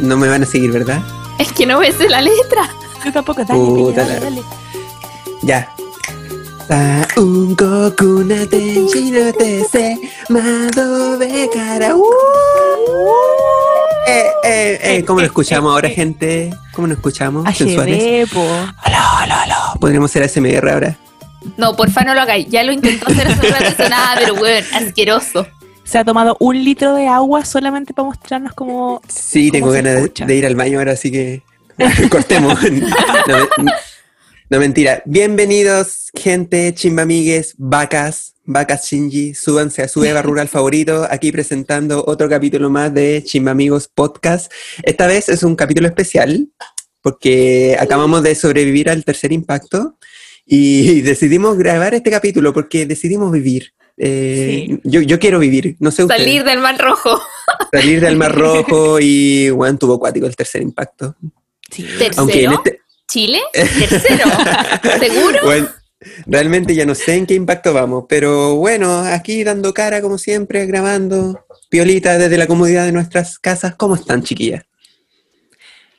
No me van a seguir, ¿verdad? Es que no ves la letra. Yo tampoco, dale, Puta Peña, dale. Ya. Kokuna Tenshi no te Madobe cara. ¡Uh! Eh, eh, eh, ¿Cómo lo escuchamos ahora, gente? ¿Cómo nos escuchamos? ¿Sensuales? Hola, hola, hola. Podríamos ser ASMR ahora. No, porfa, no lo hagáis. Ya lo intentó hacer hace un rato, nada, pero weón, asqueroso. Se ha tomado un litro de agua solamente para mostrarnos cómo... Sí, tengo ¿Cómo se ganas de ir al baño ahora, así que cortemos. No, mentira. Bienvenidos, gente, chimbamigues, vacas, vacas Shinji. Súbanse a su Eva Rural favorito, aquí presentando otro capítulo más de Chimbamigos Podcast. Esta vez es un capítulo especial, porque acabamos de sobrevivir al tercer impacto y decidimos grabar este capítulo porque decidimos vivir. Eh, yo, yo quiero vivir, no sé ustedes. Salir del mar rojo. Salir del Mar Rojo y, bueno, tuvo acuático el tercer impacto. Sí. Tercero. Aunque en este, Chile. Tercero. ¿Seguro? bueno, realmente ya no sé en qué impacto vamos, pero bueno, aquí dando cara como siempre, grabando, piolita desde la comodidad de nuestras casas. ¿Cómo están, chiquillas?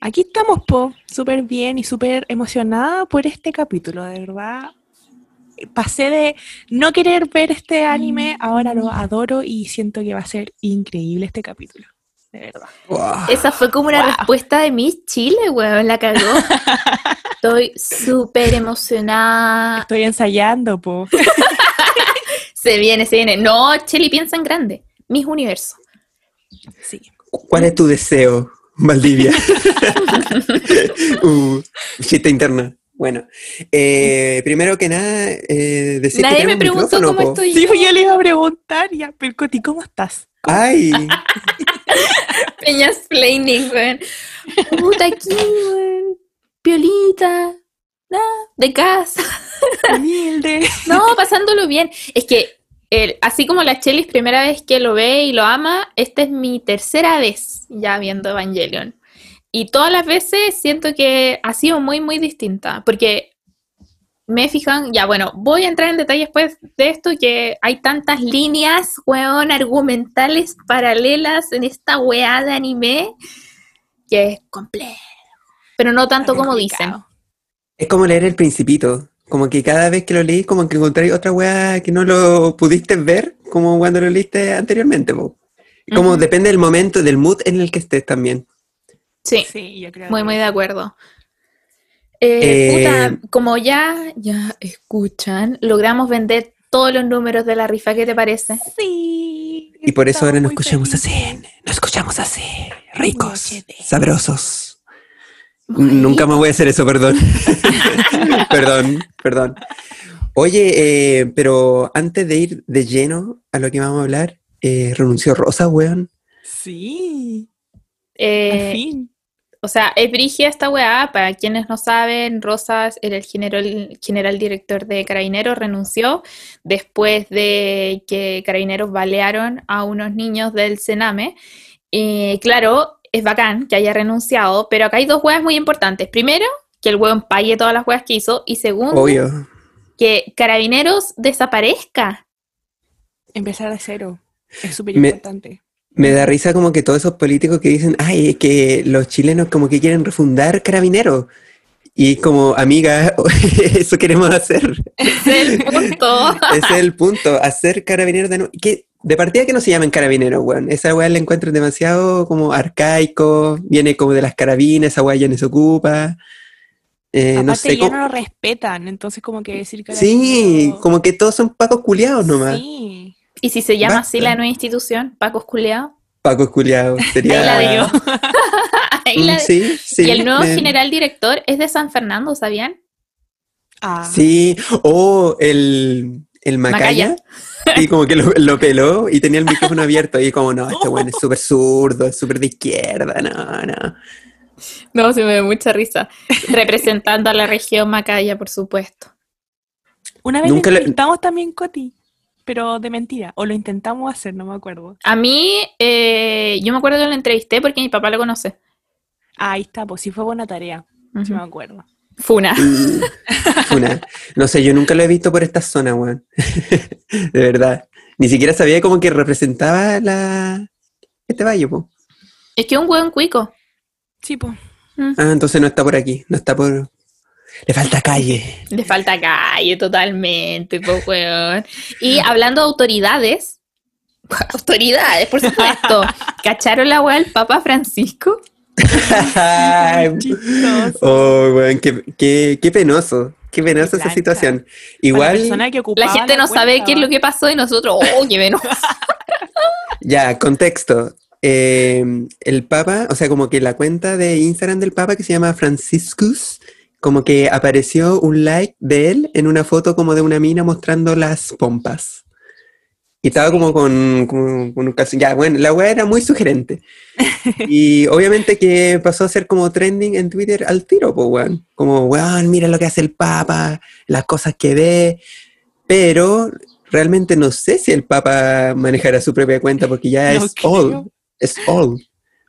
Aquí estamos, po, súper bien y súper emocionada por este capítulo, de verdad. Pasé de no querer ver este anime, ahora lo adoro y siento que va a ser increíble este capítulo, de verdad. Wow. Esa fue como una Wow. respuesta de Miss Chile, weón, la cagó. Estoy súper emocionada. Estoy ensayando, po. Se viene, se viene. No, Chile piensa en grande. Miss Universo. Sí. ¿Cuál es tu deseo, Valdivia? uh, chiste interna. Bueno, eh, primero que nada, eh, decir Nadie que me preguntó cómo po. estoy Sí, yo. pues yo le iba a preguntar ya, pero Coti, ¿cómo estás? Ay, Peñas Planning, weón. Puta aquí, weón. Piolita. De casa. Humilde. No, pasándolo bien. Es que, el- así como la Chelis primera vez que lo ve y lo ama, esta es mi tercera vez ya viendo Evangelion. Y todas las veces siento que ha sido muy, muy distinta. Porque me fijan, ya bueno, voy a entrar en detalle después de esto, que hay tantas líneas, weón, argumentales paralelas en esta weá de anime, que es complejo. Pero no tanto como dicen. Es como leer El Principito. Como que cada vez que lo leí, como que encontráis otra weá que no lo pudiste ver, como cuando lo leíste anteriormente. po. Como depende del momento, del mood en el que estés también. Sí. Sí, yo creo. Muy, que- muy de acuerdo. Eh, Eh, puta, como ya, ya escuchan, logramos vender todos los números de la rifa, ¿qué te parece? Sí. Y por eso ahora nos escuchamos así, nos escuchamos así, ricos, sabrosos. Nunca más voy a hacer eso, perdón. perdón, perdón. Oye, eh, pero antes de ir de lleno a lo que vamos a hablar, eh, renunció Rosa, weón. Sí. Eh, Al fin. O sea, es Brigia esta weá, para quienes no saben, Rosas era el general, general director de Carabineros, renunció después de que Carabineros balearon a unos niños del Sename. Y claro, es bacán que haya renunciado, pero acá hay dos weas muy importantes. Primero, que el weón pague todas las weas que hizo. Y segundo, Obvio. que Carabineros desaparezca. Empezar de cero. Es súper importante. Me da risa como que todos esos políticos que dicen, ay, es que los chilenos como que quieren refundar carabineros. Y como, amiga, eso queremos hacer. Es el punto. Es el punto, hacer carabineros de nuevo. Que, de partida que no se llamen carabineros, weón. Esa weá la encuentro demasiado como arcaico, viene como de las carabinas, esa weá ya no se ocupa. Eh, no sé ya no lo respetan, entonces como que decir que Sí, como que todos son pacos culiados nomás. Sí. Y si se llama así la nueva institución, Pacos Culeados. Pacos culiados. Sería... Ahí la digo. Ahí Mm, la- sí, sí. y el nuevo general director es de San Fernando, ¿sabían? Ah, Sí, o el, el Macaya. Y como que lo, lo peló y tenía el micrófono abierto. Y como, no, este weón es súper zurdo, es súper de izquierda, no, no. No, se me da mucha risa. Representando a la región Macaya, por supuesto. Una vez Nunca lo también, Coti, pero de mentira. O lo intentamos hacer, no me acuerdo. A mí, eh, yo me acuerdo que lo entrevisté porque mi papá lo conoce. Ah, ahí está, pues sí fue buena tarea. Sí me acuerdo. Funa. Mm, Una. No sé, yo nunca lo he visto por esta zona, weón. De verdad. Ni siquiera sabía como que representaba la... este valle, po. Es que es un hueón cuico. Sí, pues. Ah, entonces no está por aquí, no está por... Le falta calle. Le falta calle totalmente, weón. Y hablando de autoridades, autoridades, por supuesto. ¿Cacharon la weá del Papa Francisco? Oh, weón, qué, qué, qué penoso. Qué penosa esa situación. La Igual, que La gente no sabe qué es lo que pasó y nosotros, oh, qué menos. ya, contexto. Eh, el Papa, o sea, como que la cuenta de Instagram del Papa que se llama Franciscus, como que apareció un like de él en una foto como de una mina mostrando las pompas. Y estaba como con, con- con un calzón. Ya, bueno, la weá era muy sugerente. Y obviamente que pasó a ser como trending en Twitter al tiro, pues, weón. Como, weón, mira lo que hace el Papa, las cosas que ve. Pero realmente no sé si el Papa manejará su propia cuenta porque ya No es creo. old. Es old.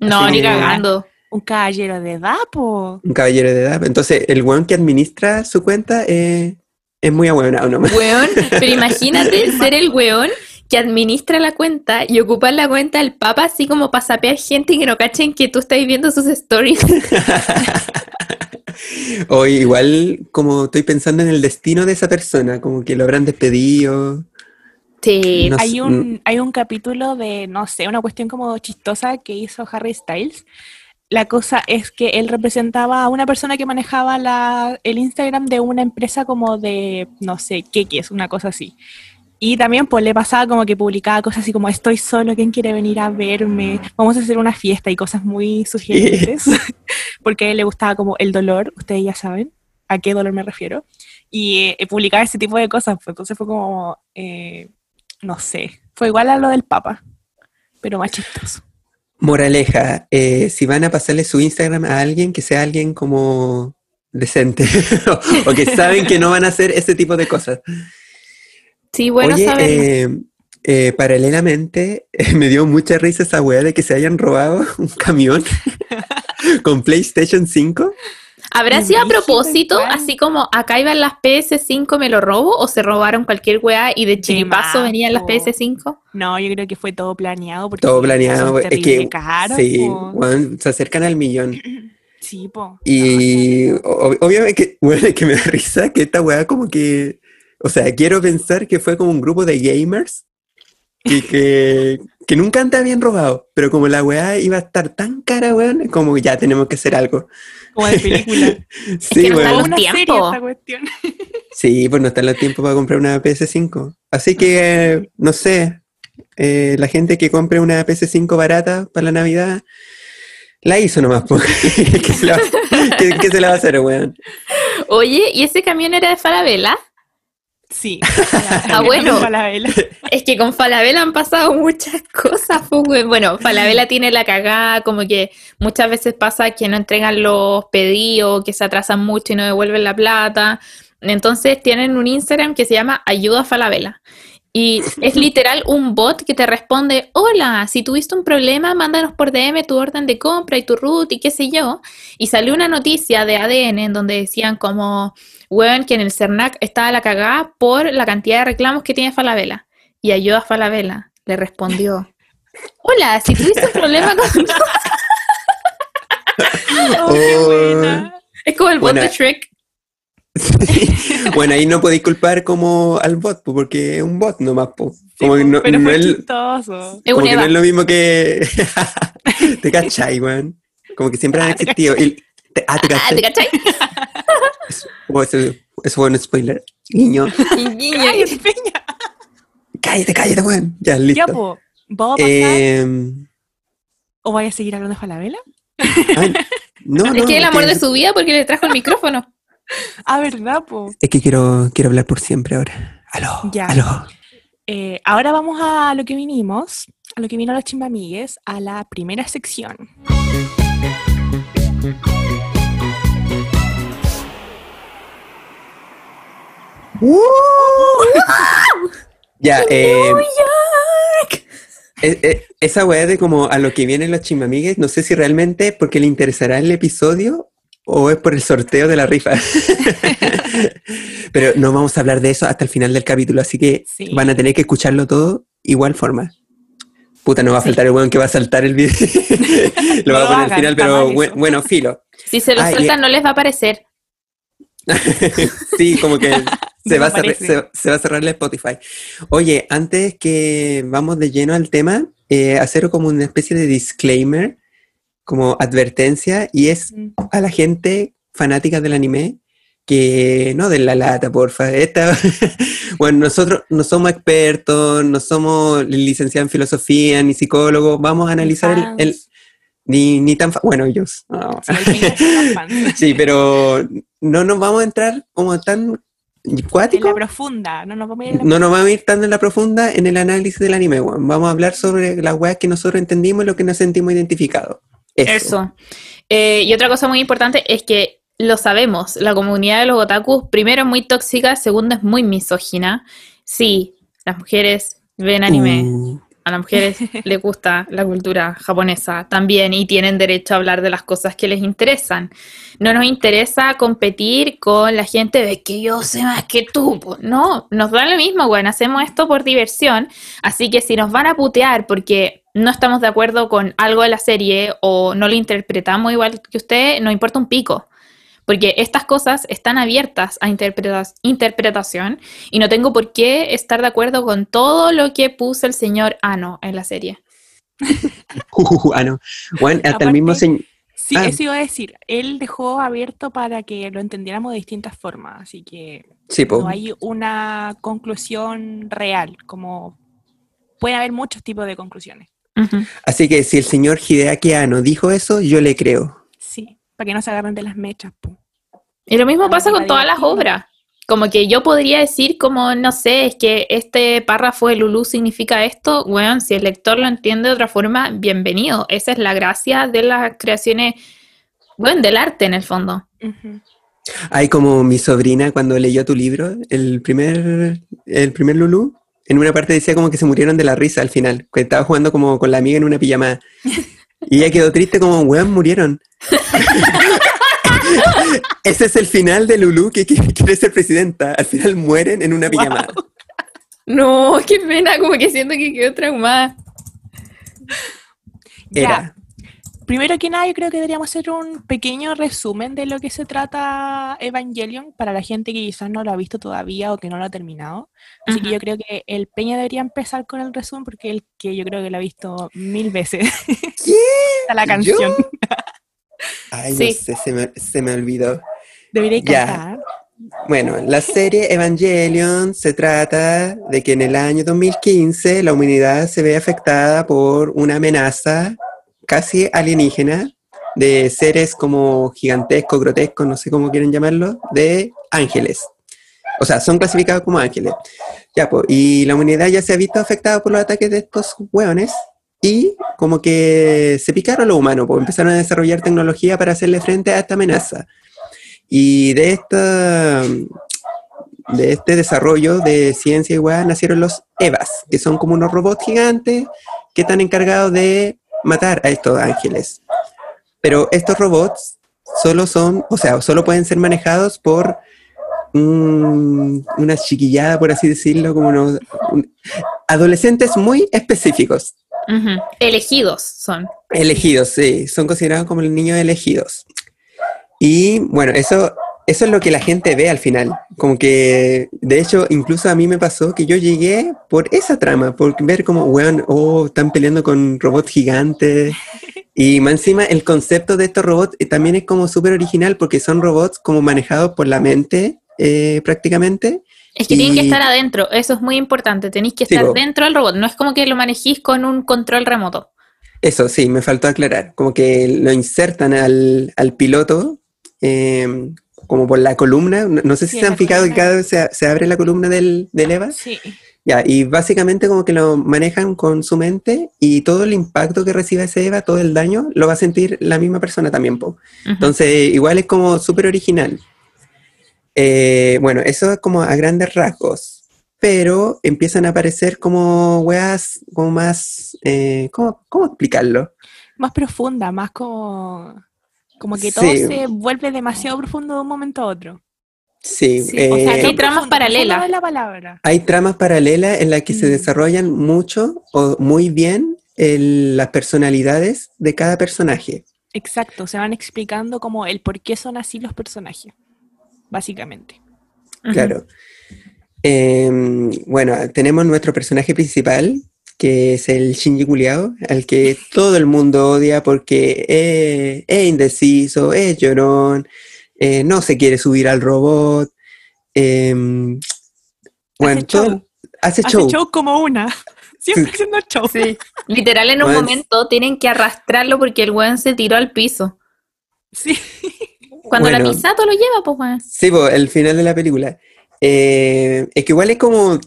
No, Así ni que- cagando. Un caballero de edad, po. Un caballero de edad. Entonces, el weón que administra su cuenta eh, es muy abuelado nomás. Weón, pero imagínate ser el weón que administra la cuenta y ocupar la cuenta del Papa así como para sapear gente que no cachen que tú estás viendo sus stories. O igual, como estoy pensando en el destino de esa persona, como que lo habrán despedido. Sí, No Hay un, hay un capítulo de, no sé, una cuestión como chistosa que hizo Harry Styles. La cosa es que él representaba a una persona que manejaba la, el Instagram de una empresa como de, no sé, qué es, una cosa así. Y también pues le pasaba como que publicaba cosas así como estoy solo, ¿quién quiere venir a verme? Vamos a hacer una fiesta y cosas muy sugerentes. porque a él le gustaba como el dolor, ustedes ya saben a qué dolor me refiero. Y eh, publicaba ese tipo de cosas, pues entonces fue como, eh, no sé, fue igual a lo del Papa, pero más chistoso. Moraleja, eh, si van a pasarle su Instagram a alguien, que sea alguien como decente, o que saben que no van a hacer ese tipo de cosas. sí, bueno Oye, saberlo. eh, eh, paralelamente, me dio mucha risa esa weá de que se hayan robado un camión con PlayStation 5. ¿Habrá sido a propósito, así como acá iban las PS5, me lo robo, o se robaron cualquier weá y de chiripazo venían las po. PS5? No, yo creo que fue todo planeado. Porque Todo planeado. Es terrible que caros, sí, se acercan al millón. Sí, po. Y ob- obviamente que, bueno, es que me da risa que esta weá como que, o sea, quiero pensar que fue como un grupo de gamers y que, que nunca antes habían robado, pero como la weá iba a estar tan cara, weón, es como ya tenemos que hacer algo. Como de película. Sí, que no weón. están los tiempos. esta cuestión. Sí, pues no está el tiempo para comprar una PS5. Así que, eh, no sé, eh, la gente que compre una PS5 barata para la Navidad, la hizo nomás. ¿Qué, se la, va- qué- qué se la va a hacer, weón? Oye, ¿y ese camión era de Falabella? Sí. Ah, bueno. Es que con Falabella han pasado muchas cosas, pues. Bueno, Falabella tiene la cagada, como que muchas veces pasa que no entregan los pedidos, que se atrasan mucho y no devuelven la plata. Entonces tienen un Instagram que se llama Ayuda Falabella. Y es literal un bot que te responde, hola, si tuviste un problema, mándanos por DM tu orden de compra y tu root y qué sé yo. Y salió una noticia de ADN en donde decían como, weón, que en el CERNAC estaba la cagada por la cantidad de reclamos que tiene Falabella. Y Ayuda Falabella le respondió, hola, si tuviste un problema con... Oh, qué buena. es como el bot Bueno, de Shrek. Bueno, ahí no podéis culpar como al bot, po, porque es un bot nomás. po. Sí, que no, pero no fue es, chistoso. Es como un que no es lo mismo que... te cachai, weón. Como que siempre han Ah, te existido. Y- te- ah, te Ah, ¿te cachai. cachai? Oh, eso, eso fue un spoiler. Guiño. Guiño. Cállate, Peña. cállate, cállate, weón. Ya, Ya, listo. po. ¿Vamos a pasar Em, o vaya a seguir hablando de Falabella? ay, no, Es que el amor que- de su vida porque le trajo el micrófono. Ah, ¿verdad, po? Es que quiero, quiero hablar por siempre ahora. Aló, Ya. aló. Eh, ahora vamos a lo que vinimos, a lo que vino los chimbamigues, a la primera sección. Ya, eh, eh, eh, esa weá de como a lo que vienen los chimamigues, no sé si realmente porque le interesará el episodio o es por el sorteo de la rifa. Pero no vamos a hablar de eso hasta el final del capítulo, así que Sí. van a tener que escucharlo todo igual forma. Puta, no va a faltar el weón que va a saltar el video. lo va a poner al final, pero mal bue- eso. bueno, filo. Si se lo Ah, y- sueltan, no les va a aparecer. sí, como que se va, a cerrar, Desaparece. se, se va a cerrar el Spotify. Oye, antes que vamos de lleno al tema, eh, hacer como una especie de disclaimer, como advertencia, y es a la gente fanática del anime que no den la lata, porfa. Esta, bueno, nosotros no somos expertos, no somos licenciados en filosofía, ni psicólogos, vamos a analizar el, el- ni, ni tan bueno, ellos. no. Sí, pero no nos vamos a entrar como tan En cuático. la profunda, no nos vamos a ir en la No nos vamos a ir tan en la profunda en el análisis del anime. Vamos a hablar sobre las weas que nosotros entendimos y lo que nos sentimos identificados. Eso. Eso. Eh, y otra cosa muy importante es que lo sabemos, la comunidad de los otakus, primero es muy tóxica, segundo es muy misógina. Sí, las mujeres ven anime, Uh, a las mujeres les gusta la cultura japonesa también y tienen derecho a hablar de las cosas que les interesan. No nos interesa competir con la gente de que yo sé más que tú. No, nos da lo mismo, bueno, hacemos esto por diversión. Así que si nos van a putear porque no estamos de acuerdo con algo de la serie o no lo interpretamos igual que usted, no importa un pico. Porque estas cosas están abiertas a interpretación y no tengo por qué estar de acuerdo con todo lo que puso el señor Ano en la serie. ah, no. Bueno, hasta el mismo señor. Sí, Ah. eso iba a decir. Él dejó abierto para que lo entendiéramos de distintas formas, así que Sí, no hay una conclusión real, como puede haber muchos tipos de conclusiones. Así que si el señor Hideaki Anno dijo eso, yo le creo. Sí, para que no se agarren de las mechas. po. Y lo mismo pasa con todas las obras. Como que yo podría decir como, no sé, es que este párrafo de Lulú significa esto. Bueno, si el lector lo entiende de otra forma, bienvenido. Esa es la gracia de las creaciones, bueno, del arte en el fondo. Ujú. Hay como mi sobrina cuando leyó tu libro, el primer, el primer Lulú, en una parte decía como que se murieron de la risa al final, que estaba jugando como con la amiga en una pijamada. Y ella quedó triste como, weón, murieron. Ese es el final de Lulú que, quiere ser presidenta. Al final mueren en una pijamada. No, qué pena, como que siento que quedó traumada. Era. Primero que nada, yo creo que deberíamos hacer un pequeño resumen de lo que se trata Evangelion para la gente que quizás no lo ha visto todavía o que no lo ha terminado. Así que Ujú. yo creo que el Peña debería empezar con el resumen porque el que yo creo que lo ha visto mil veces. ¿Qué? Está la canción. Ay, Sí. no sé, se me, se me olvidó. Debería Ya. cantar. Bueno, la serie Evangelion se trata de que en el año 2015 la humanidad se ve afectada por una amenaza casi alienígena de seres como gigantescos, grotescos, no sé cómo quieren llamarlo, de ángeles. O sea, son clasificados como ángeles. Ya, pues, y la humanidad ya se ha visto afectada por los ataques de estos hueones y como que se picaron los humanos, pues empezaron a desarrollar tecnología para hacerle frente a esta amenaza. Y de esta de este desarrollo de ciencia weá nacieron los EVAs, que son como unos robots gigantes que están encargados de matar a estos ángeles. Pero estos robots solo son, o sea, solo pueden ser manejados por un- una chiquillada, por así decirlo, como unos un- adolescentes muy específicos. Elegidos son. Elegidos, sí, son considerados como los niños elegidos. Y bueno, eso, eso es lo que la gente ve al final. Como que, de hecho, incluso a mí me pasó que yo llegué por esa trama, por ver como, weón, oh, están peleando con robots gigantes. Y más encima, el concepto de estos robots eh, también es como súper original porque son robots como manejados por la mente, eh, prácticamente. Es que tienen que estar adentro, eso es muy importante. Tenéis que estar dentro del robot, no es como que lo manejís con un control remoto. Eso sí, me faltó aclarar. Como que lo insertan al, al piloto, eh, como por la columna. No, no sé si Sí, se han fijado que cada vez se, se abre la columna del, del EVA. Sí. Ya, y básicamente como que lo manejan con su mente y todo el impacto que reciba ese Eva, todo el daño, lo va a sentir la misma persona también, po. Entonces, igual es como súper original. Eh, bueno, eso es como a grandes rasgos, pero empiezan a aparecer como weas, como más, eh, ¿cómo, cómo explicarlo? Más profunda, más como. Como que todo Sí. se vuelve demasiado profundo de un momento a otro. Sí, Sí, o sea, eh, que hay tramas Profundo, paralelas. la palabra. hay tramas paralelas en las que se Mm. desarrollan mucho o muy bien el- las personalidades de cada personaje. Exacto, se van explicando como el por qué son así los personajes, básicamente. Claro. Em, bueno, tenemos nuestro personaje principal, que es el Shinji Culiao, al que todo el mundo odia porque es, es indeciso, es llorón, eh, no se quiere subir al robot. em, bueno, Hace todo- show. hace Hace show. como una. Siempre Sí. haciendo show. Sí. Literal, en un Bueno, momento tienen que arrastrarlo porque el weón se tiró al piso. Sí. Cuando la Bueno. Misato lo lleva, pues weón. Sí, po, el final de la película. Eh, es que igual es como,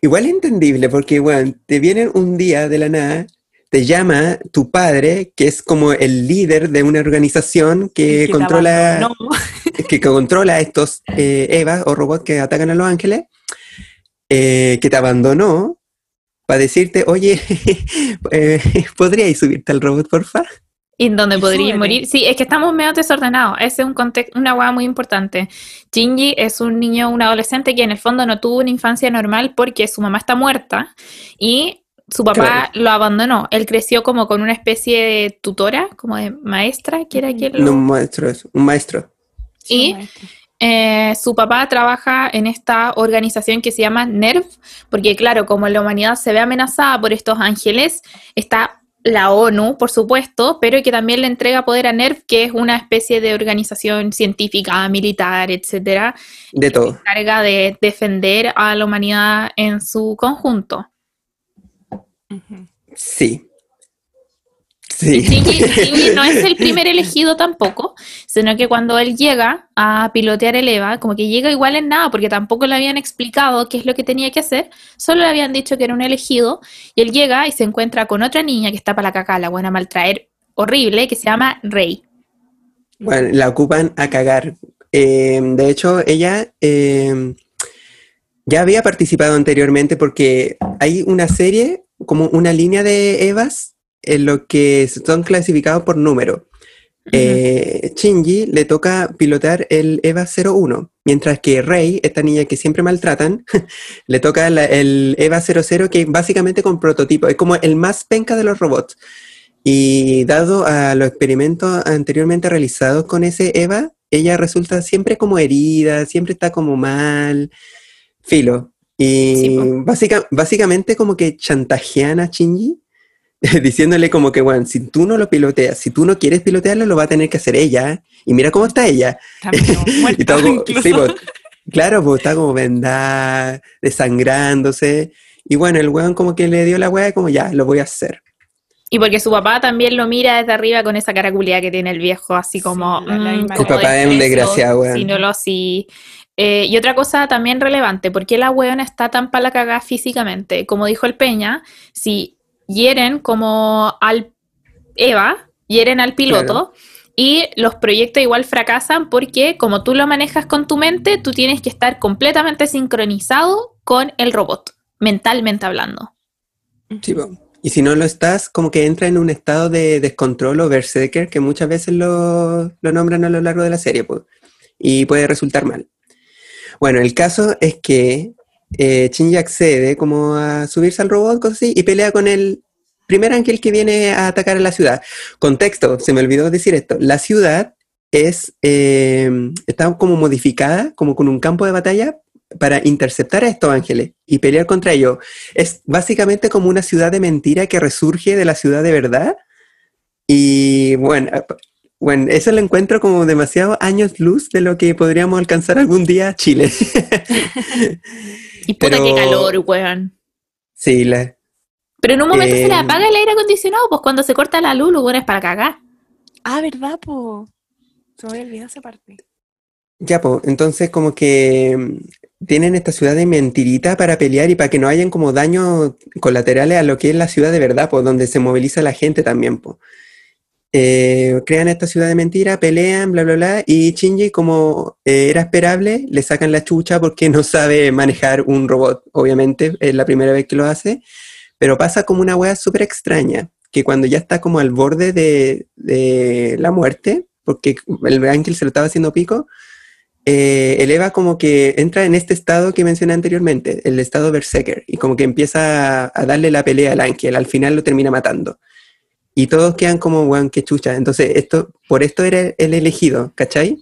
igual es entendible, porque, bueno, te viene un día de la nada, te llama tu padre, que es como el líder de una organización que, controla, que controla estos eh, Evas o robots que atacan a los ángeles, eh, que te abandonó para decirte, oye, eh, ¿podríais subirte al robot, porfa? Y en donde podría Súbete. morir. Sí, es que estamos medio desordenados. Ese es un contexto, una hueá muy importante. Shinji es un niño, un adolescente que en el fondo no tuvo una infancia normal porque su mamá está muerta y su papá lo abandonó. Él creció como con una especie de tutora, como de maestra, que era quien lo- No, un maestro, es un maestro. Y- Eh, su papá trabaja en esta organización que se llama NERV, porque claro, como la humanidad se ve amenazada por estos ángeles, está la ONU, por supuesto, pero que también le entrega poder a NERV, que es una especie de organización científica, militar, etcétera, De todo. que se encarga de defender a la humanidad en su conjunto. Ujú. Sí. Y no es el primer elegido tampoco, sino que cuando él llega a pilotear el EVA, como que llega igual en nada, porque tampoco le habían explicado qué es lo que tenía que hacer, solo le habían dicho que era un elegido, y él llega y se encuentra con otra niña que está para la caca, la buena maltraer horrible, que se llama Rey. Bueno, la ocupan a cagar. Eh, de hecho, ella eh, ya había participado anteriormente porque hay una serie, como una línea de Evas, en lo que son clasificados por número. Eh, Shinji le toca pilotar el EVA 01, mientras que Rey, esta niña que siempre maltratan, le toca la- el EVA 00, que básicamente con prototipo, es como el más penca de los robots. Y dado a los experimentos anteriormente realizados con ese EVA, ella resulta siempre como herida, siempre está como mal, filo. Y Sí, básica- básicamente como que chantajean a Shinji diciéndole como que, bueno, si tú no lo piloteas, si tú no quieres pilotearlo, lo va a tener que hacer ella. Y mira cómo está ella. Y todo como- sí, pues, claro, pues está como vendada, desangrándose. Y bueno, el weón como que le dio la weá, como ya, lo voy a hacer. Y porque su papá también lo mira desde arriba con esa cara culiada que tiene el viejo, así como. Sí, la- la mm, como El papá es un desgraciado, weón. Si no lo así. Eh, y otra cosa también relevante, ¿por qué la weona está tan para la cagada físicamente? Como dijo el Peña, si hieren como al Eva, hieren al piloto, y los proyectos igual fracasan porque como tú lo manejas con tu mente, tú tienes que estar completamente sincronizado con el robot, mentalmente hablando. Sí. Y si no lo estás, como que entra en un estado de descontrol o berserker que muchas veces lo, lo nombran a lo largo de la serie, pues, y puede resultar mal. Bueno, el caso es que eh, Shinji accede como a subirse al robot, cosas así, y pelea con el primer ángel que viene a atacar a la ciudad. Contexto, se me olvidó decir esto. La ciudad es, eh, está como modificada, como con un campo de batalla para interceptar a estos ángeles y pelear contra ellos. Es básicamente como una ciudad de mentira que resurge de la ciudad de verdad. Y bueno, bueno, eso lo encuentro como demasiado años luz de lo que podríamos alcanzar algún día Chile. Y puta Pero- qué calor, weón. sí, la, Pero en un momento se le Eh, apaga el aire acondicionado, pues cuando se corta la luz, bueno, es para cagar. Ah, ¿verdad, po? Se me había olvidado esa parte. Ya, pues, entonces como que mm, tienen esta ciudad de mentirita para pelear y para que no hayan como daños colaterales a lo que es la ciudad de verdad, pues donde se moviliza la gente también, pues. Eh, crean esta ciudad de mentira, pelean, bla, bla, bla, y Shinji, como eh, era esperable, le sacan la chucha porque no sabe manejar un robot, obviamente, es la primera vez que lo hace, pero pasa como una wea súper extraña, que cuando ya está como al borde de, la muerte, porque el ángel se lo estaba haciendo pico, eh, el Eva como que entra en este estado que mencioné anteriormente, el estado berserker, y como que empieza a darle la pelea al ángel, al final lo termina matando. Y todos quedan como, weón, qué chucha. Entonces, esto, por esto era el elegido, ¿cachai?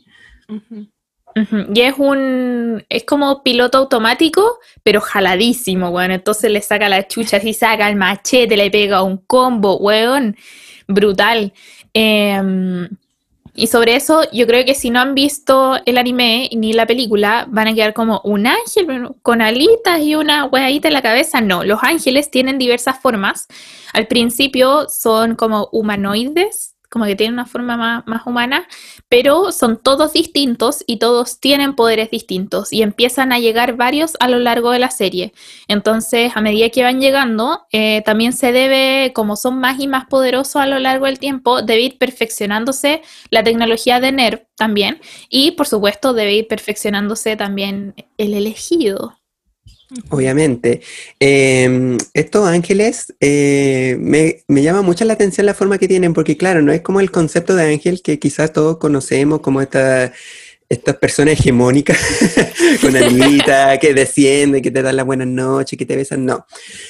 Y es un. Es como piloto automático, pero jaladísimo, weón. Entonces le saca la chucha, así saca el machete, le pega un combo, weón. Brutal. Em, y sobre eso, yo creo que si no han visto el anime ni la película, van a quedar como un ángel con alitas y una hueadita en la cabeza. No, los ángeles tienen diversas formas. Al principio son como humanoides, como que tienen una forma más, más humana, pero son todos distintos y todos tienen poderes distintos y empiezan a llegar varios a lo largo de la serie. Entonces, a medida que van llegando, eh, también se debe, como son más y más poderosos a lo largo del tiempo, debe ir perfeccionándose la tecnología de NERV también y, por supuesto, debe ir perfeccionándose también el elegido. Obviamente. Eh, estos ángeles eh, me, me llama mucho la atención la forma que tienen, porque claro, no es como el concepto de ángel que quizás todos conocemos como esta, estas personas hegemónicas con alita que descienden, que te dan las buenas noches, que te besan. No.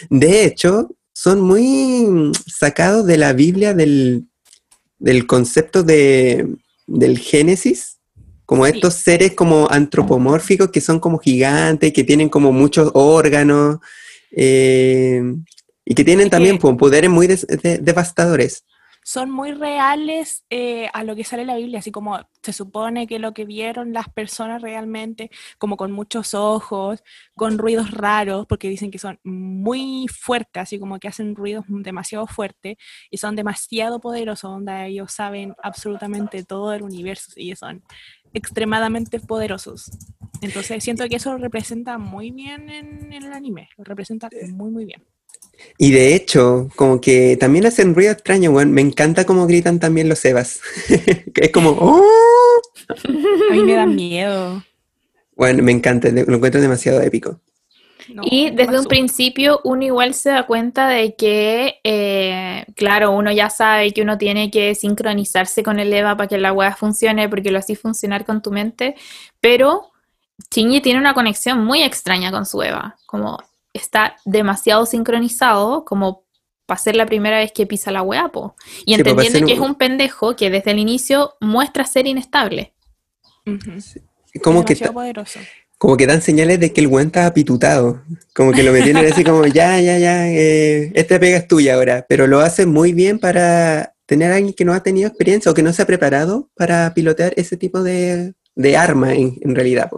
De hecho, son muy sacados de la Biblia del, del concepto de, del Génesis como Sí. estos seres como antropomórficos que son como gigantes, que tienen como muchos órganos eh, y que tienen Y también que- pues, poderes muy des- de- devastadores. Son muy reales eh, a lo que sale en la Biblia, así como se supone que lo que vieron las personas realmente, como con muchos ojos, con ruidos raros, porque dicen que son muy fuertes, así como que hacen ruidos demasiado fuertes y son demasiado poderosos, donde ellos saben absolutamente todo el universo y son extremadamente poderosos. Entonces siento que eso lo representa muy bien en, en el anime, lo representa muy muy bien. Y de hecho, como que también hacen ruido extraño, weón. Me encanta cómo gritan también los Evas. Que es como, ¡oh! A mí me da miedo. Bueno, me encanta, lo encuentro demasiado épico. No, Y desde un principio uno igual se da cuenta de que, eh, claro, uno ya sabe que uno tiene que sincronizarse con el EVA para que la web funcione, porque lo así funcionar con tu mente, pero Shinji tiene una conexión muy extraña con su EVA, como está demasiado sincronizado como para ser la primera vez que pisa la po. Y Sí, entendiendo ser que es un- pendejo que desde el inicio muestra ser inestable. Como que, demasiado ta- poderoso. Como que dan señales de que el weón está apitutado. Como que lo metieron así como, ya, ya, ya, eh, esta pega es tuya ahora. Pero lo hace muy bien para tener a alguien que no ha tenido experiencia o que no se ha preparado para pilotear ese tipo de, de arma en, en realidad.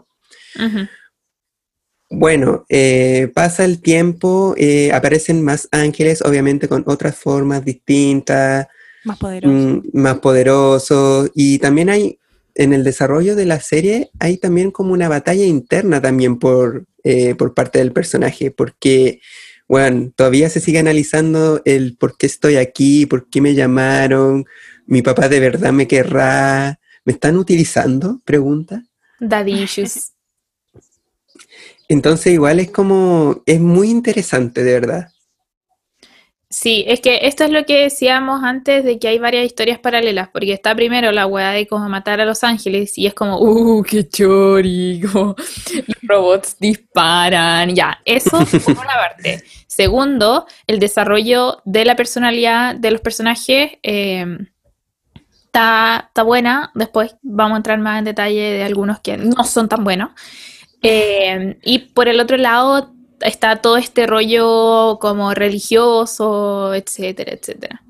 Bueno, eh, pasa el tiempo, eh, aparecen más ángeles, obviamente con otras formas distintas, Más poderoso. mm, más poderosos, y también hay, en el desarrollo de la serie, hay también como una batalla interna también por, eh, por parte del personaje, porque, bueno, todavía se sigue analizando el por qué estoy aquí, por qué me llamaron, mi papá de verdad me querrá, ¿me están utilizando? Pregunta. Daddy issues. Entonces igual es como, es muy interesante, de verdad. Sí, es que esto es lo que decíamos antes de que hay varias historias paralelas, porque está primero la weá de cómo matar a los ángeles y es como, uh, qué chori, como los robots disparan, ya, eso por una parte. Segundo, el desarrollo de la personalidad de los personajes eh, está, está buena, después vamos a entrar más en detalle de algunos que no son tan buenos. Eh, y por el otro lado está todo este rollo como religioso, etcétera, etcétera.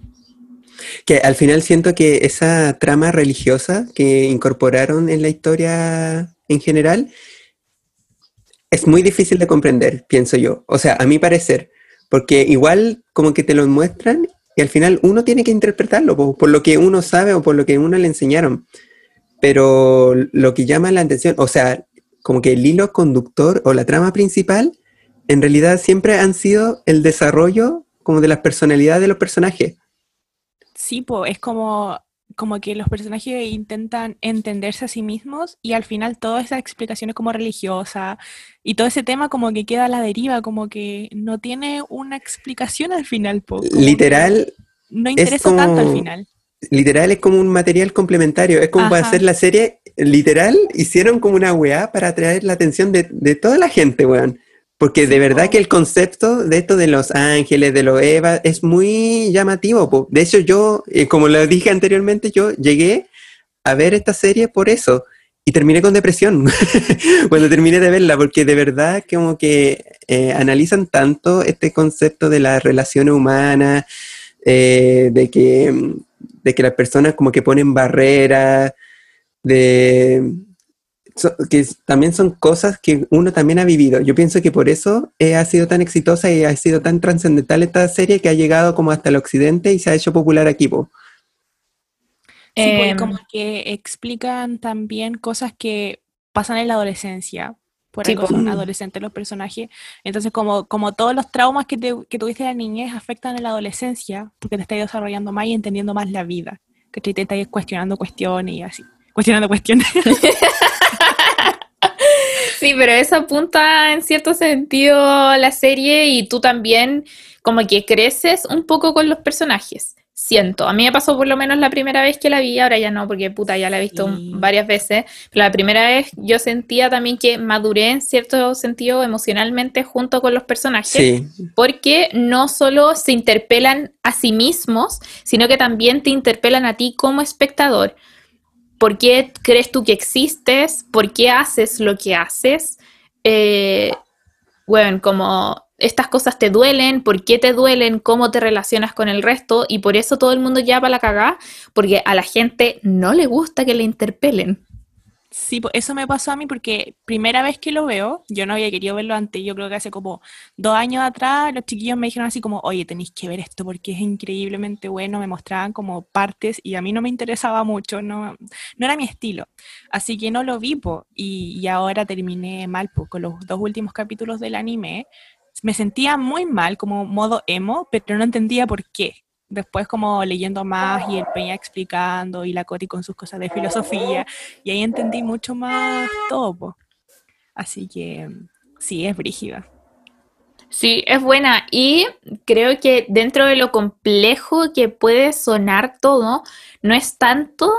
Que al final siento que esa trama religiosa que incorporaron en la historia en general es muy difícil de comprender, pienso yo. O sea, a mi parecer, porque igual como que te lo muestran y al final uno tiene que interpretarlo po, por, lo que uno sabe o por lo que uno le enseñaron. Pero lo que llama la atención, o sea, como que el hilo conductor o la trama principal en realidad siempre han sido el desarrollo como de las personalidades de los personajes. Sí, pues es como, como que los personajes intentan entenderse a sí mismos y al final todas esas explicaciones como religiosas y todo ese tema como que queda a la deriva, como que no tiene una explicación al final. po, Literal, No interesa tanto al final. literal es como un material complementario. Es como para hacer la serie, literal, hicieron como una weá para atraer la atención de, de toda la gente, weón. Porque de verdad que el concepto de esto de los ángeles, de los Eva, es muy llamativo. po. De hecho, yo, eh, como lo dije anteriormente, yo llegué a ver esta serie por eso. Y terminé con depresión cuando terminé de verla, porque de verdad como que eh, analizan tanto este concepto de las relaciones humanas, eh, de, que, de que las personas como que ponen barreras, de so- que también son cosas que uno también ha vivido. Yo pienso que por eso eh, ha sido tan exitosa y ha sido tan trascendental esta serie que ha llegado como hasta el occidente y se ha hecho popular aquí. po. Sí, Em, como que explican también cosas que pasan en la adolescencia. Por Sí, algo son adolescentes los personajes. Entonces, como, como todos los traumas que, te- que tuviste en la niñez afectan en la adolescencia, porque te estás desarrollando más y entendiendo más la vida. Que te estás cuestionando cuestiones y así. Cuestionando cuestiones. Sí, pero eso apunta en cierto sentido la serie y tú también como que creces un poco con los personajes. Siento, a mí me pasó por lo menos la primera vez que la vi, ahora ya no, porque puta, ya la he visto Sí. varias veces, pero la primera vez yo sentía también que maduré en cierto sentido emocionalmente junto con los personajes, Sí, porque no solo se interpelan a sí mismos, sino que también te interpelan a ti como espectador. ¿Por qué crees tú que existes? ¿Por qué haces lo que haces? Eh, bueno, como estas cosas te duelen, ¿por qué te duelen? ¿Cómo te relacionas con el resto? Y por eso todo el mundo ya para la cagá, porque a la gente no le gusta que le interpelen. Sí, eso me pasó a mí porque primera vez que lo veo, yo no había querido verlo antes, yo creo que hace como dos años atrás los chiquillos me dijeron así como, oye, tenéis que ver esto porque es increíblemente bueno, me mostraban como partes y a mí no me interesaba mucho, no, no era mi estilo, así que no lo vi, po, y, y ahora terminé mal po, con los dos últimos capítulos del anime, me sentía muy mal como modo emo, pero no entendía por qué. Después como leyendo más y el Peña explicando y la Coti con sus cosas de filosofía y ahí entendí mucho más todo. Así que sí, es brígida. Sí, es buena y creo que dentro de lo complejo que puede sonar todo, no es tanto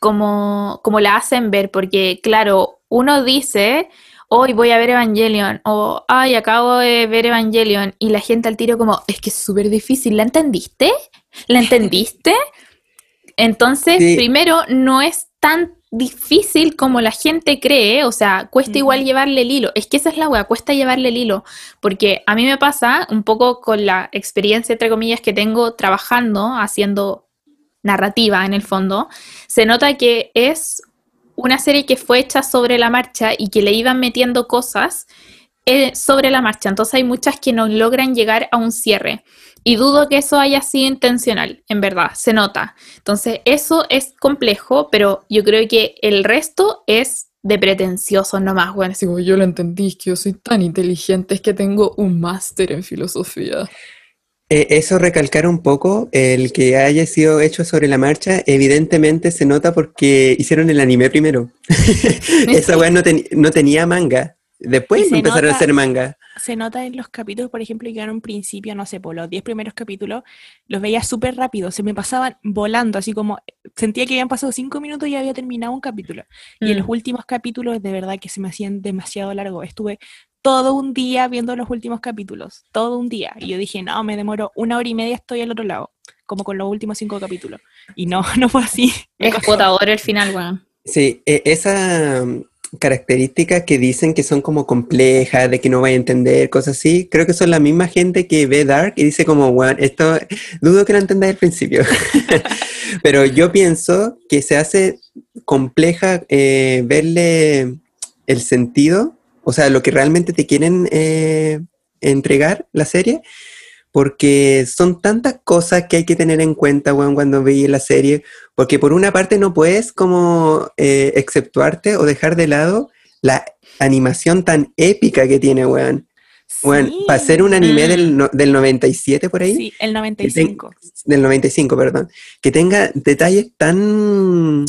como, como la hacen ver, porque claro, uno dice, hoy voy a ver Evangelion, o ay, acabo de ver Evangelion, y la gente al tiro como, es que es súper difícil, ¿la entendiste? ¿La entendiste? Entonces, Sí. primero, no es tan difícil como la gente cree, o sea, cuesta igual llevarle el hilo. Es que esa es la wea, cuesta llevarle el hilo, porque a mí me pasa un poco con la experiencia, entre comillas, que tengo trabajando, haciendo narrativa en el fondo, se nota que es una serie que fue hecha sobre la marcha y que le iban metiendo cosas eh, sobre la marcha. Entonces hay muchas que no logran llegar a un cierre. Y dudo que eso haya sido intencional, en verdad, se nota. Entonces eso es complejo, pero yo creo que el resto es de pretencioso nomás, bueno, yo lo entendí, que yo soy tan inteligente, es que tengo un máster en filosofía. Eh, eso recalcar un poco, el que haya sido hecho sobre la marcha, evidentemente se nota porque hicieron el anime primero. Esa weá no, ten- no tenía manga. Después empezaron a hacer manga. Se nota en los capítulos, por ejemplo, que en un principio, no sé, por los 10 primeros capítulos, los veía súper rápido, se me pasaban volando, así como sentía que habían pasado 5 minutos y había terminado un capítulo. Y en los Mm. últimos capítulos, de verdad que se me hacían demasiado largos. Estuve todo un día viendo los últimos capítulos, todo un día. Y yo dije, no, me demoro una hora y media, estoy al otro lado, como con los últimos cinco capítulos. Y no, no fue así. Es agotador el final, weón. Sí, e- esa mm, características que dicen que son como complejas, de que no vaya a entender, cosas así, creo que son la misma gente que ve Dark y dice como, bueno, esto dudo que lo entendáis al principio. Pero yo pienso que se hace compleja eh, verle el sentido, o sea, lo que realmente te quieren eh, entregar la serie, porque son tantas cosas que hay que tener en cuenta, weón, cuando veis la serie, porque por una parte no puedes como eh, exceptuarte o dejar de lado la animación tan épica que tiene, weón. Weón, Sí. para ser un anime Mm. del, no- del 97 por ahí, Sí, el 95. del 95, perdón, que tenga detalles tan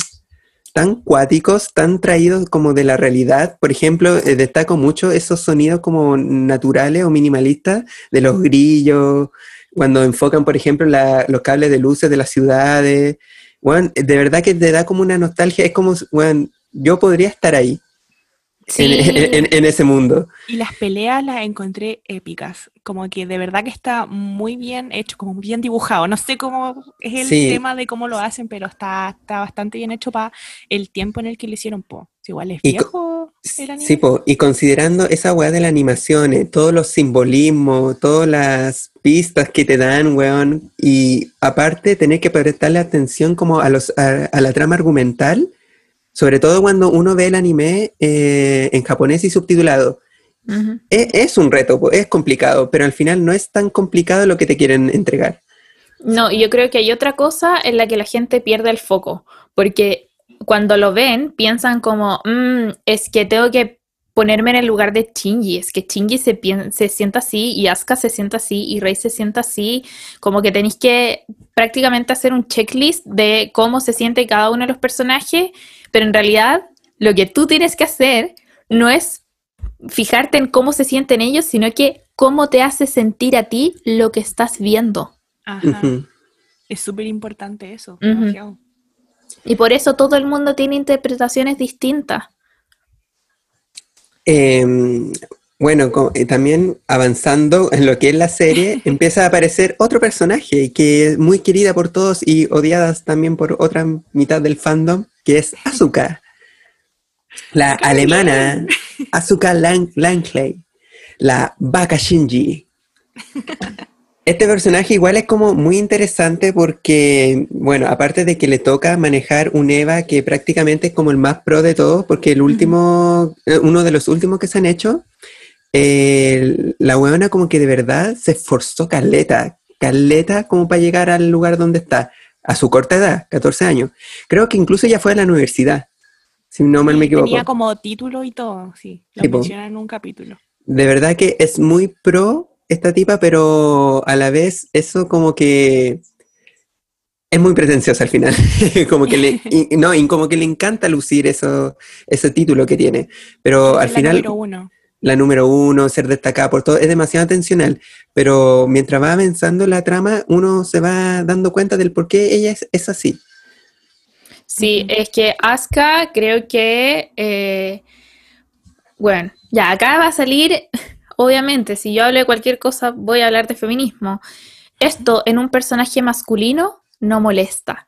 tan cuáticos, tan traídos como de la realidad. Por ejemplo, eh, destaco mucho esos sonidos como naturales o minimalistas de los grillos, cuando enfocan, por ejemplo, los cables de luces de las ciudades. De verdad que te da como una nostalgia, es como, weón, yo podría estar ahí, Sí. en, en- en- ese mundo. Y las peleas las encontré épicas. Como que de verdad que está muy bien hecho, como bien dibujado. No sé cómo es el Sí. tema de cómo lo hacen, pero está, está bastante bien hecho para el tiempo en el que lo hicieron. Po. Igual es Y viejo el anime. Sí, po, y considerando esa weá de la animación, eh, todos los simbolismos, todas las pistas que te dan, weón, y aparte tener que prestarle atención como a, los, a, a la trama argumental, sobre todo cuando uno ve el anime eh, en japonés y subtitulado. E- Es, un reto, es complicado, pero al final no es tan complicado lo que te quieren entregar. No, yo creo que hay otra cosa en la que la gente pierde el foco, porque cuando lo ven piensan como, "Mm, es que tengo que ponerme en el lugar de Shinji, es que Shinji se, se sienta así y Asuka se sienta así y Rei se sienta así, como que tenéis que prácticamente hacer un checklist de cómo se siente cada uno de los personajes, pero en realidad lo que tú tienes que hacer no es fijarte en cómo se sienten ellos, sino que cómo te hace sentir a ti lo que estás viendo. Ajá. Es súper importante eso. Y por eso todo el mundo tiene interpretaciones distintas. Em, bueno, eh, también avanzando en lo que es la serie, empieza a aparecer otro personaje que es muy querida por todos y odiadas también por otra mitad del fandom, que es Asuka, la alemana Asuka Lang Langley, la vaca Shinji. Este personaje igual es como muy interesante porque, bueno, aparte de que le toca manejar un Eva que prácticamente es como el más pro de todos, porque el último, eh, uno de los últimos que se han hecho, eh, la huevona como que de verdad se esforzó caleta, caleta como para llegar al lugar donde está, a su corta edad, 14 años. Creo que incluso ya fue a la universidad, si no mal me equivoco. Tenía como título y todo, sí. Lo Sí, po. mencionan en un capítulo. De verdad que es muy pro esta tipa, pero a la vez eso como que es muy pretenciosa al final. como que le, y- no, y como que le encanta lucir eso, ese título que tiene. Pero al Es final, número uno. La número uno, ser destacada por todo, es demasiado atencional. Pero mientras va avanzando la trama, uno se va dando cuenta del por qué ella es, es así. Sí, es que Asuka creo que, eh, bueno, ya acá va a salir, obviamente, si yo hablo de cualquier cosa, voy a hablar de feminismo. Esto en un personaje masculino no molesta.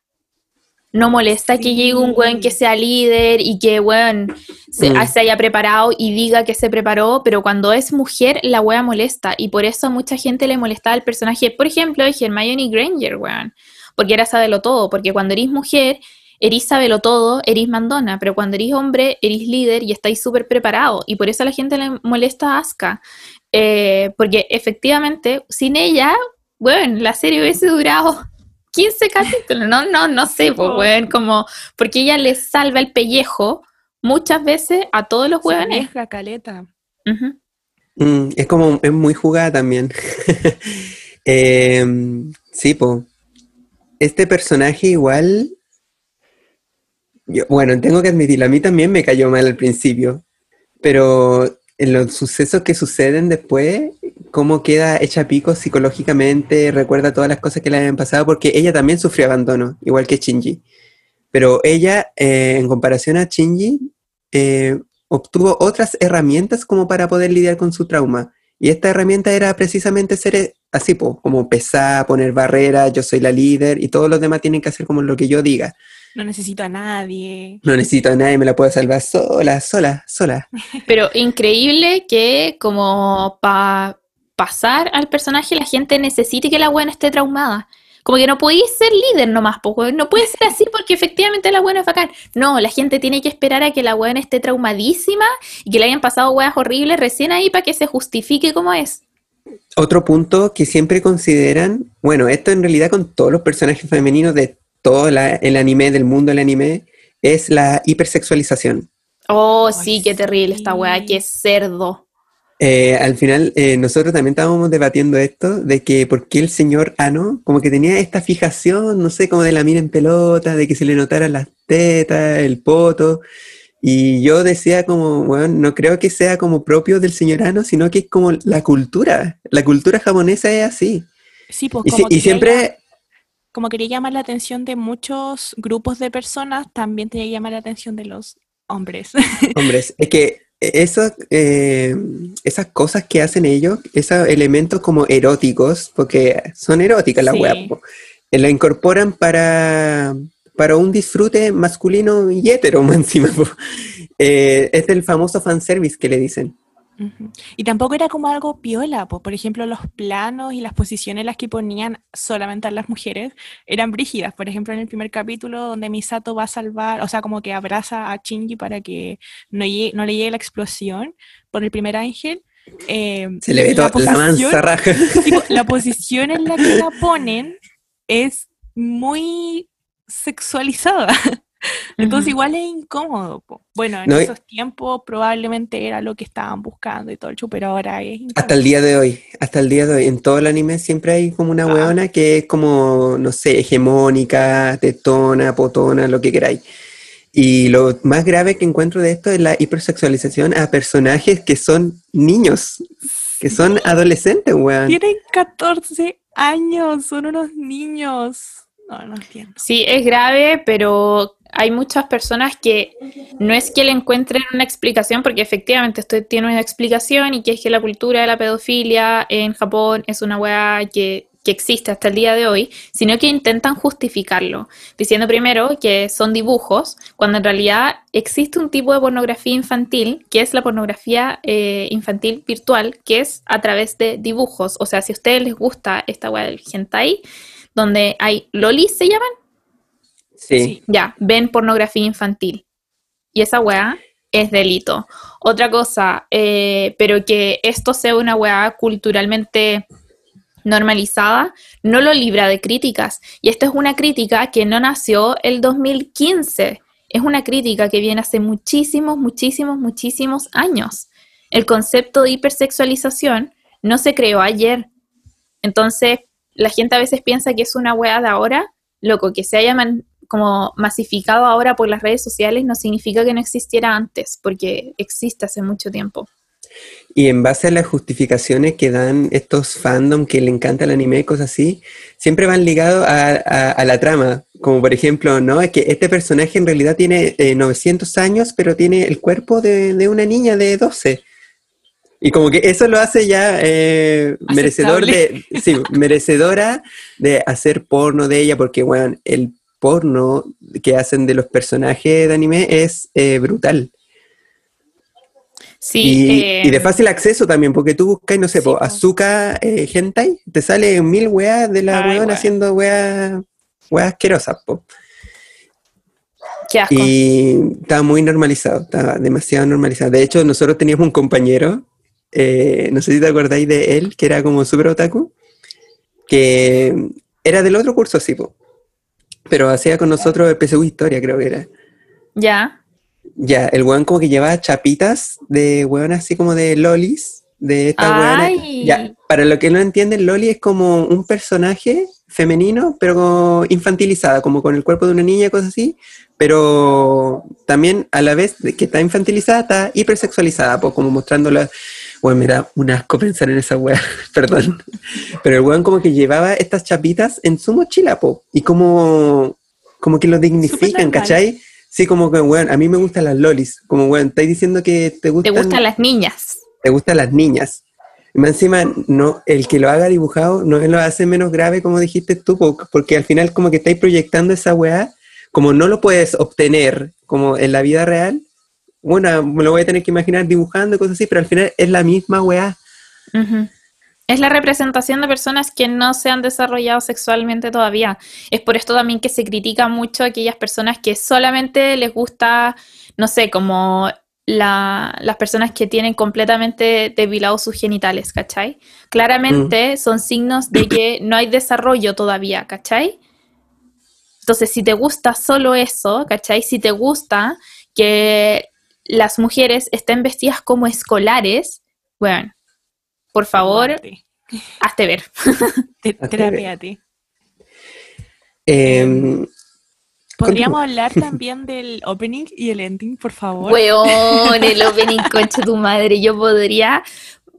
No molesta que llegue un weón que sea líder y que, weón, se, Mm. se haya preparado y diga que se preparó, pero cuando es mujer, la wea molesta. Y por eso a mucha gente le molestaba el personaje, por ejemplo, de Hermione Granger, weón. Porque era sabelo todo, porque cuando eres mujer, eres sabelo todo, eres mandona, pero cuando eres hombre, eres líder y estáis súper preparado. Y por eso a la gente le molesta a Asuka. Eh, porque efectivamente, sin ella, bueno, la serie hubiese durado 15 capítulos, no, no, no sé, pues, Oh. weón, como, porque ella le salva el pellejo muchas veces a todos los Se hueones. arriesga caleta. Mm, es como, es muy jugada también. Em, sí, po. Este personaje igual, yo- bueno, tengo que admitirlo, a mí también me cayó mal al principio, pero en los sucesos que suceden después, cómo queda hecha pico psicológicamente, recuerda todas las cosas que le habían pasado, porque ella también sufrió abandono, igual que Shinji. Pero ella, eh, en comparación a Shinji, eh, obtuvo otras herramientas como para poder lidiar con su trauma. Y esta herramienta era precisamente ser eh, así, po, como pesar, poner barreras, yo soy la líder y todos los demás tienen que hacer como lo que yo diga. No necesito a nadie. No necesito a nadie, me la puedo salvar sola, sola, sola. Pero increíble que como para pasar al personaje la gente necesite que la buena esté traumada. Como que no podéis ser líder nomás, po, weón. no puede ser así porque efectivamente la buena es bacán. No, la gente tiene que esperar a que la buena esté traumadísima y que le hayan pasado weas horribles recién ahí para que se justifique como es. Otro punto que siempre consideran, bueno, esto en realidad con todos los personajes femeninos de todo la- el anime, del mundo del anime, es la hipersexualización. Oh, Ay, sí, qué terrible esta weá, qué cerdo. Eh, al final, eh, nosotros también estábamos debatiendo esto, de que por qué el señor Ano, como que tenía esta fijación, no sé, como de la mina en pelota, de que se le notaran las tetas, el poto, y yo decía como, bueno, no creo que sea como propio del señor Ano, sino que es como la cultura, la cultura japonesa es así. Sí, pues Y, si- y siempre, como quería llamar la atención de muchos grupos de personas, también tenía que llamar la atención de los hombres. Hombres, es que eso, eh, esas cosas que hacen ellos, esos elementos como eróticos, porque son eróticas las Sí. weas, eh, la incorporan para, para un disfrute masculino y hetero encima. Eh, es el famoso fanservice que le dicen. Y tampoco era como algo piola, po. por ejemplo, los planos y las posiciones en las que ponían solamente a las mujeres eran brígidas. Por ejemplo, en el primer capítulo donde Misato va a salvar, o sea, como que abraza a Shinji para que no, llegue- no le llegue la explosión por el primer ángel. eh, Se le ve la toda la posición- mansa raja. tipo, la posición en la que la ponen es muy sexualizada. Entonces Ujú. igual es incómodo. po. Bueno, en No, y- esos tiempos probablemente era lo que estaban buscando y todo el show, pero ahora es incómodo. Hasta el día de hoy, hasta el día de hoy, en todo el anime siempre hay como una Ah. weona que es como, no sé, hegemónica, tetona, potona, lo que queráis. Y lo más grave que encuentro de esto es la hipersexualización a personajes que son niños, que son adolescentes, weón. Tienen 14 años, son unos niños. No, no entiendo. Sí, es grave, pero hay muchas personas que no es que le encuentren una explicación, porque efectivamente esto tiene una explicación y que es que la cultura de la pedofilia en Japón es una weá que, que existe hasta el día de hoy, sino que intentan justificarlo, diciendo primero que son dibujos, cuando en realidad existe un tipo de pornografía infantil, que es la pornografía eh, infantil virtual, que es a través de dibujos. O sea, si a ustedes les gusta esta weá del hentai, donde hay lolis, ¿se llaman? Sí. Ya, ven pornografía infantil. Y esa weá es delito. Otra cosa, eh, pero que esto sea una weá culturalmente normalizada, no lo libra de críticas. Y esta es una crítica que no nació el 2015. Es una crítica que viene hace muchísimos, muchísimos, muchísimos años. El concepto de hipersexualización no se creó ayer. Entonces, la gente a veces piensa que es una weá de ahora, loco, que se haya man- como masificado ahora por las redes sociales no significa que no existiera antes, porque existe hace mucho tiempo. Y en base a las justificaciones que dan estos fandom que le encanta el anime y cosas así, siempre van ligados a, a- a la trama. Como por ejemplo, ¿no? Es que este personaje en realidad tiene eh, 900 años, pero tiene el cuerpo de, de una niña de 12. Y como que eso lo hace ya eh, merecedor de, sí, merecedora de hacer porno de ella, porque, bueno, el porno que hacen de los personajes de anime es eh, brutal. Sí, Y, eh, y de fácil acceso también, porque tú buscas, no sé, Sí, po, azúcar eh, hentai, te sale mil weas de la weón. haciendo weas, weas asquerosas, po. qué asco. Y estaba muy normalizado, estaba demasiado normalizado. De hecho, nosotros teníamos un compañero, eh, no sé si te acordáis de él, que era como súper otaku, que era del otro curso, sí, po. Pero hacía con nosotros el PSU Historia, creo que era. Ya, Ya, el weón como que llevaba chapitas de weón así como de lolis, de esta. Ya, para lo que no entienden, loli es como un personaje femenino, pero como infantilizada, como con el cuerpo de una niña, cosas así, pero también a la vez que está infantilizada, está hipersexualizada, pues como mostrándola. Bueno, me da un asco pensar en esa weá, perdón. Pero el weón como que llevaba estas chapitas en su mochila, po, y como, como que lo dignifican. ¿cachai? Sí, como que, weón, a mí me gustan las lolis. Como, weón, estáis diciendo que te te gustan, gustan las niñas. te gustan las niñas. Y más encima, no, el que lo haga dibujado no lo hace menos grave, como dijiste tú, po- porque al final como que estáis proyectando esa weá, como no lo puedes obtener como en la vida real, bueno, me lo voy a tener que imaginar dibujando y cosas así, pero al final es la misma weá. Es la representación de personas que no se han desarrollado sexualmente todavía. Es por esto también que se critica mucho a aquellas personas que solamente les gusta, no sé, como la- las personas que tienen completamente depilados sus genitales, ¿cachai? Claramente son signos de que no hay desarrollo todavía, ¿cachai? Entonces, si te gusta solo eso, ¿cachai? Si te gusta que las mujeres estén vestidas como escolares, bueno, por favor, hazte ver. Te- Hazte Terapéate. Em, Podríamos hablar también del opening y el ending, por favor. Weón, el opening, concha tu madre. Yo podría,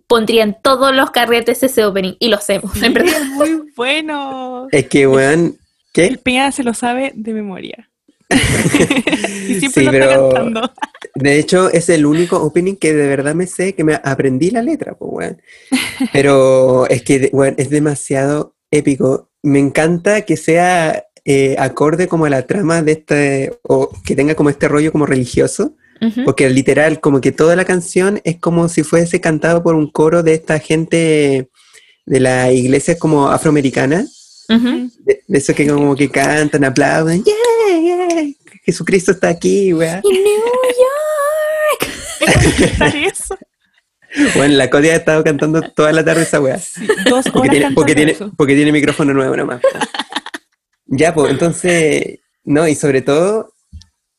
pondría en todos los carretes ese opening y lo hacemos, Sí, en verdad. es muy bueno. es que, weón, ¿qué? El Peña se lo sabe de memoria. y siempre Sí, lo pero- está cantando. De hecho, es el único opening que de verdad me sé, que me aprendí la letra, pues, weón. Pero es que, weón, es demasiado épico. Me encanta que sea eh, acorde como a la trama de este, o que tenga como este rollo como religioso, Ujú. porque literal, como que toda la canción es como si fuese cantado por un coro de esta gente de la iglesia como afroamericana, Ujú. de, de esos que como que cantan, aplauden, yeah, yeah, Jesucristo está aquí. Y New York. Eso. Bueno, la Codia ha estado cantando toda la tarde esa weá. Dos Porque horas tiene, porque, tiene, porque tiene micrófono nuevo nomás. ya, pues, entonces, no, y sobre todo,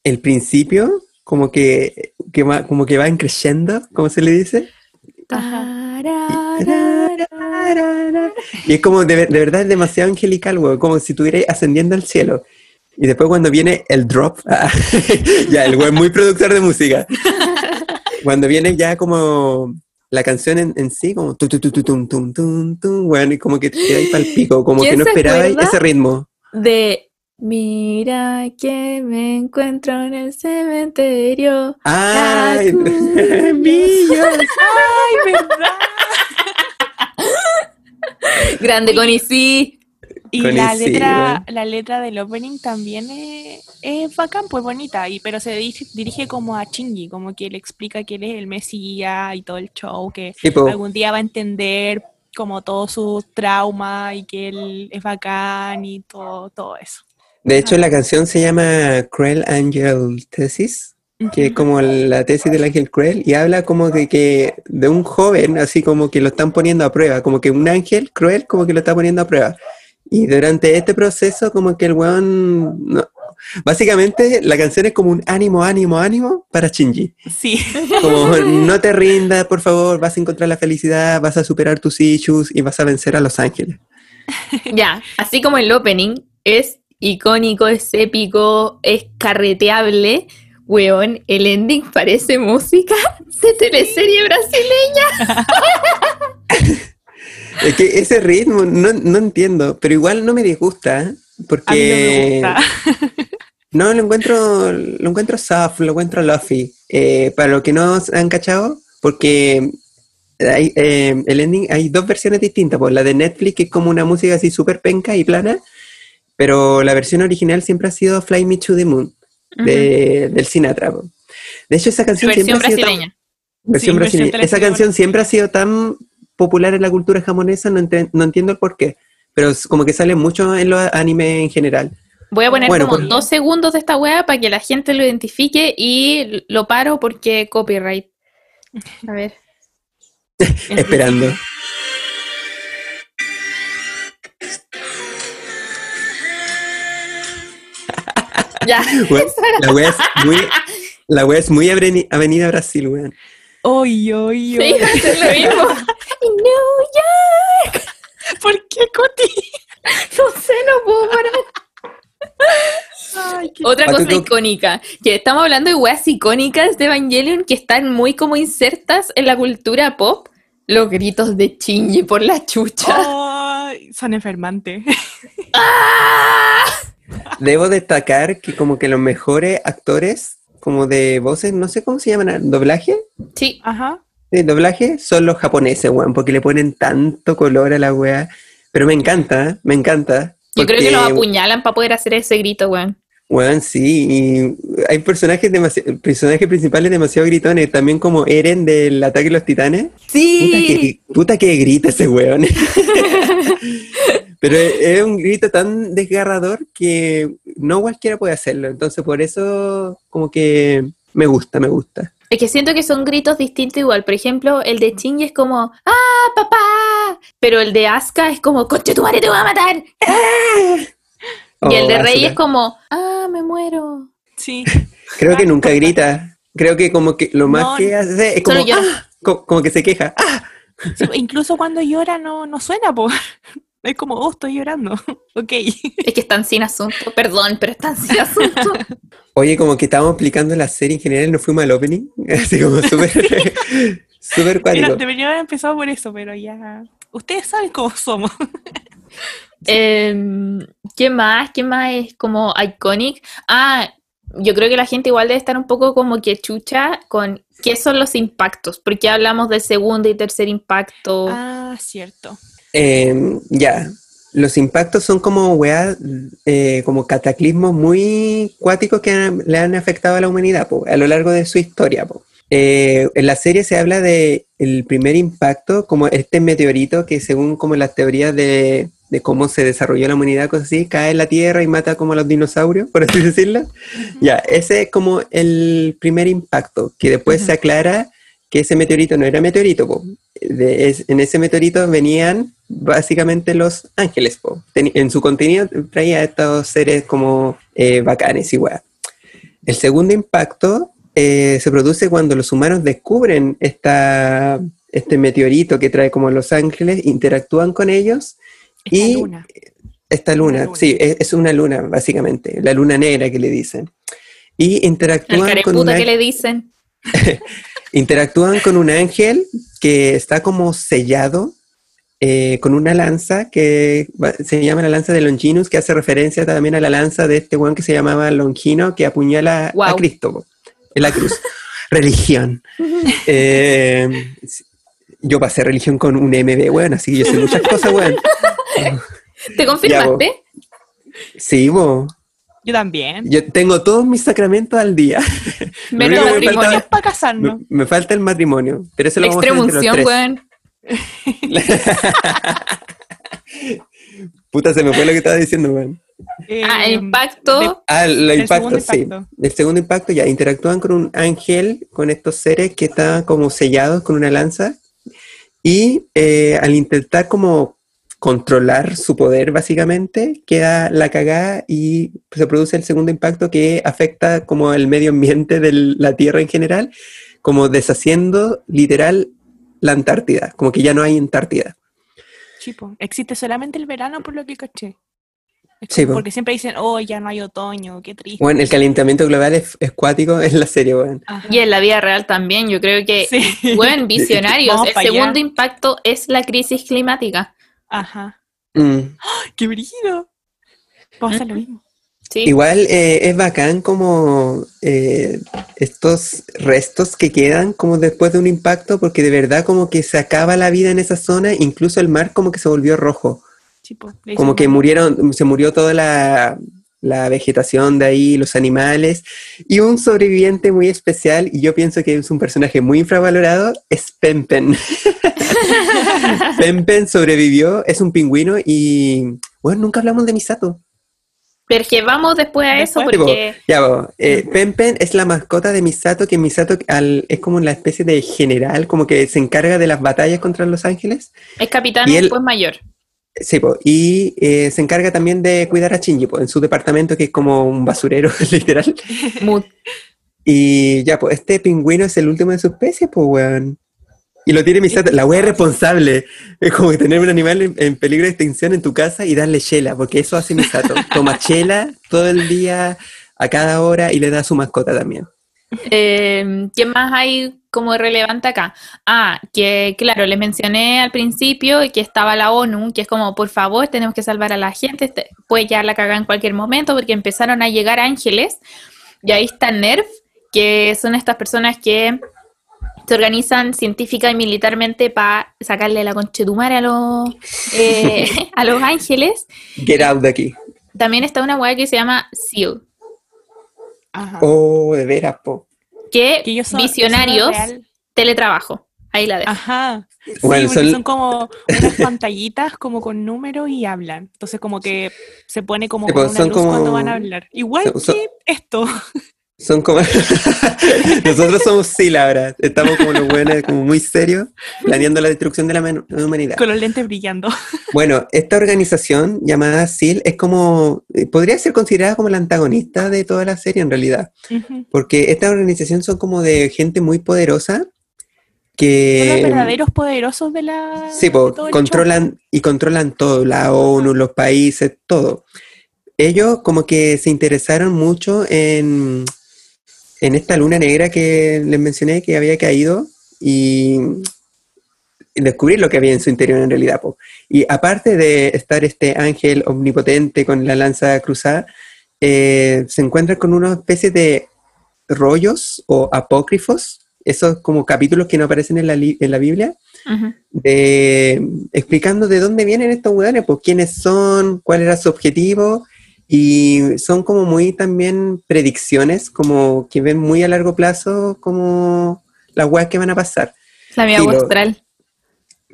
el principio, como que, que va, como que van creciendo, ¿cómo se le dice? Y es como, de, de verdad, es demasiado angelical, weón, como si estuvierais ascendiendo al cielo. Y después cuando viene el drop, ah, ya, el weón muy productor de música. Cuando viene ya como la canción en, en sí, como tu, tu, tu, tu, tum, tum, tum, tum, bueno, y como que te quedáis pal pico, como ¿Quién que no acuerda? ese ritmo. De Mira que me encuentro en el cementerio. ¡Ay! ¡Millos! ¡Ay, verdad! Grande con sí. Y Con la letra, la letra del opening también es, es bacán, pues bonita, y, pero se dirige, dirige como a Shinji, como que le explica que él es el Mesías y todo el show, que Tipo, algún día va a entender como todo su trauma y que él es bacán y todo, todo eso. De hecho, la canción se llama Cruel Angel Thesis, que es como la tesis del ángel cruel, y habla como de que de un joven, así como que lo están poniendo a prueba, como que un ángel cruel como que lo está poniendo a prueba. Y durante este proceso, como que el weón... no- Básicamente, la canción es como un ánimo, ánimo, ánimo para Shinji. Sí, Como, no te rindas, por favor, vas a encontrar la felicidad, vas a superar tus issues y vas a vencer a los ángeles. Ya, así como el opening es icónico, es épico, es carreteable. Weón, el ending parece música de teleserie brasileña. Es que ese ritmo, no, no entiendo, pero igual no me disgusta, ¿eh? a mí no porque me gusta. no, lo encuentro, lo encuentro soft, lo encuentro luffy. Eh, para los que no se han cachado, porque hay, eh, el ending hay dos versiones distintas, pues la de Netflix que es como una música así súper penca y plana, pero la versión original siempre ha sido Fly Me to the Moon, de- del Sinatra. De hecho, esa canción Versión siempre ha sido tan- brasileña. versión Sí, versión brasileña. Esa canción siempre ha sido tan popular en la cultura japonesa, no, ente- no entiendo el por qué, pero es como que sale mucho en los animes en general. Voy a poner Bueno, como por- dos segundos de esta wea para que la gente lo identifique y lo paro porque copyright. A ver. Esperando. Ya. La wea es muy, la wea es muy Avenida, Avenida Brasil, weón. Oy, oy, Sí, oy. a hacer lo mismo. Y New York. ¿Por qué, Coti? No sé, no puedo parar. Ay, qué- Otra Pato, cosa tú- icónica, que estamos hablando de weas icónicas de Evangelion que están muy como insertas en la cultura pop. Los gritos de Shinji por la chucha. Son enfermantes. ¡Ah! Debo destacar que como que los mejores actores, como de voces, no sé cómo se llaman, doblaje, Sí, Ajá. de doblaje, son los japoneses, weón, porque le ponen tanto color a la wea. Pero me encanta, me encanta. yo creo que los apuñalan para poder hacer ese grito, weón. Bueno, sí, y hay personajes demasiado, personajes principales demasiado gritones, también como Eren del Ataque de los Titanes. Puta que, puta que grita ese weón. Pero es un grito tan desgarrador que no cualquiera puede hacerlo. Entonces por eso como que me gusta, me gusta. Es que siento que son gritos distintos igual. Por ejemplo, el de Shinji es como, ¡ah, papá! Pero el de Asuka es como, ¡conche tu madre, te voy a matar! Y el de Oh, Rey Asuka. es como, ¡ah, me muero! Sí. Creo que nunca grita. Creo que como que lo más No, que hace es como. "Ah", co- como que se queja. ¡Ah! Sí, incluso cuando llora no, no suena, po. Es como, oh, estoy llorando. ok. Es que están sin asunto. Perdón, pero están sin asunto. Oye, como que estábamos aplicando la serie en general y nos fuimos al opening. Así como súper, súper cuático. debería haber empezado por eso, pero ya. Ustedes saben cómo somos. Em, ¿Qué más? ¿Qué más es como iconic? Ah, yo creo que la gente igual debe estar un poco como que chucha con qué son los impactos. Porque hablamos del segundo y tercer impacto. Ah, cierto. Eh, ya, los impactos son como weas, eh, como cataclismos muy cuáticos que han- le han afectado a la humanidad po, a lo largo de su historia. po. Eh, en la serie se habla de el primer impacto, como este meteorito que según como las teorías de, de cómo se desarrolló la humanidad, cosas así, cae en la Tierra y mata como a los dinosaurios, por así decirlo. Ya, ese es como el primer impacto, que después se aclara que ese meteorito no era meteorito, po. De- es- en ese meteorito venían básicamente los ángeles, po. En su contenido traía estos seres como eh, bacanes y weá. El segundo impacto eh, se produce cuando los humanos descubren esta, este meteorito que trae como los ángeles, interactúan con ellos Esta y luna. esta luna, Una luna. sí, es, es una luna, básicamente, la luna negra que le dicen. Y interactúan con, una- que le dicen. interactúan con un ángel que está como sellado eh, con una lanza que se llama la lanza de Longinus, que hace referencia también a la lanza de este weón que se llamaba Longino, que apuñala a. Cristo en la cruz. religión. Eh, yo pasé religión con un MB, weón, así que yo sé muchas cosas, weón. ¿Te confirmaste? Sí, bo. Yo también. Yo tengo todos mis sacramentos al día. Menos que me para casarnos. Me, me falta el matrimonio, pero eso lo vamos a hacer entre los extremunción, tres. weón. Puta, se me fue lo que estaba diciendo, weón. Ah, el Eh, impacto. de- Ah, el, El impacto, sí. impacto. El segundo impacto ya interactúan con un ángel, con estos seres que están como sellados con una lanza. Y eh, al intentar como controlar su poder, básicamente, queda la cagada y se produce el segundo impacto que afecta como el medio ambiente de la Tierra en general, como deshaciendo literal la Antártida, como que ya no hay Antártida. Chipo. Existe solamente el verano por lo que caché. Sí, porque siempre dicen, oh, ya no hay otoño, qué triste. Bueno, el calentamiento global es, es cuático en la serie, weón. Ajá. Y en la vida real también, yo creo que, Sí. buen visionarios. El allá. segundo impacto es la crisis climática. Ajá. Mm. ¡Qué brillo! Vamos a hacer lo mismo. Sí. Igual eh, es bacán como eh, estos restos que quedan como después de un impacto, porque de verdad como que se acaba la vida en esa zona, incluso el mar como que se volvió rojo, como que murieron, se murió toda la, la vegetación de ahí, los animales, y un sobreviviente muy especial, y yo pienso que es un personaje muy infravalorado, es Pempen. Pempen sobrevivió, es un pingüino, y bueno, nunca hablamos de Misato. Pero es que vamos después a eso Después, porque Ya, bo, eh, Pen Pen es la mascota de Misato, que Misato al- es como la especie de general, como que se encarga de las batallas contra los ángeles. es capitán Y él- después mayor. Sí, po, y eh, se encarga también de cuidar a Shinji, po, en su departamento, que es como un basurero, literal. Y ya, pues este pingüino es el último de su especie, pues, weón. Y lo tiene Misato, la wea es responsable. Es como que tener un animal en, en peligro de extinción en tu casa y darle chela, porque eso hace Misato. Toma chela todo el día, a cada hora, y le da a su mascota también. Eh, ¿Qué más hay como relevante acá? Ah, que claro, les mencioné al principio que estaba la ONU, que es como, por favor, tenemos que salvar a la gente, este- puede ya la cagar en cualquier momento, porque empezaron a llegar ángeles, y ahí está NERF, que son estas personas que se organizan científica y militarmente para sacarle la conchetumare a los, eh, a los ángeles. Get out de aquí. También está una weá que se llama SEAL, Ajá. Oh, de veras, po. que, Que ellos son- visionarios, teletrabajo. Ahí la dejo. Ajá. Sí, Bueno, porque son- son... como unas pantallitas como con números y hablan. Entonces como que se pone como Sí, con pues, una son luz cuando van a hablar. Igual son- son- que esto. Son como. Nosotros somos ahora. Estamos como los buenos, como muy serios, planeando la destrucción de la humanidad. Con los lentes brillando. Bueno, esta organización llamada SEAL es como. eh, Podría ser considerada como la antagonista de toda la serie en realidad. Porque esta organización son como de gente muy poderosa que. Son los verdaderos poderosos de la. Sí, el controlan y controlan todo, la ONU, los países, todo. Ellos como que se interesaron mucho en, en esta luna negra que les mencioné que había caído y descubrir lo que había en su interior en realidad. po. Y aparte de estar este ángel omnipotente con la lanza cruzada, eh, se encuentran con una especie de rollos o apócrifos, esos como capítulos que no aparecen en la, en la Biblia, de, explicando de dónde vienen estos hueones, pues quiénes son, cuál era su objetivo, y son como muy también predicciones, como que ven muy a largo plazo como las hueas que van a pasar. La lo- astral.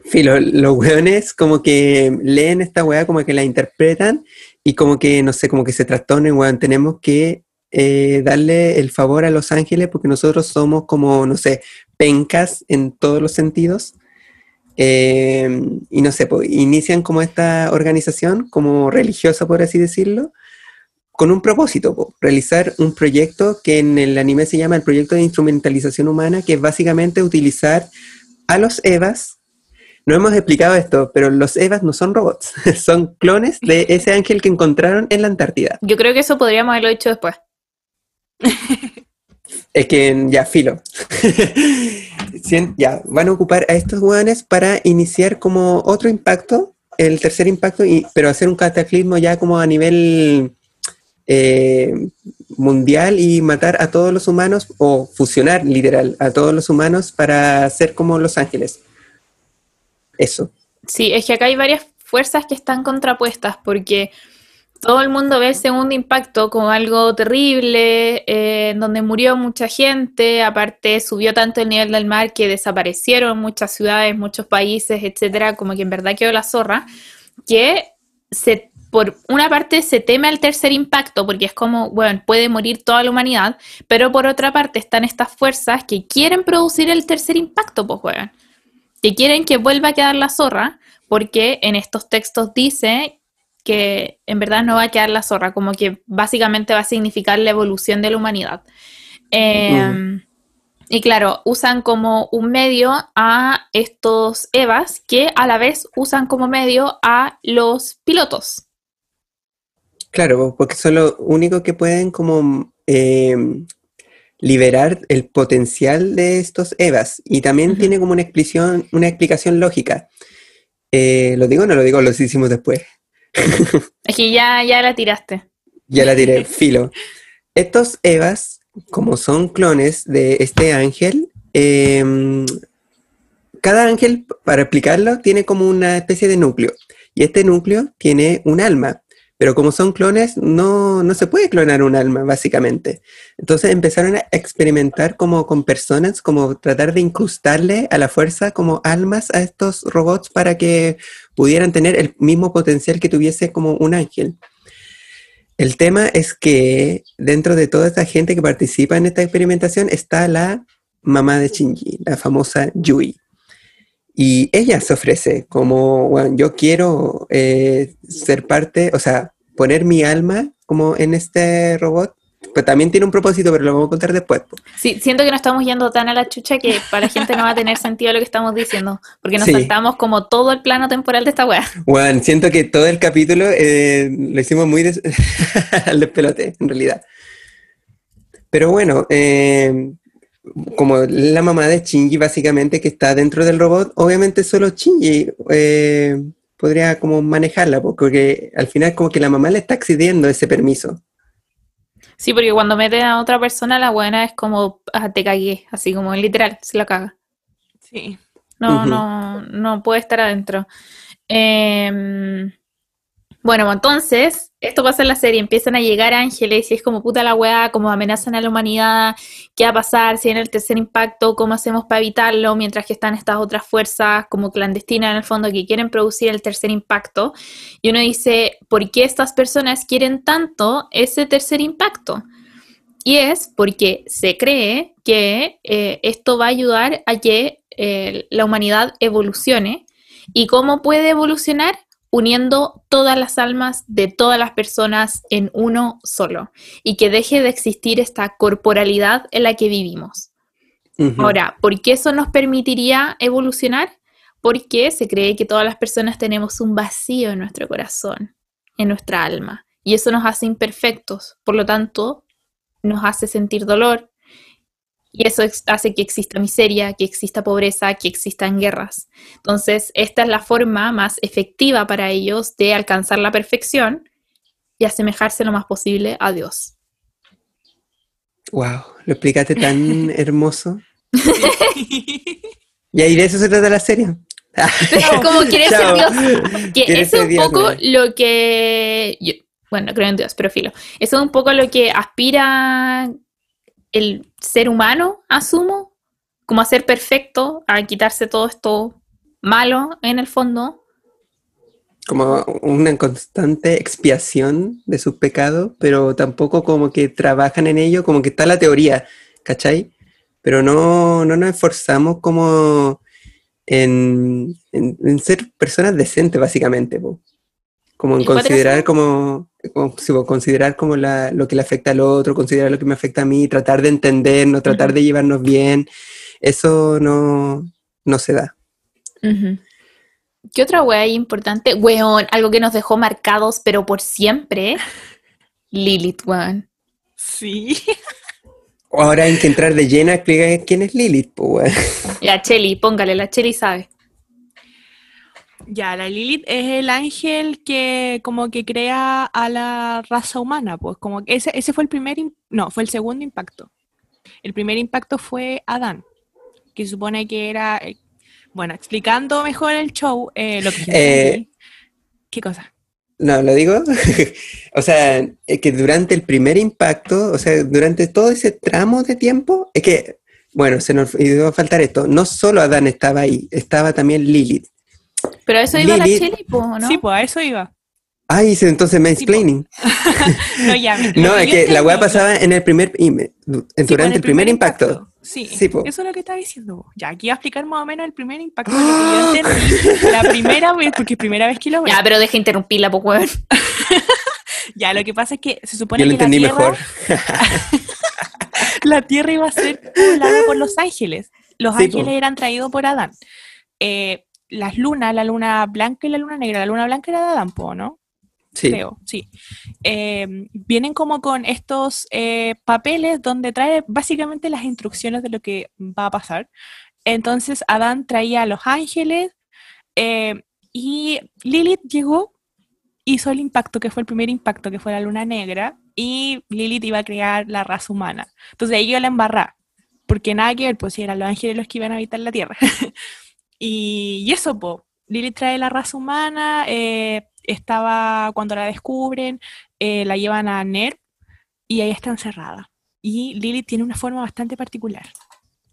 Filo, los hueones como que leen esta hueá, como que la interpretan, y como que, no sé, como que se trastornan, weón, tenemos que eh, darle el favor a los ángeles porque nosotros somos como, no sé, pencas en todos los sentidos. Eh, y no sé, pues, inician como esta organización, como religiosa, por así decirlo, con un propósito, po, realizar un proyecto que en el anime se llama el proyecto de instrumentalización humana, que es básicamente utilizar a los Evas. No hemos explicado esto, pero los Evas no son robots, son clones de ese ángel que encontraron en la Antártida. Yo creo que eso podríamos haberlo hecho después. Es que ya, filo. Ya, van a ocupar a estos hueones para iniciar como otro impacto, el tercer impacto, y, pero hacer un cataclismo ya como a nivel eh, mundial y matar a todos los humanos, o fusionar literal a todos los humanos para ser como los ángeles. Eso. Sí, es que acá hay varias fuerzas que están contrapuestas porque todo el mundo ve el segundo impacto como algo terrible, eh, donde murió mucha gente, aparte subió tanto el nivel del mar que desaparecieron muchas ciudades, muchos países, etcétera, como que en verdad quedó la zorra, que se, por una parte se teme al tercer impacto porque es como, bueno, puede morir toda la humanidad, pero por otra parte están estas fuerzas que quieren producir el tercer impacto, pues, weón que quieren que vuelva a quedar la zorra, porque en estos textos dice que en verdad no va a quedar la zorra, como que básicamente va a significar la evolución de la humanidad. Eh, Y claro, usan como un medio a estos Evas que a la vez usan como medio a los pilotos. Claro, porque son los únicos que pueden como eh, liberar el potencial de estos EVAs. Y también tiene como una explicación, una explicación lógica. Eh, ¿Lo digo o no lo digo? Lo hicimos después. Es que ya, ya la tiraste. Ya la tiré, filo. Estos Evas, como son clones de este ángel, em, cada ángel, para explicarlo, tiene como una especie de núcleo. Y este núcleo tiene un alma. Pero como son clones, no, no se puede clonar un alma, básicamente. Entonces empezaron a experimentar como con personas, como tratar de incrustarle a la fuerza como almas a estos robots para que pudieran tener el mismo potencial que tuviese como un ángel. El tema es que dentro de toda esta gente que participa en esta experimentación está la mamá de Shinji, la famosa Yui. Y ella se ofrece como, bueno, yo quiero eh, ser parte, o sea, poner mi alma como en este robot. Pues también tiene un propósito, pero lo vamos a contar después. Sí, siento que nos estamos yendo tan a la chucha que para la gente no va a tener sentido lo que estamos diciendo, porque nos Sí. saltamos como todo el plano temporal de esta wea. Bueno, siento que todo el capítulo eh, lo hicimos muy des- al despelote, en realidad. Pero bueno, eh, como la mamá de Shinji, básicamente, que está dentro del robot, obviamente solo Shinji eh, podría como manejarla, porque al final como que la mamá le está accediendo ese permiso. Sí, porque cuando meten a otra persona, la buena es como, ah, te cagué, así como literal, se la caga. Sí. No, no, no puede estar adentro. Em, bueno, entonces, esto pasa en la serie, empiezan a llegar ángeles y es como puta la weá, como amenazan a la humanidad, qué va a pasar si en el tercer impacto, cómo hacemos para evitarlo, mientras que están estas otras fuerzas como clandestinas en el fondo que quieren producir el tercer impacto. Y uno dice, ¿por qué estas personas quieren tanto ese tercer impacto? Y es porque se cree que eh, esto va a ayudar a que eh, la humanidad evolucione. ¿Y cómo puede evolucionar? Uniendo todas las almas de todas las personas en uno solo y que deje de existir esta corporalidad en la que vivimos. Ahora, ¿por qué eso nos permitiría evolucionar? Porque se cree que todas las personas tenemos un vacío en nuestro corazón, en nuestra alma, y eso nos hace imperfectos. Por lo tanto, nos hace sentir dolor, y eso hace que exista miseria, que exista pobreza, que existan guerras. Entonces, esta es la forma más efectiva para ellos de alcanzar la perfección y asemejarse lo más posible a Dios. Wow, lo explicaste tan hermoso. Y ahí de eso se trata la serie. Como quiere ser. Dios. Que eso es un Dios, poco lo que. yo- bueno, creo en Dios, pero filo. Eso es un poco lo que aspira el ser humano, asumo, como a ser perfecto, a quitarse todo esto malo en el fondo. Como una constante expiación de sus pecados, pero tampoco como que trabajan en ello, como que está la teoría, ¿cachai? Pero no, no nos esforzamos como en, en- ser personas decentes, básicamente. Como en ¿Y cuál era considerar como, como- considerar como la- lo que le afecta al otro, considerar lo que me afecta a mí, tratar de entendernos, tratar de llevarnos bien, eso no, no se da. ¿Qué otra wea hay importante? Weón, algo que nos dejó marcados, pero por siempre. Lilith, weón. Sí. Ahora hay que entrar de lleno a explicar quién es Lilith, pues, La Cheli, póngale, la Cheli sabe. Ya, la Lilith es el ángel que como que crea a la raza humana, pues como que ese, ese fue el primer, im- no, fue el segundo impacto. El primer impacto fue Adán, que supone que era, eh, bueno, explicando mejor el show, eh, lo que Eh. ¿Qué cosa? No, lo digo. o sea, es que durante el primer impacto, o sea, durante todo ese tramo de tiempo, es que, bueno, se nos iba a faltar esto. No solo Adán estaba ahí, estaba también Lilith. Pero a eso iba la Lilith- Cheli, ¿no? Sí, pues a eso iba. Ay, hice entonces mansplaining. No, ya. No, es que la weá pasaba en el primer, im- Sí, durante pues, el primer impacto. Sí, Sí, po. eso es lo que estaba diciendo. vos. Ya, aquí iba a explicar más o menos el primer impacto de lo que yo entendí. La primera vez, porque es primera vez que lo veo. Ya, pero deja interrumpirla, po, weón. Ya, lo que pasa es que se supone Yo lo que entendí la tierra, mejor. la tierra iba a ser poblada por los ángeles. Los Sí, ángeles po. eran traídos por Adán. Eh, las lunas, la luna blanca y la luna negra. La luna blanca era de Adán, po, ¿no? Sí. creo, sí. Eh, vienen como con estos eh, papeles donde trae básicamente las instrucciones de lo que va a pasar. Entonces Adán traía a los ángeles eh, y Lilith llegó, hizo el impacto, que fue el primer impacto, que fue la luna negra, y Lilith iba a crear la raza humana. Entonces ahí yo la embarrá, porque nada que ver, pues si eran los ángeles los que iban a habitar la tierra. y, y eso, po. Lilith trae la raza humana, eh, estaba cuando la descubren, eh, la llevan a Ner y ahí está encerrada. Y Lilith tiene una forma bastante particular,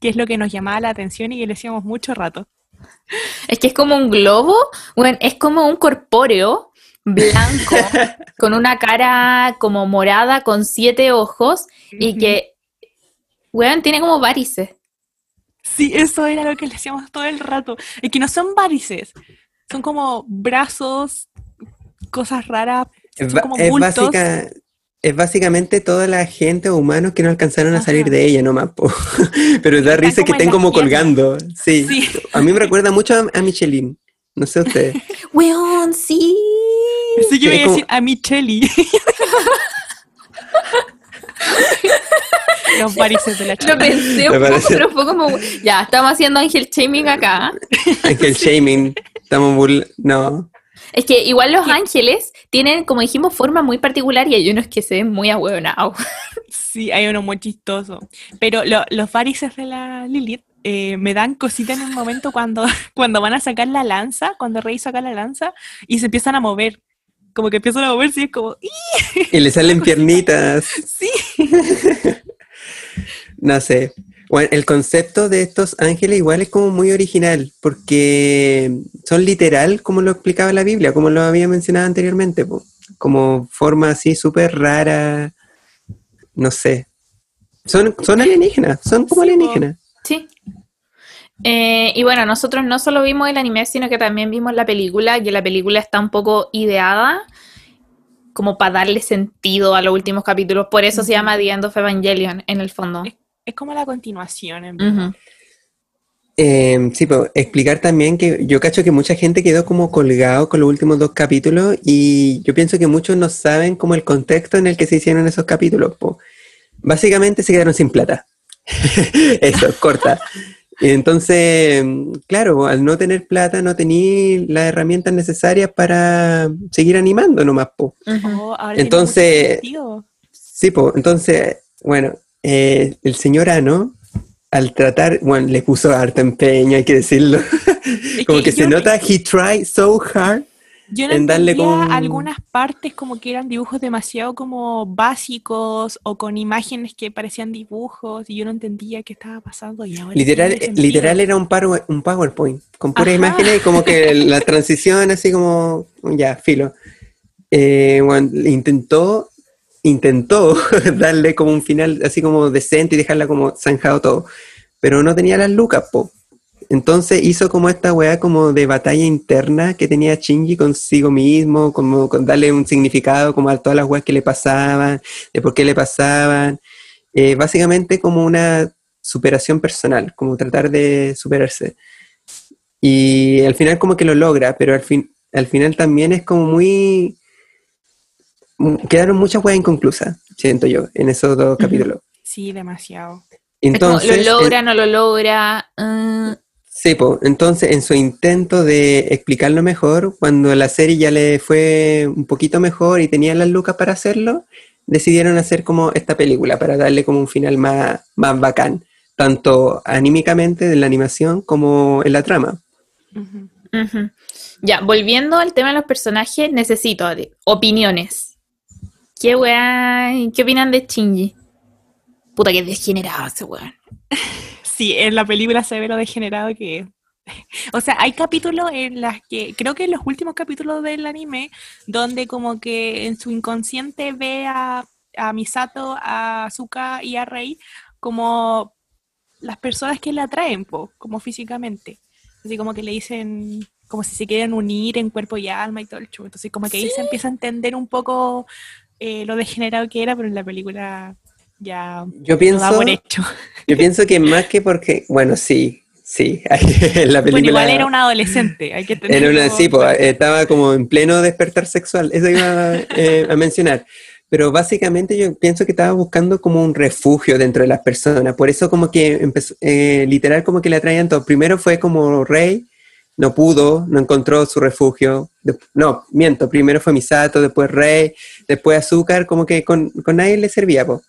que es lo que nos llamaba la atención y que le decíamos mucho rato. Es que es como un globo, bueno, es como un corpóreo blanco, con una cara como morada, con siete ojos, y que, weón, tiene como varices. Sí, eso era lo que le decíamos todo el rato. Es que no son varices, son como brazos, cosas raras, Es, son ba- como es bultos. básica, es básicamente toda la gente o humanos que no alcanzaron a salir de ella nomás, po. Pero da risa que estén como colgando. Sí. Sí. A mí me recuerda mucho a, a Michelin. No sé ustedes. Weón, sí. Que Es voy a como- decir a Micheli. Los varices de la Lo chica. pensé un poco, pero fue como, ya, estamos haciendo ángel shaming acá. Ángel shaming. Estamos burl... No. Es que igual los ángeles tienen, como dijimos, forma muy particular y hay unos que se ven muy ahueonados. Sí, hay uno muy chistoso. Pero lo- los varices de la Lilith eh, me dan cosita en un momento cuando, cuando van a sacar la lanza, cuando Rey saca la lanza y se empiezan a mover. Como que empiezan a moverse y es como, ¡ih! Y le salen piernitas. sí. No sé. Bueno, el concepto de estos ángeles igual es como muy original, porque son literal, como lo explicaba la Biblia, como lo había mencionado anteriormente, po. como forma así súper rara, no sé. Son, son alienígenas, son como alienígenas. Sí. Eh, y bueno, nosotros no solo vimos el anime, sino que también vimos la película, que la película está un poco ideada como para darle sentido a los últimos capítulos. Por eso se llama The End of Evangelion, en el fondo. Es como la continuación, en. Eh, sí, pues explicar también que yo cacho que mucha gente quedó como colgado con los últimos dos capítulos y yo pienso que muchos no saben como el contexto en el que se hicieron esos capítulos. po. Básicamente se quedaron sin plata. Eso, corta. Entonces, claro, al no tener plata no tenía las herramientas necesarias para seguir animando nomás. Po. Ujú. Oh, ahora Entonces-. Sí, pues, entonces, bueno, eh, el señor Ano, al tratar, bueno, le puso harto empeño, hay que decirlo. Como que se yo- nota, he tried so hard. Yo no en darle como un- algunas partes como que eran dibujos demasiado como básicos o con imágenes que parecían dibujos y yo no entendía qué estaba pasando y ahora Literal, literal era un, power- un PowerPoint, con puras imágenes y como que la transición así como, ya, filo. Eh, bueno, intentó, intentó darle como un final así como decente y dejarla como zanjado todo, pero no tenía las lucas, po. Entonces hizo como esta weá como de batalla interna que tenía Shinji consigo mismo, como con darle un significado como a todas las weas que le pasaban, de por qué le pasaban. Eh, básicamente como una superación personal, como tratar de superarse. Y al final como que lo logra, pero al, fin, al final también es como muy... mu- Quedaron muchas weas inconclusas, siento yo, en esos dos capítulos. Sí, demasiado. Entonces, lo en- logra, no lo logra. mm, Sí, po. entonces en su intento de explicarlo mejor, cuando la serie ya le fue un poquito mejor y tenían las lucas para hacerlo, decidieron hacer como esta película para darle como un final más, más bacán, tanto anímicamente de la animación como en la trama. Ya, volviendo al tema de los personajes, necesito de- opiniones. ¿Qué weá? ¿Qué opinan de Shinji? Puta que degenerado ese weón. Sí, en la película se ve lo degenerado que es. O sea, hay capítulos en las que, creo que en los últimos capítulos del anime, donde como que en su inconsciente ve a, a Misato, a Asuka y a Rei como las personas que la atraen, po, como físicamente. Así como que le dicen, como si se quieren unir en cuerpo y alma y todo el show. Entonces como que ahí se empieza a entender un poco eh, lo degenerado que era, pero en la película ya Yo lo pienso, da por hecho. yo pienso que más que porque, bueno, sí, sí, en la película... Bueno, igual era un adolescente, hay que Era tenerlo una, sí, claro. estaba como en pleno despertar sexual, eso iba eh, a mencionar. Pero básicamente yo pienso que estaba buscando como un refugio dentro de las personas, por eso como que empezó, eh, literal como que le atraían todo. Primero fue como Rey, no pudo, no encontró su refugio. No, miento, primero fue Misato, después Rey, después Azúcar, como que con, con nadie le servía, po.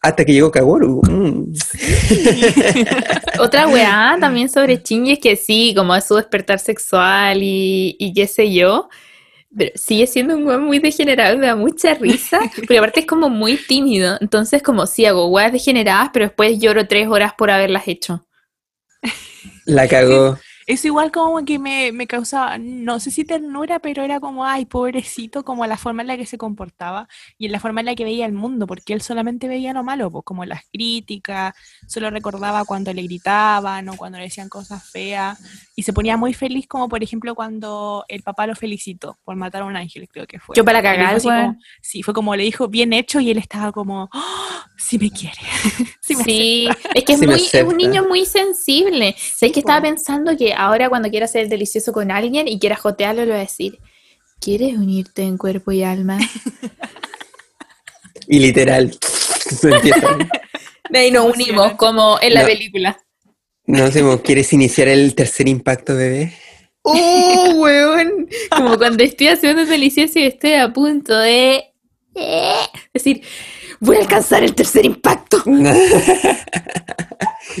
Hasta que llegó Kaworu. mm. Otra weá también sobre Shinji es que sí, como es su despertar sexual y, y qué sé yo, pero sigue siendo un weón muy degenerado y me da mucha risa, porque aparte es como muy tímido, entonces como sí hago weas degeneradas, pero después lloro tres horas por haberlas hecho. La cagó. Eso igual como que me, me causaba, no sé si ternura, pero era como, ay, pobrecito, como la forma en la que se comportaba y en la forma en la que veía el mundo, porque él solamente veía lo malo, pues como las críticas, solo recordaba cuando le gritaban o cuando le decían cosas feas, y se ponía muy feliz como por ejemplo cuando el papá lo felicitó por matar a un ángel, creo que fue. Yo para cagar, como- sí, fue como le dijo, bien hecho, y él estaba como, "Oh, sí me quiere. sí me Sí, es que es, Sí muy, es un niño muy sensible. Sé que estaba pensando que ahora cuando quiera ser delicioso con alguien y quiera jotearlo, le voy a decir, ¿quieres unirte en cuerpo y alma? Y literal. De ahí nos unimos, como en la No. película. No sé, ¿quieres iniciar el tercer impacto, bebé? ¡Oh, weón! Como cuando estoy haciendo delicioso y estoy a punto de... eh, decir, voy a alcanzar el tercer impacto.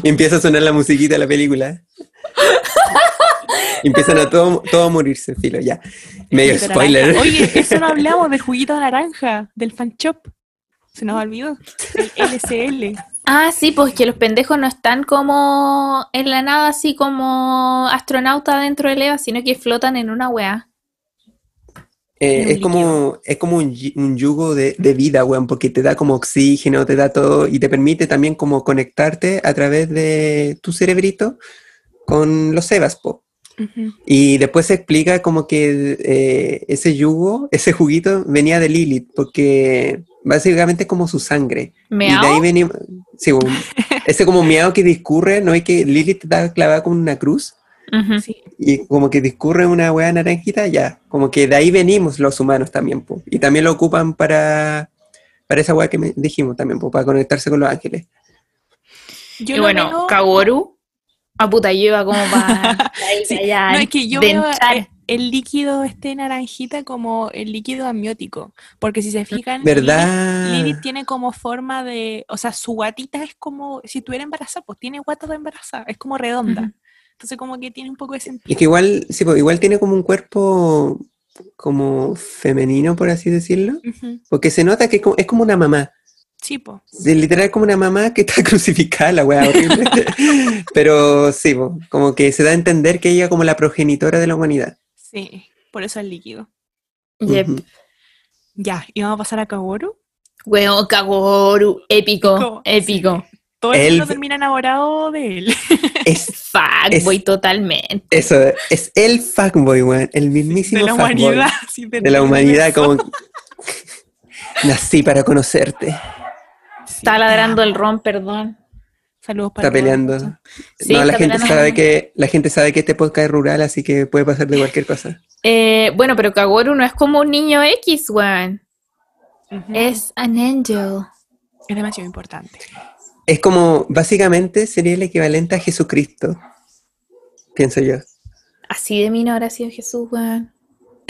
y empieza a sonar la musiquita de la película. Empiezan a todo, todo a morirse, filo, ya. Medio spoiler. naranja. Oye, eso no hablamos del juguito de naranja, del fan shop. Se nos olvidó. El LCL. Ah, sí, pues que los pendejos no están como en la nada, así como astronauta dentro del EVA, sino que flotan en una weá. Eh, es como, es como un, un yugo de, de vida, weón, porque te da como oxígeno, te da todo y te permite también como conectarte a través de tu cerebrito con los sebas, po. Y después se explica como que eh, ese yugo, ese juguito venía de Lilith, porque básicamente es como su sangre. Y de ahí ¿Meao? venimos, sí, ese como miau que discurre, ¿no? Y que Lilith está clavada con una cruz Sí. y como que discurre una hueá naranjita, ya, como que de ahí venimos los humanos también, po. Y también lo ocupan para, para esa hueá que me- dijimos también, po, para conectarse con los ángeles. Yo y bueno, veo- Kaworu. A puta, yo iba como para. Sí, allá, No, es que yo veo el líquido este naranjita como el líquido amniótico, porque si se fijan, Lilith- ¿Verdad? Lilith tiene como forma de, o sea, su guatita es como, si tuviera embarazada, pues tiene guata de embarazada, es como redonda. Entonces como que tiene un poco de Es sentido. que igual, sí, po, igual tiene como un cuerpo como femenino, por así decirlo, porque se nota que es como, es una mamá. Sí, po. Sí, literal es como una mamá que está crucificada, la weá horrible. Pero sí, po, como que se da a entender que ella es como la progenitora de la humanidad. Sí, por eso el líquido. Yep. Ya, y vamos a pasar a Kaworu. Weón, Kaworu. Épico. Épico, Épico. Todo el mundo termina enamorado de él. Es Fuckboy totalmente. Eso, es el fuckboy, weón, el mismísimo de la fuckboy humanidad. sí, de la humanidad, como nací para conocerte. Sí. Está ladrando el ron, perdón. Saludos para Está peleando. Sí, no, la está gente peleando sabe que la gente sabe que este podcast es rural, así que puede pasar de cualquier cosa. Eh, bueno, pero Kaworu no es como un niño X, weón. Es an angel. Es demasiado importante. Es como, básicamente, sería el equivalente a Jesucristo, pienso yo. Así de minor ha sido Jesús, weón.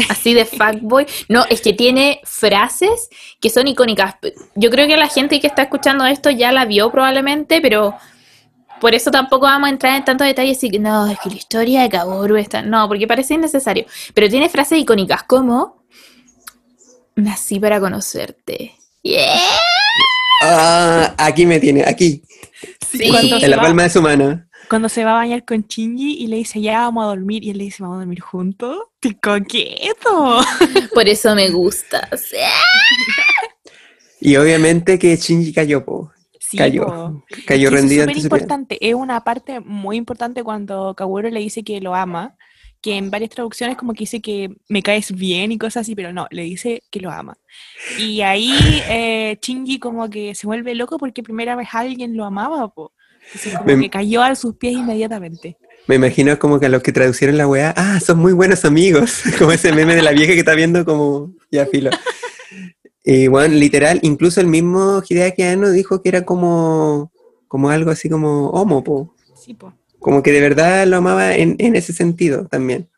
Así de fuckboy. No, es que tiene frases que son icónicas. Yo creo que la gente que está escuchando esto ya la vio probablemente, pero por eso tampoco vamos a entrar en tantos detalles y que no, es que la historia de Kaworu está. No, porque parece innecesario. Pero tiene frases icónicas como Nací para conocerte. Yeah. Ah, aquí me tiene, aquí, Sí. Cuando, en se la va, palma de su mano. cuando se va a bañar con Shinji y le dice, ya vamos a dormir, y él le dice, vamos a dormir juntos. ¡Qué coqueto! Por eso me gustas. Y obviamente que Shinji cayó, po. Sí, cayó, po. cayó rendido es súper importante. Es una parte muy importante cuando Kaworu le dice que lo ama, que en varias traducciones como que dice que me caes bien y cosas así, pero no, le dice que lo ama. Y ahí eh, Shinji como que se vuelve loco porque primera vez alguien lo amaba, po. Entonces como Me- que cayó a sus pies inmediatamente. Me imagino como que a los que traducieron la weá, ah, son muy buenos amigos, como ese meme de la vieja que está viendo como, ya filo. Y bueno, literal, incluso el mismo Hideaki Anno dijo que era como, como algo así como homo, po. Sí, po. Como que de verdad lo amaba en, en ese sentido también.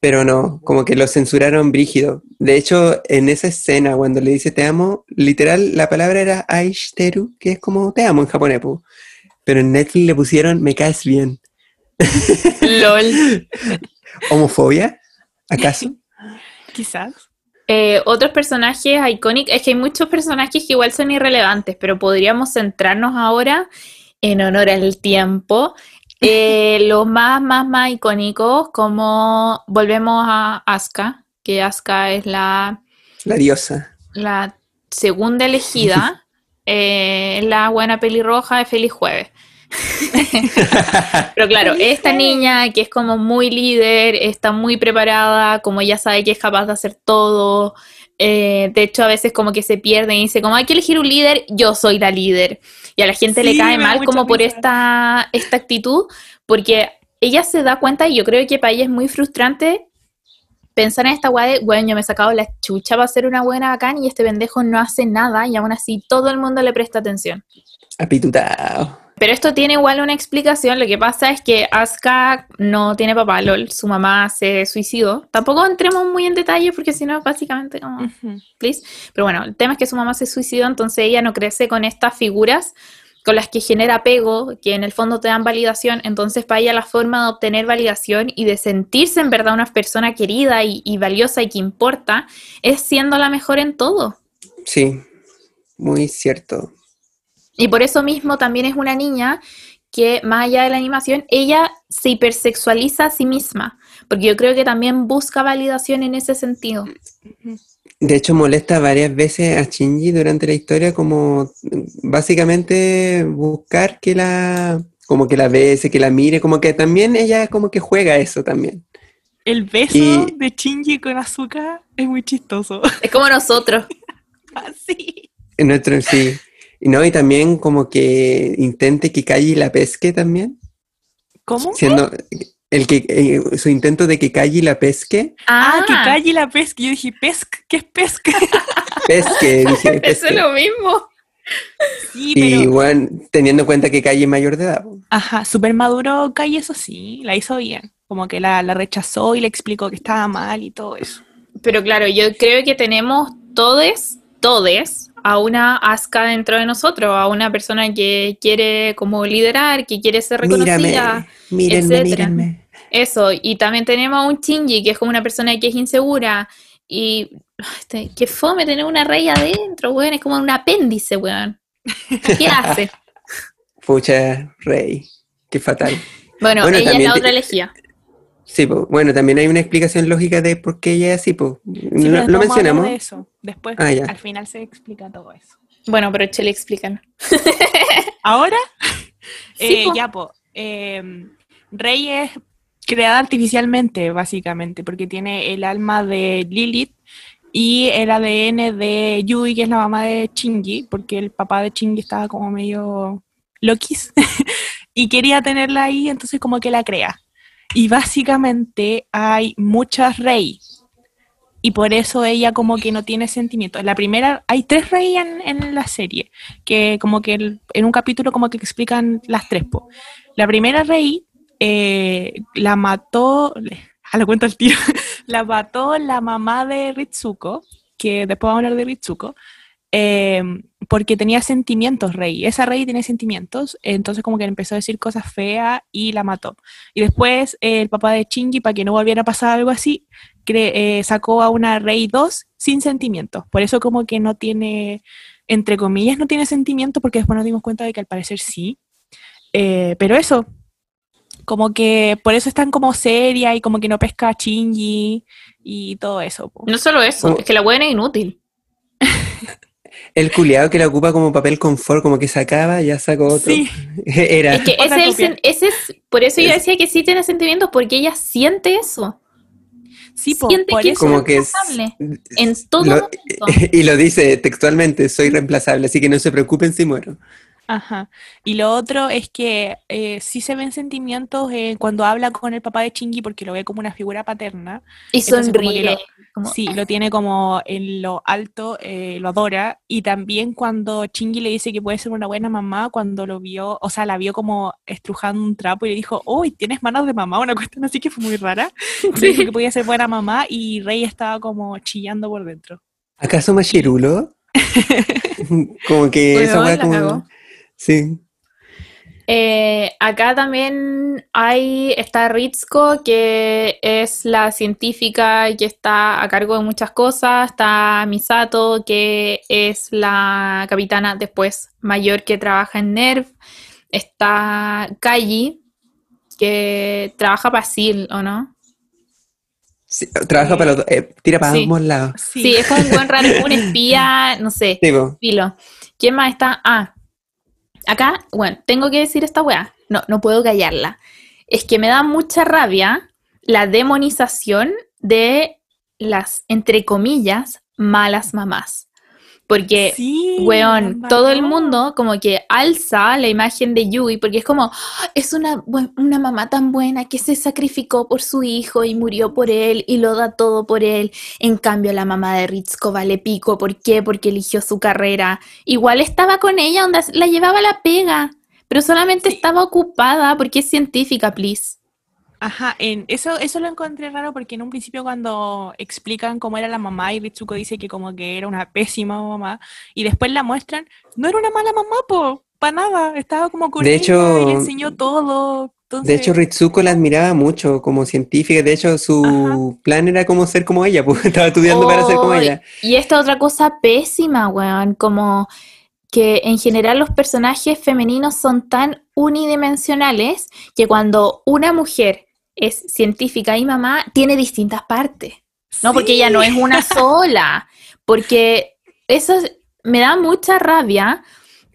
Pero no, como que lo censuraron brígido. De hecho, en esa escena, cuando le dice te amo, literal, la palabra era aishiteru, que es como te amo en japonés, po. Pero en Netflix le pusieron me caes bien. LOL. ¿Homofobia? ¿Acaso? Quizás. Eh, otros personajes icónicos, es que hay muchos personajes que igual son irrelevantes, pero podríamos centrarnos ahora en honor al tiempo. Eh, los más, más, más icónicos, como volvemos a Asuka, que Asuka es la, La diosa. la segunda elegida, eh, es la buena pelirroja de Feliz Jueves. Pero claro, ¡Feliz esta niña que es como muy líder, está muy preparada, como ella sabe que es capaz de hacer todo. Eh, de hecho, a veces como que se pierde y dice, como hay que elegir un líder, yo soy la líder. Y a la gente le cae mal como por esta, esta actitud, porque ella se da cuenta, y yo creo que para ella es muy frustrante pensar en esta weá de, bueno, yo me he sacado la chucha para ser una buena bacán y este pendejo no hace nada y aún así todo el mundo le presta atención. Apitutado. Pero esto tiene igual una explicación. Lo que pasa es que Asuka no tiene papá, LOL. Su mamá se suicidó. Tampoco entremos muy en detalle porque si no, básicamente como, please. Pero bueno, el tema es que su mamá se suicidó, entonces ella no crece con estas figuras con las que genera apego, que en el fondo te dan validación. Entonces, para ella la forma de obtener validación y de sentirse en verdad una persona querida y, y valiosa y que importa es siendo la mejor en todo. Sí, muy cierto. Y por eso mismo también es una niña que más allá de la animación, ella se hipersexualiza a sí misma, porque yo creo que también busca validación en ese sentido. De hecho, molesta varias veces a Shinji durante la historia, como básicamente buscar que la, como que la bese, que la mire, como que también ella como que juega eso también. El beso Y- de Shinji con azúcar es muy chistoso. Es como nosotros. Así. En nuestro, sí. Y no, y también como que intente que Kaji la pesque también, ¿Cómo? siendo el que eh, su intento de que Kaji la pesque, Ah, que calle la pesca. Yo dije, pesca, ¿qué es pesca? pesque, dije, Eso es pesque. lo mismo. Sí, Y pero. bueno, teniendo en cuenta que Kaji es mayor de edad. Ajá, súper maduro Calle, eso sí, la hizo bien. Como que la, la rechazó y le explicó que estaba mal y todo eso. Pero claro, yo creo que tenemos todes, todes, a una Aska dentro de nosotros, a una persona que quiere como liderar, que quiere ser reconocida. Mírame, mírenme, etcétera. mírenme. Eso, y también tenemos a un Shinji, que es como una persona que es insegura. Y este, que fome tener una rey adentro, weón, es como un apéndice, weón. ¿Qué hace? Pucha, rey, qué fatal. Bueno, Bueno, ella es la otra elegía. Sí, po. bueno, también hay una explicación lógica de por qué ella es así, po. Sí, lo, mencionamos. de eso. Después, Ah, ya. al final se explica todo eso. Bueno, pero Chele, explícanos. Ahora, Sí, eh, po. ya, po, eh, Rey es creada artificialmente, básicamente, porque tiene el alma de Lilith y el ADN de Yui, que es la mamá de Chingy, porque el papá de Chingy estaba como medio loquis y quería tenerla ahí, entonces como que la crea. Y básicamente hay muchas Rey. Y por eso ella como que no tiene sentimientos. La primera, hay tres Rey en, en la serie, que como que en un capítulo como que explican las tres. po. La primera Rey eh, la mató, a lo cuento el tío, la mató la mamá de Ritsuko, que después vamos a hablar de Ritsuko, eh, porque tenía sentimientos Rey. Esa Rey tenía sentimientos, entonces como que empezó a decir cosas feas y la mató. Y después eh, el papá de Shinji, para que no volviera a pasar algo así, cre- eh, sacó a una Rey 2 sin sentimientos. Por eso como que no tiene, entre comillas, no tiene sentimientos, porque después nos dimos cuenta de que al parecer sí. Eh, pero eso, como que por eso están como seria y como que no pesca a Shinji y todo eso. po. No solo eso, Oh. es que la buena es inútil. El culiado que la ocupa como papel confort, como que sacaba, ya sacó otro. Sí, Era. Es que ese es, el ese es, por eso yo decía que sí tiene sentimientos, porque ella siente eso. sí, Siente por que eso. como que es- en todo Lo- momento. y lo dice textualmente, soy reemplazable, así que no se preocupen si muero. Ajá. Y lo otro es que eh, sí se ven sentimientos eh, cuando habla con el papá de Chingy porque lo ve como una figura paterna. Y Entonces, como que sonríe. lo- como- Sí, lo tiene como en lo alto, eh, lo adora. Y también cuando Chingy le dice que puede ser una buena mamá, cuando lo vio, o sea, la vio como estrujando un trapo y le dijo, uy, tienes manos de mamá, una cuestión así que fue muy rara. Le dijo que podía ser buena mamá y Rey estaba como chillando por dentro. ¿Acaso Machirulo? como que esa weá la como. Sí. Eh, acá también hay, está Ritsuko, que es la científica que está a cargo de muchas cosas. Está Misato, que es la capitana después mayor que trabaja en NERV. Está Kaji, que trabaja para SEAL, ¿o no? Sí, Trabaja para los dos, eh, tira para Sí. ambos lados. Sí, es como un buen raro, un espía, no sé. Sí. Filo. ¿Quién más está? Ah, acá, bueno, tengo que decir esta weá. No, no puedo callarla. Es que me da mucha rabia la demonización de las, entre comillas, malas mamás. Porque, Sí, weón, todo el mundo como que alza la imagen de Yui, porque es como, "Ah, es una, una mamá tan buena que se sacrificó por su hijo y murió por él y lo da todo por él. En cambio, la mamá de Ritsuko vale pico. ¿Por qué? Porque eligió su carrera. Igual estaba con ella, donde la llevaba a la pega, pero solamente Sí. estaba ocupada porque es científica, please. Ajá, en eso, eso lo encontré raro porque en un principio cuando explican cómo era la mamá y Ritsuko dice que como que era una pésima mamá y después la muestran, no era una mala mamá, po, para nada, estaba como con De hecho- y le enseñó todo. De hecho, Ritsuko la admiraba mucho como científica. De hecho, su plan era como ser como ella, pues estaba estudiando para ser como Ay, ella. Y esta otra cosa pésima, weón, como que en general los personajes femeninos son tan unidimensionales que cuando una mujer es científica y mamá, tiene distintas partes. No, porque ella no es una sola. Porque eso es- me da mucha rabia.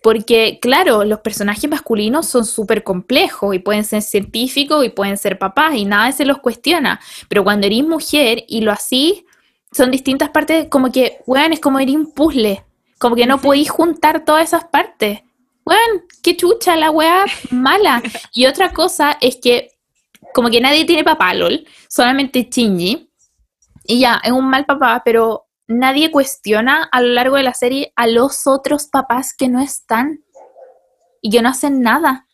Porque, claro, los personajes masculinos son súper complejos y pueden ser científicos y pueden ser papás y nada se los cuestiona. Pero cuando eres mujer y lo así, son distintas partes, como que, weón, es como eres un puzzle. Como que no podéis juntar todas esas partes. Weón, qué chucha la weá mala. Y otra cosa es que, como que nadie tiene papá, lol, solamente Shinji. Y ya, es un mal papá, pero nadie cuestiona a lo largo de la serie a los otros papás que no están y que no hacen nada.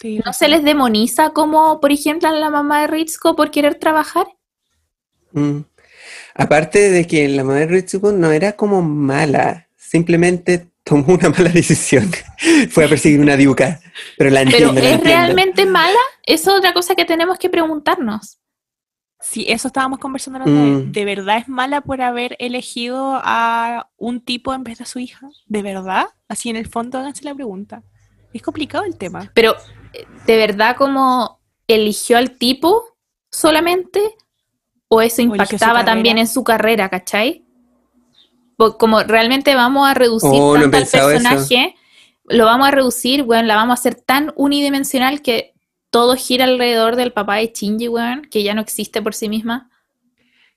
Sí, No se les demoniza como, por ejemplo, a la mamá de Ritsuko por querer trabajar. Mm. Aparte de que la madre de Ritsuko no era como mala, simplemente tomó una mala decisión. Fue a perseguir una diuca. Pero la Pero entiendo, la ¿es entiendo. realmente mala? Eso es otra cosa que tenemos que preguntarnos. Sí, eso estábamos conversando. Mm. ¿De verdad es mala por haber elegido a un tipo en vez de a su hija? ¿De verdad? Así en el fondo háganse la pregunta. Es complicado el tema. Pero, eh, ¿de verdad como eligió al tipo solamente? ¿O eso impactaba también en su carrera, cachai? Como realmente vamos a reducir Oh, no tanto al pensado eso. personaje, lo vamos a reducir, weón, la vamos a hacer tan unidimensional que todo gira alrededor del papá de Shinji, weón, que ya no existe por sí misma.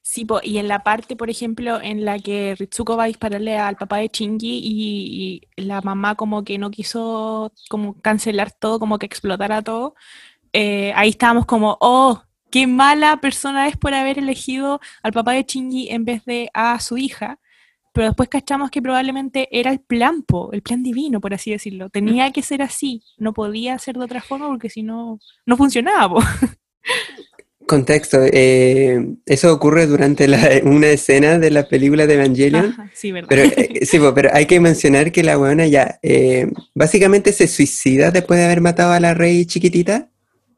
Sí, po, y en la parte, por ejemplo, en la que Ritsuko va a dispararle al papá de Shinji y, y la mamá como que no quiso como cancelar todo, como que explotara todo, eh, ahí estábamos como, oh, qué mala persona es por haber elegido al papá de Shinji en vez de a su hija. Pero después cachamos que probablemente era el plan, po, el plan divino, por así decirlo. Tenía que ser así, no podía ser de otra forma porque si no, no funcionaba. po. Contexto, eh, eso ocurre durante la- una escena de la película de Evangelion. Ajá, sí, verdad. Pero, eh, sí, po, pero hay que mencionar que la weona ya eh, básicamente se suicida después de haber matado a la rey chiquitita,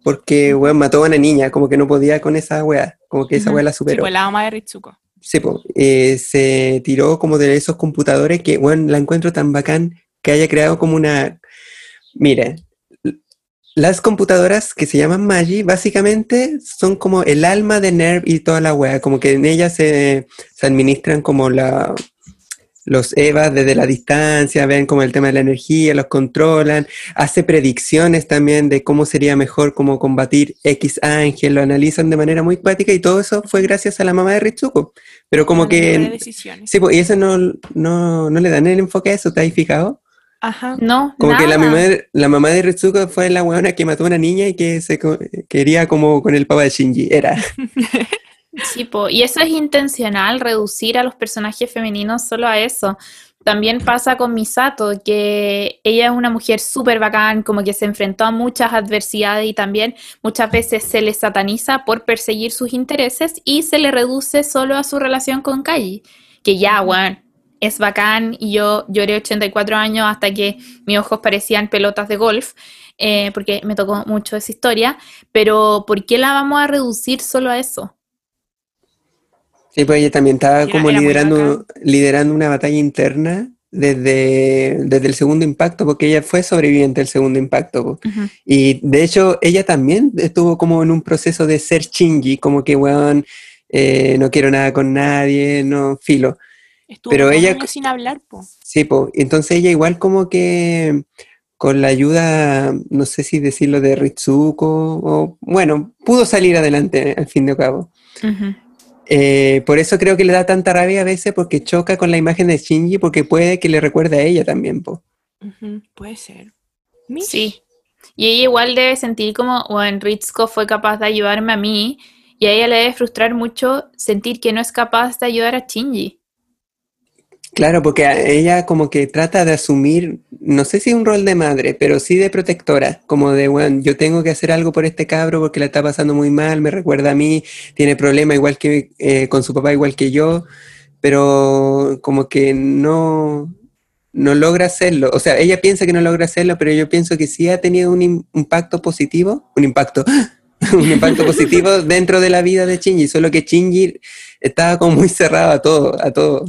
porque weón mató a una niña, como que no podía con esa wea, como que esa wea la Sí, superó. pues la de Ritsuko. Sí, eh, se tiró como de esos computadores que, bueno, la encuentro tan bacán que haya creado como una... Mira, las computadoras que se llaman Magi básicamente son como el alma de NERV y toda la wea, como que en ellas se, se administran como la, los EVAs desde la distancia, ven como el tema de la energía, los controlan, hace predicciones también de cómo sería mejor como combatir X ángel, lo analizan de manera muy práctica y todo eso fue gracias a la mamá de Ritsuko. Pero como que... decisiones. Sí, pues, y eso no, no, no le dan el enfoque a eso, ¿te has fijado? Ajá. No, Como que la mamá, de, la mamá de Ritsuko fue la weona que mató a una niña y que se co- quería como con el papá de Shinji, era. Sí, po, y eso es intencional, reducir a los personajes femeninos solo a eso. También pasa con Misato, que ella es una mujer súper bacán, como que se enfrentó a muchas adversidades y también muchas veces se le sataniza por perseguir sus intereses y se le reduce solo a su relación con Kaji, que ya, weón, es bacán y yo lloré 84 años hasta que mis ojos parecían pelotas de golf, eh, porque me tocó mucho esa historia, pero ¿por qué la vamos a reducir solo a eso? Sí, pues ella también estaba Era- como era liderando, liderando una batalla interna desde, desde el segundo impacto, porque ella fue sobreviviente del segundo impacto. po. Ujú. Y de hecho, ella también estuvo como en un proceso de ser Shinji, como que, weón, eh, no quiero nada con nadie, no, filo. Estuvo Pero ella- años sin hablar, po. Sí, pues, entonces ella igual como que con la ayuda, no sé si decirlo de Ritsuko, o bueno, pudo salir adelante al fin de cabo. Ujú. Eh, por eso creo que le da tanta rabia a veces porque choca con la imagen de Shinji porque puede que le recuerde a ella también, po. Puede ser. Mish. Sí. Y ella igual debe sentir como, bueno, Ritsuko fue capaz de ayudarme a mí, y a ella le debe frustrar mucho sentir que no es capaz de ayudar a Shinji. Claro, porque ella como que trata de asumir, no sé si un rol de madre, pero sí de protectora, como de, bueno, yo tengo que hacer algo por este cabro porque la está pasando muy mal, me recuerda a mí, tiene problemas igual que eh, con su papá, igual que yo, pero como que no, no logra hacerlo. O sea, ella piensa que no logra hacerlo, pero yo pienso que sí ha tenido un im- impacto positivo, un impacto, un impacto positivo dentro de la vida de Shinji, solo que Shinji estaba como muy cerrado a todo, a todo.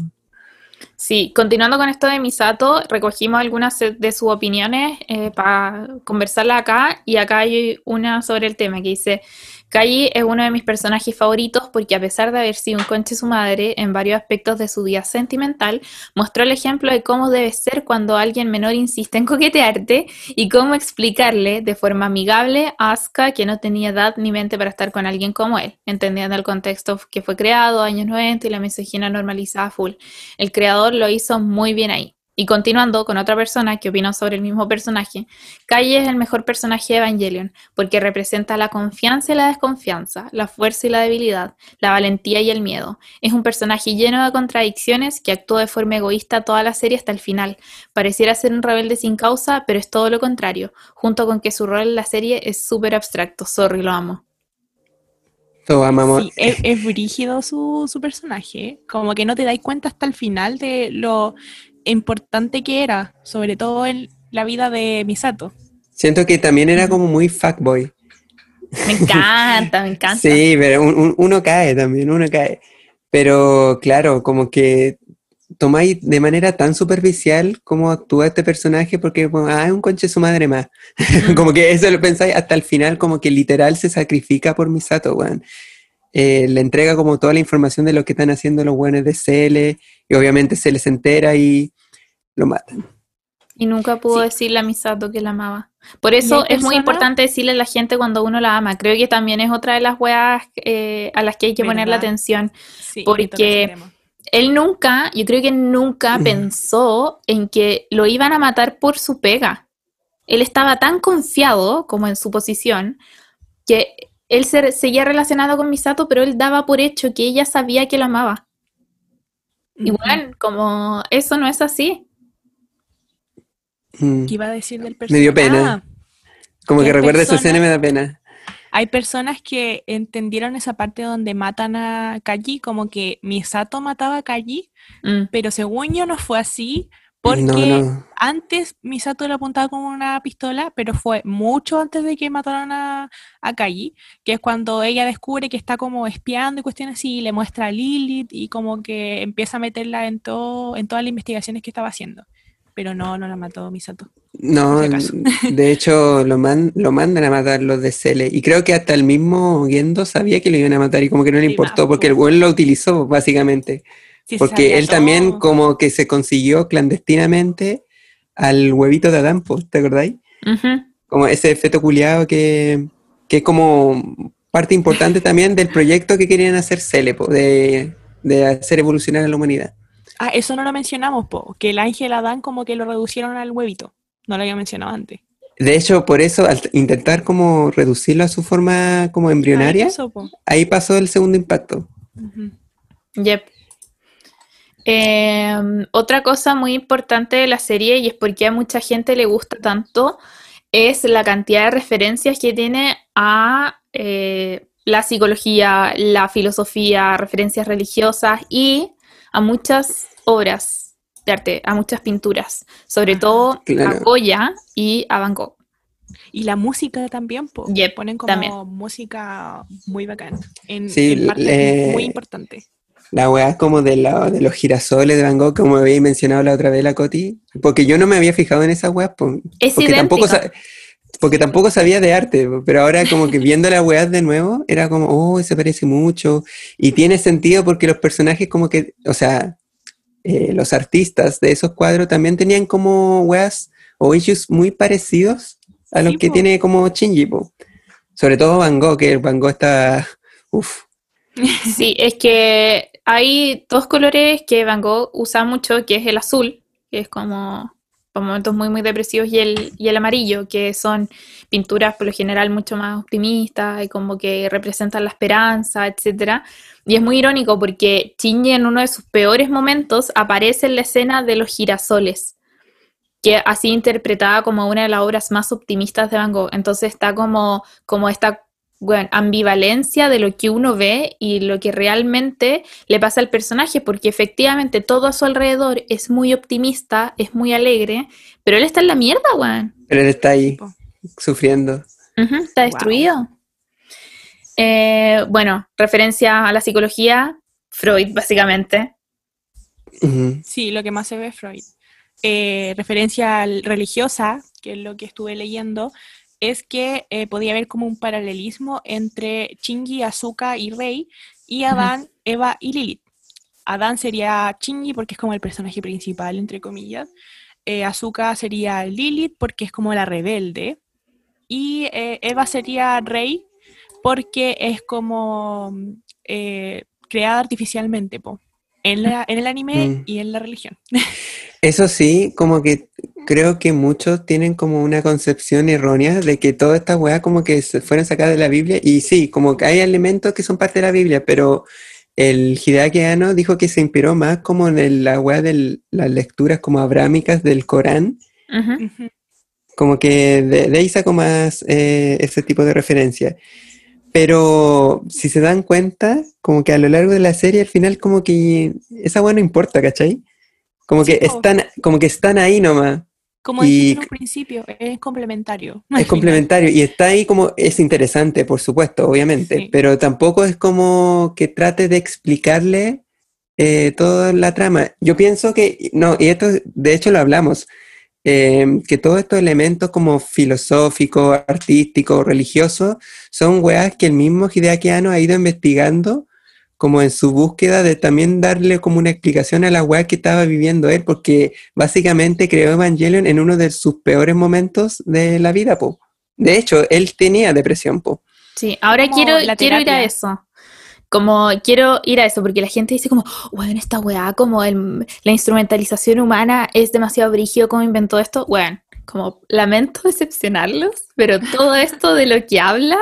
Sí, continuando con esto de Misato, recogimos algunas de sus opiniones eh, para conversarla acá y acá hay una sobre el tema que dice, Kaji es uno de mis personajes favoritos porque a pesar de haber sido un conche su madre en varios aspectos de su vida sentimental, mostró el ejemplo de cómo debe ser cuando alguien menor insiste en coquetearte y cómo explicarle de forma amigable a Asuka que no tenía edad ni mente para estar con alguien como él, entendiendo el contexto que fue creado años 90 y la misoginia normalizada full. El creador lo hizo muy bien ahí. Y continuando con otra persona que opinó sobre el mismo personaje, Calle es el mejor personaje de Evangelion porque representa la confianza y la desconfianza, la fuerza y la debilidad, la valentía y el miedo. Es un personaje lleno de contradicciones que actuó de forma egoísta toda la serie hasta el final. Pareciera ser un rebelde sin causa, pero es todo lo contrario, junto con que su rol en la serie es súper abstracto. Sorry, lo amo. Todos amamos. Sí, es, es brígido su, su personaje. Como que no te dais cuenta hasta el final de lo importante que era, sobre todo en la vida de Misato. Siento que también era como muy fuckboy. Me encanta, me encanta. Sí, pero un- un- uno cae también, uno cae. Pero claro, como que tomáis de manera tan superficial cómo actúa este personaje porque, bueno, ah, es un conche su madre más. como que eso lo pensáis hasta el final, como que literal se sacrifica por Misato, weón. Eh, le entrega como toda la información de lo que están haciendo los weones de CL y obviamente se les entera y lo matan. Y nunca pudo Sí. decirle a Misato que la amaba. Por eso es muy importante decirle a la gente cuando uno la ama. Creo que también es otra de las weas eh, a las que hay que poner la atención. Sí, Porque-. Él nunca, yo creo que nunca Mm. pensó en que lo iban a matar por su pega. Él estaba tan confiado como en su posición que él se seguía relacionado con Misato, pero él daba por hecho que ella sabía que lo amaba. Y Ujú. bueno, como eso no es así. Mm. ¿Qué iba a decir del Me personaje? dio pena. Ah, Como ¿qué que recuerda esa escena y me da pena. hay personas que entendieron esa parte donde matan a Kaji como que Misato mataba a Kaji, Mm. pero según yo no fue así, porque No, no. antes Misato le apuntaba con una pistola, pero fue mucho antes de que mataran a, a Kaji, que es cuando ella descubre que está como espiando y cuestiones así, y le muestra a Lilith y como que empieza a meterla en, todo, en todas las investigaciones que estaba haciendo. Pero no, no la mató Misato. No, si de hecho lo, man- lo mandan a matar los de Cele. Y creo que hasta el mismo Gendo sabía que lo iban a matar y como que no le importó porque el buen lo utilizó básicamente. Sí, Porque él también como que se consiguió clandestinamente al huevito de Adán, po, ¿te acordáis? Como ese feto culiado que, que es como parte importante también del proyecto que querían hacer Cele, po, de, de hacer evolucionar a la humanidad. Ah, eso no lo mencionamos, po, que el ángel Adán como que lo reducieron al huevito. No lo había mencionado antes. De hecho, por eso, al intentar como reducirlo a su forma como embrionaria, Ahí pasó, po. ahí pasó el segundo impacto. Yep. Em, otra cosa muy importante de la serie, y es porque a mucha gente le gusta tanto, es la cantidad de referencias que tiene a eh, la psicología, la filosofía, referencias religiosas y a muchas obras de arte, a muchas pinturas, sobre Ajá, todo claro. a Goya y a Van Gogh. Y la música también, po. Yep, ponen como también. música muy bacán. En, Sí, en partes le- muy importantes. La weá como de, la- de los girasoles de Van Gogh, como habéis mencionado la otra vez la Coti, porque yo no me había fijado en esa weá, po, Es porque tampoco, porque tampoco sabía de arte, pero ahora como que viendo la weá de nuevo, era como, oh, se parece mucho, y tiene sentido porque los personajes como que, o sea, eh, los artistas de esos cuadros también tenían como weas o issues muy parecidos a los Sí, que po. tiene como Shinji, po. Sobre todo Van Gogh, que Van Gogh está, uff, Sí, es que hay dos colores que Van Gogh usa mucho, que es el azul, que es como momentos muy, muy depresivos, y el, y el amarillo, que son pinturas por lo general mucho más optimistas y como que representan la esperanza, etcétera. Y es muy irónico porque Shinji en uno de sus peores momentos aparece en la escena de los girasoles, que así interpretada como una de las obras más optimistas de Van Gogh. Entonces está como, como esta bueno, ambivalencia de lo que uno ve y lo que realmente le pasa al personaje, porque efectivamente todo a su alrededor es muy optimista, es muy alegre, pero él está en la mierda, weón. pero él está ahí sufriendo. Está Wow. destruido. Eh, bueno, referencia a la psicología, Freud, básicamente. Sí, lo que más se ve es Freud. Eh, referencia religiosa, que es lo que estuve leyendo, es que eh, podía haber como un paralelismo entre Chingy, Azuka y Rey, y Adán, Eva y Lilith. Adán sería Chingy porque es como el personaje principal, entre comillas. Eh, Azuka sería Lilith porque es como la rebelde. Y eh, Eva sería Rey porque es como eh, creada artificialmente, po, en, la- en el anime Mm. y en la religión. Eso sí, como que creo que muchos tienen como una concepción errónea de que todas estas weas como que se fueron sacadas de la Biblia y sí, como que hay elementos que son parte de la Biblia, pero el Hideaki Anno dijo que se inspiró más como en la wea de las lecturas como abrámicas del Corán, como que de, de ahí saco más eh, ese tipo de referencia. Pero si se dan cuenta, como que a lo largo de la serie al final como que esa wea no importa, ¿cachai? Como que están, como que están ahí nomás. Como Y dijiste en un principio, es complementario. Es final. complementario y está ahí como, es interesante, por supuesto, obviamente, Sí. pero tampoco es como que trate de explicarle eh, toda la trama. Yo pienso que, no, y esto de hecho lo hablamos, eh, que todos estos elementos como filosóficos, artísticos, religiosos, son weas que el mismo Hideaki Anno ha ido investigando como en su búsqueda de también darle como una explicación a la wea que estaba viviendo él, porque básicamente creó Evangelion en uno de sus peores momentos de la vida, po. De hecho, él tenía depresión, po. Sí, ahora Como quiero, quiero ir a eso. Como quiero ir a eso, porque la gente dice como, bueno, esta weá, como el- la instrumentalización humana es demasiado brígido, ¿cómo inventó esto? Bueno, como lamento decepcionarlos, pero todo esto de lo que habla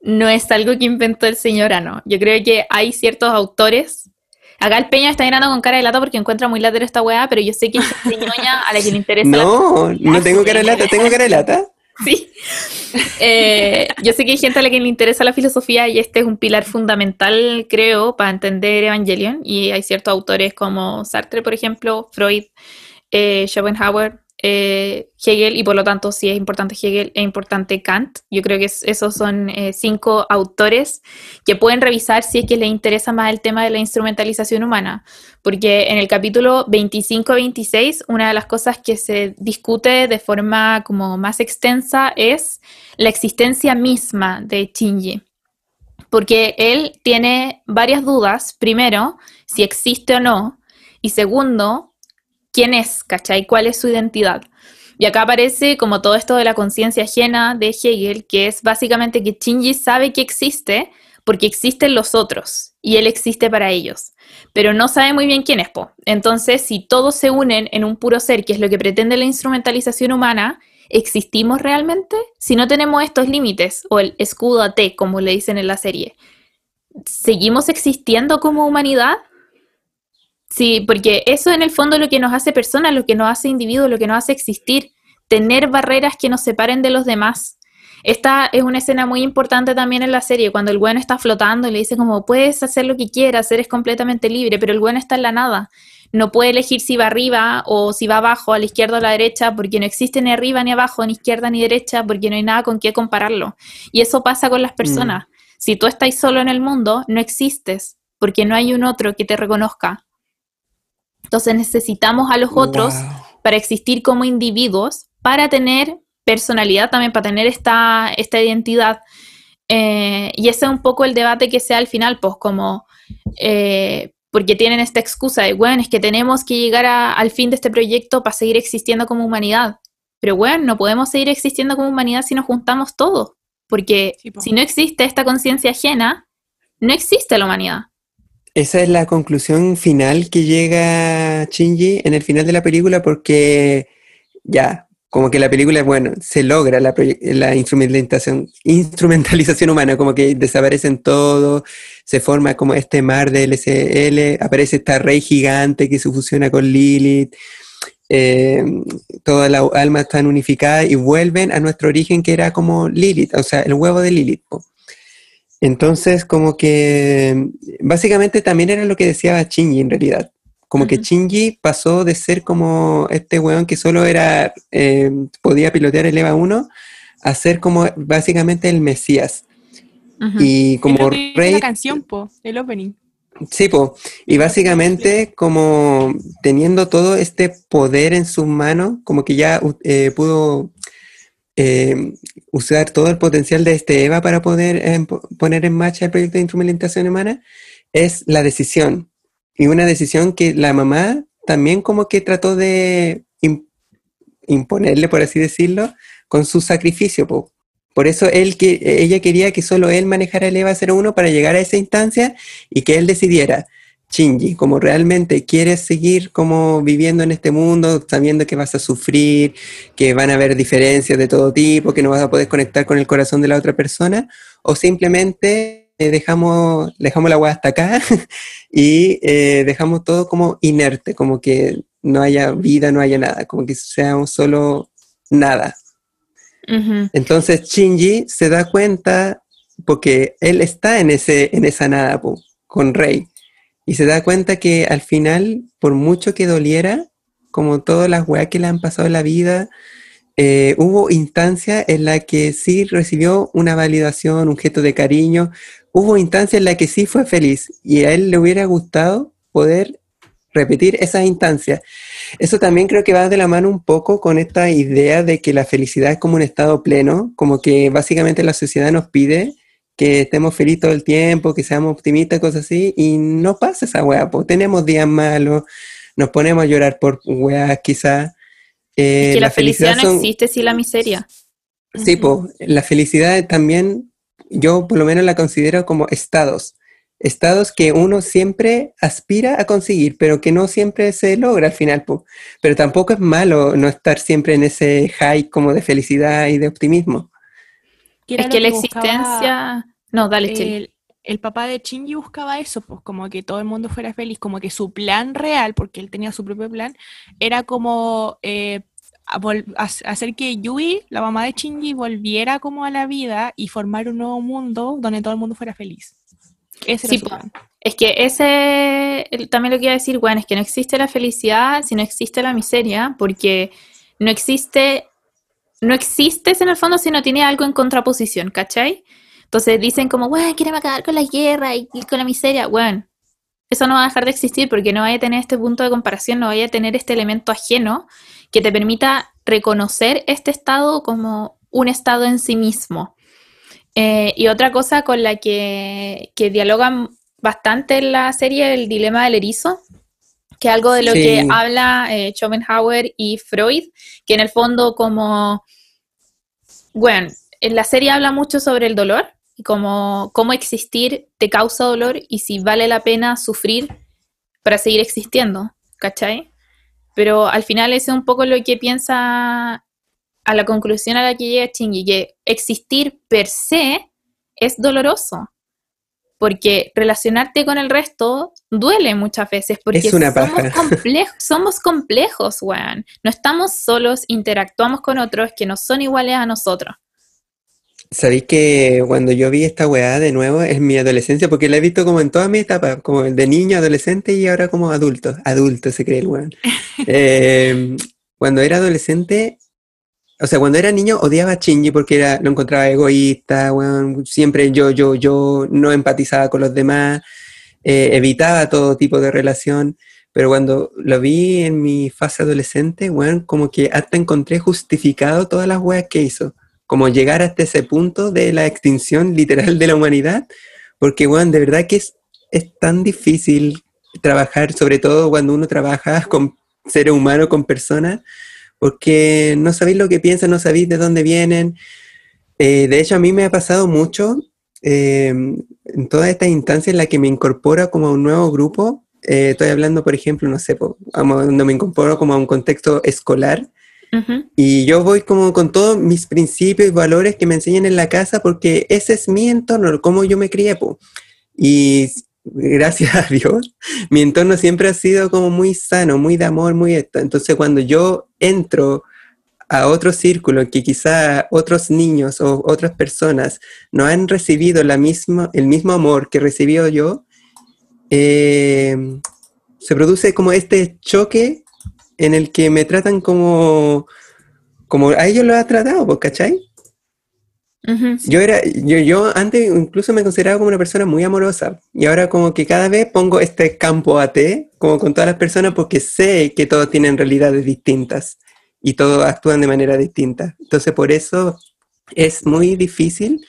no es algo que inventó el señor Ano. Yo creo que hay ciertos autores. Acá el Peña está mirando con cara de lata porque encuentra muy latero esta weá, pero yo sé que hay gente ñoña a la que le interesa la No, no tengo cara de lata, tengo cara de lata. Sí. Eh, yo sé que hay gente a la que le interesa la filosofía y este es un pilar fundamental, creo, para entender Evangelion. Y hay ciertos autores como Sartre, por ejemplo, Freud, eh, Schopenhauer, eh, Hegel, y por lo tanto, si es importante Hegel, es importante Kant. Yo creo que es- esos son eh, cinco autores que pueden revisar si es que les interesa más el tema de la instrumentalización humana. Porque en el capítulo 25-26, una de las cosas que se discute de forma como más extensa es la existencia misma de Shinji. Porque él tiene varias dudas. Primero, si existe o no. Y segundo, quién es, ¿cachai? ¿Cuál es su identidad? Y acá aparece como todo esto de la conciencia ajena de Hegel, que es básicamente que Shinji sabe que existe porque existen los otros y él existe para ellos, pero no sabe muy bien quién es Po. Entonces, si todos se unen en un puro ser, que es lo que pretende la instrumentalización humana, ¿existimos realmente? Si no tenemos estos límites, o el escudo a T, como le dicen en la serie, ¿seguimos existiendo como humanidad? Sí, porque eso en el fondo es lo que nos hace personas, lo que nos hace individuos, lo que nos hace existir, tener barreras que nos separen de los demás. Esta es una escena muy importante también en la serie, cuando el bueno está flotando y le dice como, puedes hacer lo que quieras, eres completamente libre, pero el bueno está en la nada. No puede elegir si va arriba o si va abajo, a la izquierda o a la derecha, porque no existe ni arriba ni abajo, ni izquierda ni derecha, porque no hay nada con qué compararlo. Y eso pasa con las personas. Si tú estás solo en el mundo, no existes, porque no hay un otro que te reconozca. Entonces necesitamos a los otros Wow. para existir como individuos, para tener personalidad también, para tener esta, esta identidad. Eh, y ese es un poco el debate que sea al final, pues como, eh, porque tienen esta excusa de, bueno, es que tenemos que llegar a- al fin de este proyecto para seguir existiendo como humanidad. Pero bueno, no podemos seguir existiendo como humanidad si nos juntamos todos, porque Sí, si no existe esta conciencia ajena, no existe la humanidad. Esa es la conclusión final que llega Shinji en el final de la película porque ya, como que la película, bueno, se logra la, la instrumentación, instrumentalización humana, como que desaparecen todos, se forma como este mar de LCL, aparece esta rey gigante que se fusiona con Lilith, eh, todas las almas están unificadas y vuelven a nuestro origen que era como Lilith, o sea, el huevo de Lilith. Entonces, como que básicamente también era lo que decía Shinji en realidad. Como que. Shinji pasó de ser como este weón que solo era, eh, podía pilotear el EVA 1 a ser como básicamente el Mesías. Y como rey, la canción, po, el opening. Sí, po. y básicamente como teniendo todo este poder en sus manos, como que ya eh, pudo eh, usar todo el potencial de este Eva para poder eh, po- poner en marcha el proyecto de instrumentación humana, es la decisión. Y una decisión que la mamá también como que trató de im- imponerle, por así decirlo, con su sacrificio. po. Por eso él que, ella quería que solo él manejara el EVA 01 para llegar a esa instancia y que él decidiera, Shinji, como realmente quieres seguir como viviendo en este mundo, sabiendo que vas a sufrir, que van a haber diferencias de todo tipo, que no vas a poder conectar con el corazón de la otra persona, o simplemente eh, dejamos, dejamos la agua hasta acá y eh, dejamos todo como inerte, como que no haya vida, no haya nada, como que seamos solo nada. Entonces Shinji se da cuenta, porque él está en, ese, en esa nada po, con Rey, y se da cuenta que al final, por mucho que doliera, como todas las weas que le han pasado en la vida, eh, hubo instancias en la que sí recibió una validación, un gesto de cariño, hubo instancias en la que sí fue feliz, y a él le hubiera gustado poder repetir esas instancias. Eso también creo que va de la mano un poco con esta idea de que la felicidad es como un estado pleno, como que básicamente la sociedad nos pide que estemos felices todo el tiempo, que seamos optimistas, cosas así, y no pasa esa weá, pues tenemos días malos, nos ponemos a llorar por weas quizás. Eh, Es que la, felicidad, no son- existe sin la miseria. Sí, po, la felicidad también yo por lo menos la considero como estados. Estados que uno siempre aspira a conseguir, pero que no siempre se logra al final. po. Pero tampoco es malo no estar siempre en ese high como de felicidad y de optimismo. Es que la buscaba existencia... No, dale, el, el papá de Shinji buscaba eso, pues como que todo el mundo fuera feliz, como que su plan real, porque él tenía su propio plan, era como eh, hacer que Yui, la mamá de Shinji, volviera como a la vida y formar un nuevo mundo donde todo el mundo fuera feliz. Ese era Sí, su po. plan. Es que ese, también lo que iba a decir, bueno, es que no existe la felicidad si no existe la miseria, porque no existe, no existes en el fondo si no tiene algo en contraposición, ¿cachai? Entonces dicen como, bueno, quieren acabar con la guerra y, y con la miseria, bueno, eso no va a dejar de existir porque no vaya a tener este punto de comparación, no vaya a tener este elemento ajeno que te permita reconocer este estado como un estado en sí mismo. Eh, y otra cosa con la que, que dialogan bastante en la serie, el dilema del erizo, que es algo de lo Sí. que habla eh, Schopenhauer y Freud, que en el fondo como, bueno, en la serie habla mucho sobre el dolor y como cómo existir te causa dolor y si vale la pena sufrir para seguir existiendo, ¿cachai? Pero al final ese es un poco lo que piensa a la conclusión a la que llega Chingy, que existir per se es doloroso, porque relacionarte con el resto duele muchas veces, porque Es una somos, complejos, somos complejos, weón. No estamos solos, interactuamos con otros que no son iguales a nosotros. Sabéis que cuando yo vi esta weá de nuevo en mi adolescencia, porque la he visto como en toda mi etapa, como de niño, adolescente y ahora como adulto. Adulto se cree el weón. Eh, cuando era adolescente, o sea, cuando era niño odiaba a Shinji porque era, lo encontraba egoísta, weón, siempre yo, yo, yo, no empatizaba con los demás, eh, evitaba todo tipo de relación. Pero cuando lo vi en mi fase adolescente, weón, como que hasta encontré justificado todas las weas que hizo como llegar hasta ese punto de la extinción literal de la humanidad, porque, bueno, de verdad que es, es tan difícil trabajar, sobre todo cuando uno trabaja con seres humanos, con personas, porque no sabéis lo que piensan, no sabéis de dónde vienen. Eh, de hecho, a mí me ha pasado mucho eh, en toda esta instancia en la que me incorporo como a un nuevo grupo. eh, estoy hablando, por ejemplo, no sé, cuando me incorporo como a un contexto escolar, Y yo voy como con todos mis principios y valores que me enseñan en la casa porque ese es mi entorno, como yo me crié. po. Y gracias a Dios, mi entorno siempre ha sido como muy sano, muy de amor, muy esto. Entonces cuando yo entro a otro círculo que quizá otros niños o otras personas no han recibido la misma, el mismo amor que recibió yo, eh, se produce como este choque en el que me tratan como, como a ellos lo ha tratado, pues, ¿cachai? Yo era, yo, yo antes incluso me consideraba como una persona muy amorosa y ahora como que cada vez pongo este campo AT como con todas las personas porque sé que todos tienen realidades distintas y todos actúan de manera distinta. Entonces por eso es muy difícil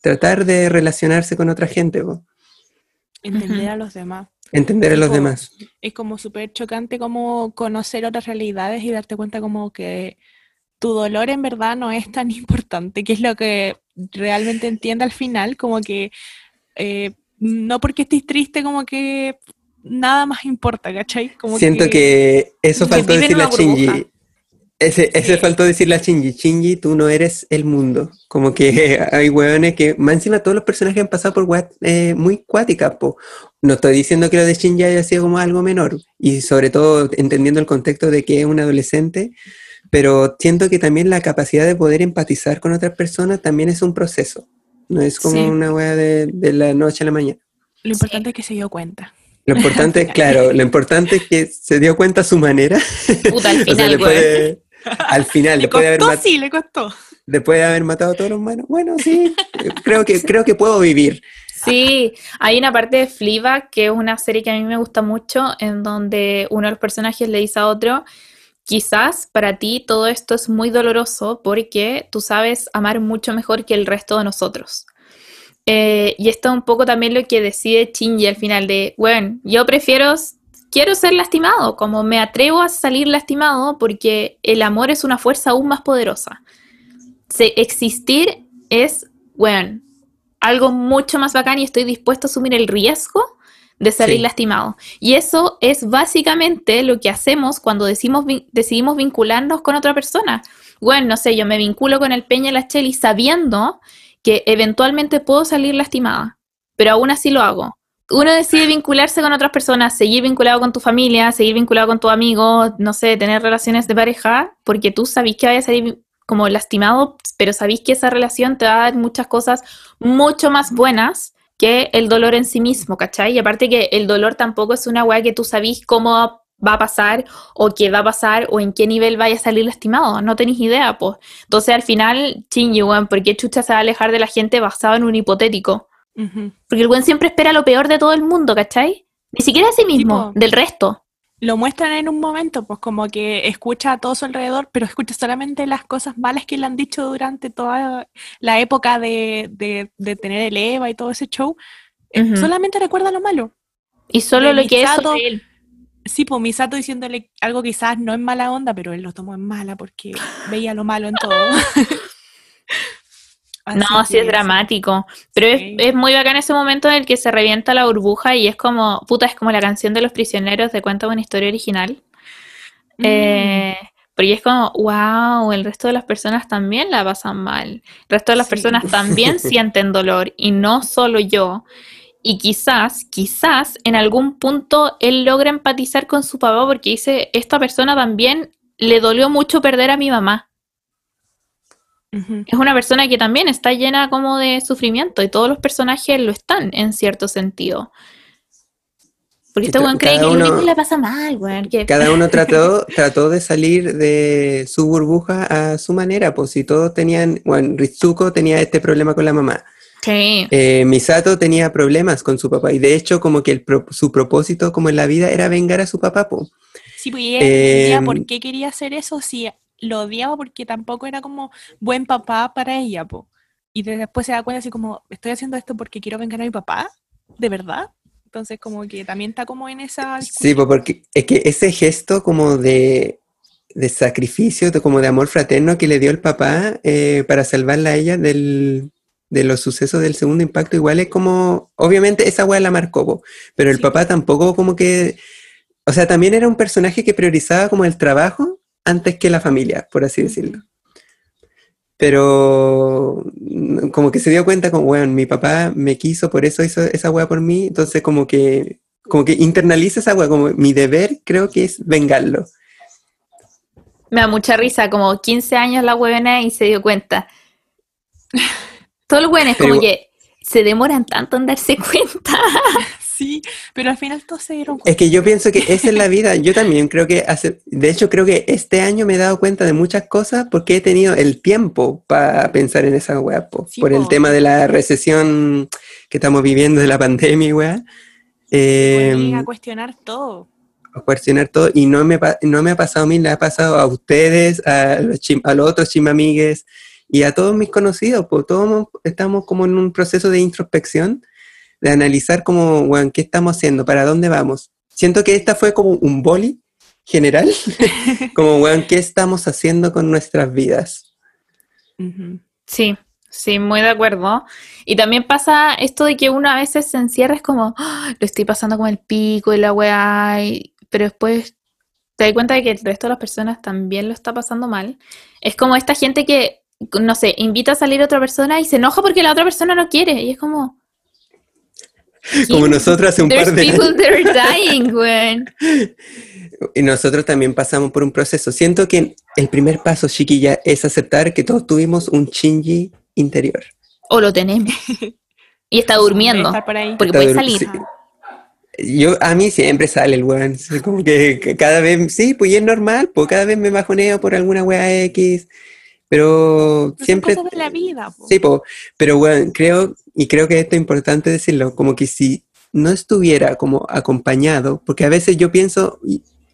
tratar de relacionarse con otra gente. Entender a los demás. Entender a los demás. Es como súper chocante como conocer otras realidades y darte cuenta como que tu dolor en verdad no es tan importante, que es lo que realmente entiende al final, como que eh, no porque estés triste como que nada más importa, ¿cachai? Como Siento que eso que faltó vive en decirle a. Shinji. Ese, ese Sí. faltó decirle a Shinji, Shinji, tú no eres el mundo. Como que hay hueones que, más encima todos los personajes han pasado por weas eh, muy cuáticas, po. No estoy diciendo que lo de Shinji haya sido como algo menor, y sobre todo entendiendo el contexto de que es un adolescente, pero siento que también la capacidad de poder empatizar con otras personas también es un proceso. No es como Sí. una wea de, de la noche a la mañana. lo importante es que se dio cuenta. Lo importante, claro, lo importante es que se dio cuenta a su manera. Puta, al O sea, final, después al final, Le después de, haber sí, le costó. después de haber matado a todos los humanos, bueno, sí, creo que, creo que puedo vivir. Sí, hay una parte de Fleabag que es una serie que a mí me gusta mucho, en donde uno de los personajes le dice a otro, quizás para ti todo esto es muy doloroso porque tú sabes amar mucho mejor que el resto de nosotros. Eh, y esto es un poco también lo que decide Shinji al final de, bueno, yo prefiero, quiero ser lastimado, como me atrevo a salir lastimado porque el amor es una fuerza aún más poderosa. Se, existir es, bueno, algo mucho más bacán y estoy dispuesto a asumir el riesgo de salir Sí. lastimado. Y eso es básicamente lo que hacemos cuando decimos, decidimos vincularnos con otra persona. Bueno, no sé, yo me vinculo con el Peña y la Cheli sabiendo que eventualmente puedo salir lastimada, pero aún así lo hago. Uno decide vincularse con otras personas, seguir vinculado con tu familia, seguir vinculado con tu amigo, no sé, tener relaciones de pareja, porque tú sabís que vayas a salir como lastimado, pero sabís que esa relación te va a dar muchas cosas mucho más buenas que el dolor en sí mismo, ¿cachai? Y aparte que el dolor tampoco es una weá que tú sabís cómo va a pasar o qué va a pasar o en qué nivel vaya a salir lastimado, no tenéis idea, pues. Entonces al final, chingy, weón, ¿por qué chucha se va a alejar de la gente basado en un hipotético? Porque el weón siempre espera lo peor de todo el mundo, ¿cachai? Ni siquiera de sí mismo, del resto. Lo muestran en un momento, pues como que escucha a todo su alrededor, pero escucha solamente las cosas malas que le han dicho durante toda la época de, de- de tener el EVA y todo ese show. Eh. Solamente recuerda lo malo. Y solo De lo que es él. Sí, pues Misato diciéndole algo quizás no en mala onda, pero él lo tomó en mala porque veía lo malo en todo. No, sí es dramático. Pero Sí. es, es muy bacán ese momento en el que se revienta la burbuja y es como, puta, es como la canción de los prisioneros de Cuenta una historia original. Mm, Eh, porque es como, wow, el resto de las personas también la pasan mal. El resto de las Sí. personas también sienten dolor y no solo yo. Y quizás, quizás en algún punto él logra empatizar con su papá porque dice, esta persona también le dolió mucho perder a mi mamá. Es una persona que también está llena como de sufrimiento y todos los personajes lo están en cierto sentido. Porque este Cada weón cree que el uno- único la pasa mal, weón. que- Cada uno trató, trató de salir de su burbuja a su manera, pues si todos tenían, bueno, Ritsuko tenía este problema con la mamá, Sí. eh, Misato tenía problemas con su papá y de hecho como que el pro- su propósito como en la vida era vengar a su papá, po. Sí, pues ella entendía Em, por qué quería hacer eso, si lo odiaba porque tampoco era como buen papá para ella, po. Y de- después se da cuenta así como, estoy haciendo esto porque quiero vengar a mi papá, ¿de verdad? Entonces como que también está como en esa Sí, discusión. porque es que ese gesto como de, de sacrificio, de, como de amor fraterno que le dio el papá eh, para salvarla a ella del, de los sucesos del segundo impacto, igual es como, obviamente esa weá la marcó, po, pero el Sí. papá tampoco como que, o sea, también era un personaje que priorizaba como el trabajo antes que la familia, por así decirlo. Pero mm, como que se dio cuenta como, weón, mi papá me quiso, por eso hizo esa weá por mí, entonces como que, como que internaliza esa weá, como mi deber creo que es vengarlo. Me da mucha risa, como 15 años la huevona y se dio cuenta. Todos los hueones Pero como que se demoran tanto en darse cuenta. Sí, pero al final todos se dieron cuenta. Es que yo pienso que esa es la vida. Yo también creo que hace, de hecho creo que este año me he dado cuenta de muchas cosas porque he tenido el tiempo para pensar en esa weá, po, Sí, por el po. tema de la recesión que estamos viviendo de la pandemia, weá. Eh, a cuestionar todo. a cuestionar todo y no me, no me ha pasado a mí, le ha pasado a ustedes, a los, chim- a los otros chimamigues y a todos mis conocidos, pues todos mo- estamos como en un proceso de introspección, de analizar como, weón, ¿qué estamos haciendo? ¿Para dónde vamos? Siento que esta fue como un boli general, como, weón, ¿qué estamos haciendo con nuestras vidas? Sí, sí, muy de acuerdo. Y también pasa esto de que uno a veces se encierra, es como, "Ah, lo estoy pasando como el pico y la weá, pero después te das cuenta de que el resto de las personas también lo está pasando mal. Es como esta gente que, no sé, invita a salir a otra persona y se enoja porque la otra persona no quiere. Y es como... Como nosotros hace un There's par de people that are dying. Y nosotros también pasamos por un proceso. Siento que el primer paso, chiquilla, es aceptar que todos tuvimos un chingy interior. O lo tenemos. Y está durmiendo. Por ahí. Porque Está puede salir. sí. Yo, a mí siempre sale el weón, como que, cada vez, sí, pues y es normal, pues cada vez me bajoneo por alguna weá X, pero Son siempre, cosas de la vida. po. sí, pues, pero weón, creo, y creo que esto es importante decirlo, como que si no estuviera como acompañado, porque a veces yo pienso,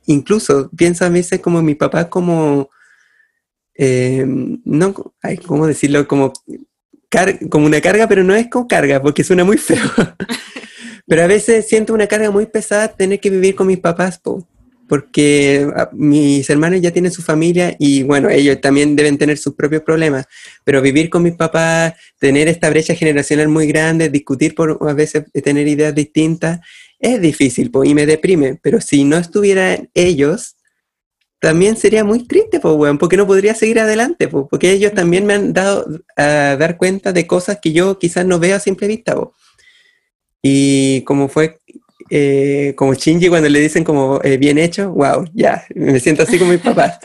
incluso pienso a veces como mi papá como, eh, no, ay, ¿cómo decirlo? Como, car- como una carga, pero no es como carga, porque suena muy feo. Pero a veces siento una carga muy pesada tener que vivir con mis papás, po, porque ah, mis hermanos ya tienen su familia y bueno, ellos también deben tener sus propios problemas, pero vivir con mis papás, tener esta brecha generacional muy grande, discutir por a veces eh, tener ideas distintas, es difícil po, y me deprime, pero si no estuvieran ellos, también sería muy triste, po, weón, porque no podría seguir adelante, po, porque ellos también me han dado a dar cuenta de cosas que yo quizás no veo a simple vista. Y como fue, eh, como Shinji cuando le dicen como eh, bien hecho, wow, ya, me siento así con mis papás.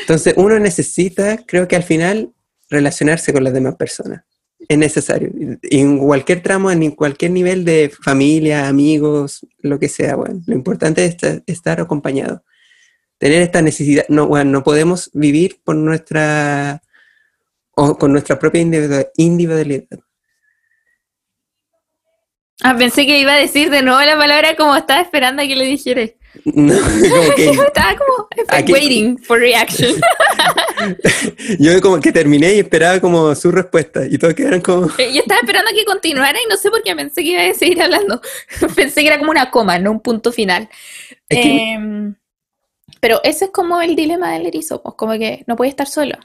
Entonces uno necesita, creo que al final, relacionarse con las demás personas. Es necesario. En cualquier tramo, en cualquier nivel de familia, amigos, lo que sea, bueno, lo importante es estar, estar acompañado. Tener esta necesidad, no, bueno, no podemos vivir por nuestra, o con nuestra propia individu- individualidad. Ah, pensé que iba a decir de nuevo la palabra como estaba esperando a que le dijera. No, como que Estaba como Aquí- waiting for reaction. yo como que terminé y esperaba como su respuesta y todos quedaron como... Eh, Yo estaba esperando a que continuara y no sé por qué pensé que iba a seguir hablando. pensé que era como una coma, no un punto final. Es que- Em, pero ese es como el dilema del erizo, pues como que no puede estar solo.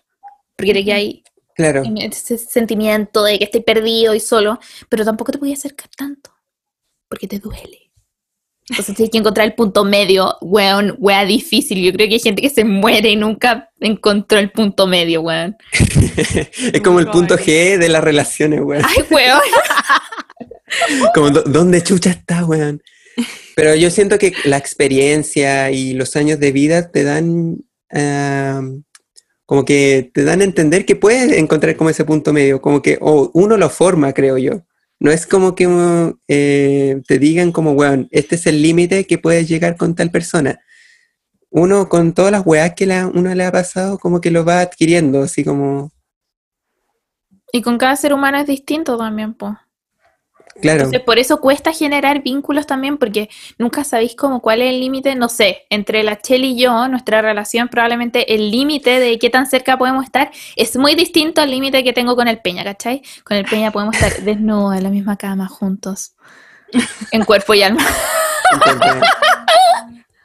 Porque te queda ahí Claro, ese sentimiento de que estoy perdido y solo, pero tampoco te podía acercar tanto, porque te duele. Entonces tienes que encontrar el punto medio, weón, wea difícil. Yo creo que hay gente que se muere y nunca encontró el punto medio, weón. es como el punto G de las relaciones, weón. Ay, weón. Como, ¿dó- ¿dónde chucha está, weón? Pero yo siento que la experiencia y los años de vida te dan, ah, como que te dan a entender que puedes encontrar como ese punto medio, como que o uno lo forma, creo yo. No es como que eh, te digan como, weón, este es el límite que puedes llegar con tal persona. Uno con todas las weas que la, uno le ha pasado, como que lo va adquiriendo, así como, Y con cada ser humano es distinto también, pues. Claro. Entonces, por eso cuesta generar vínculos también, porque nunca sabéis como cuál es el límite, no sé, entre la Chel y yo, nuestra relación, probablemente el límite de qué tan cerca podemos estar es muy distinto al límite que tengo con el Peña, ¿cachai? Con el Peña podemos estar desnudos en la misma cama, juntos, en cuerpo y alma.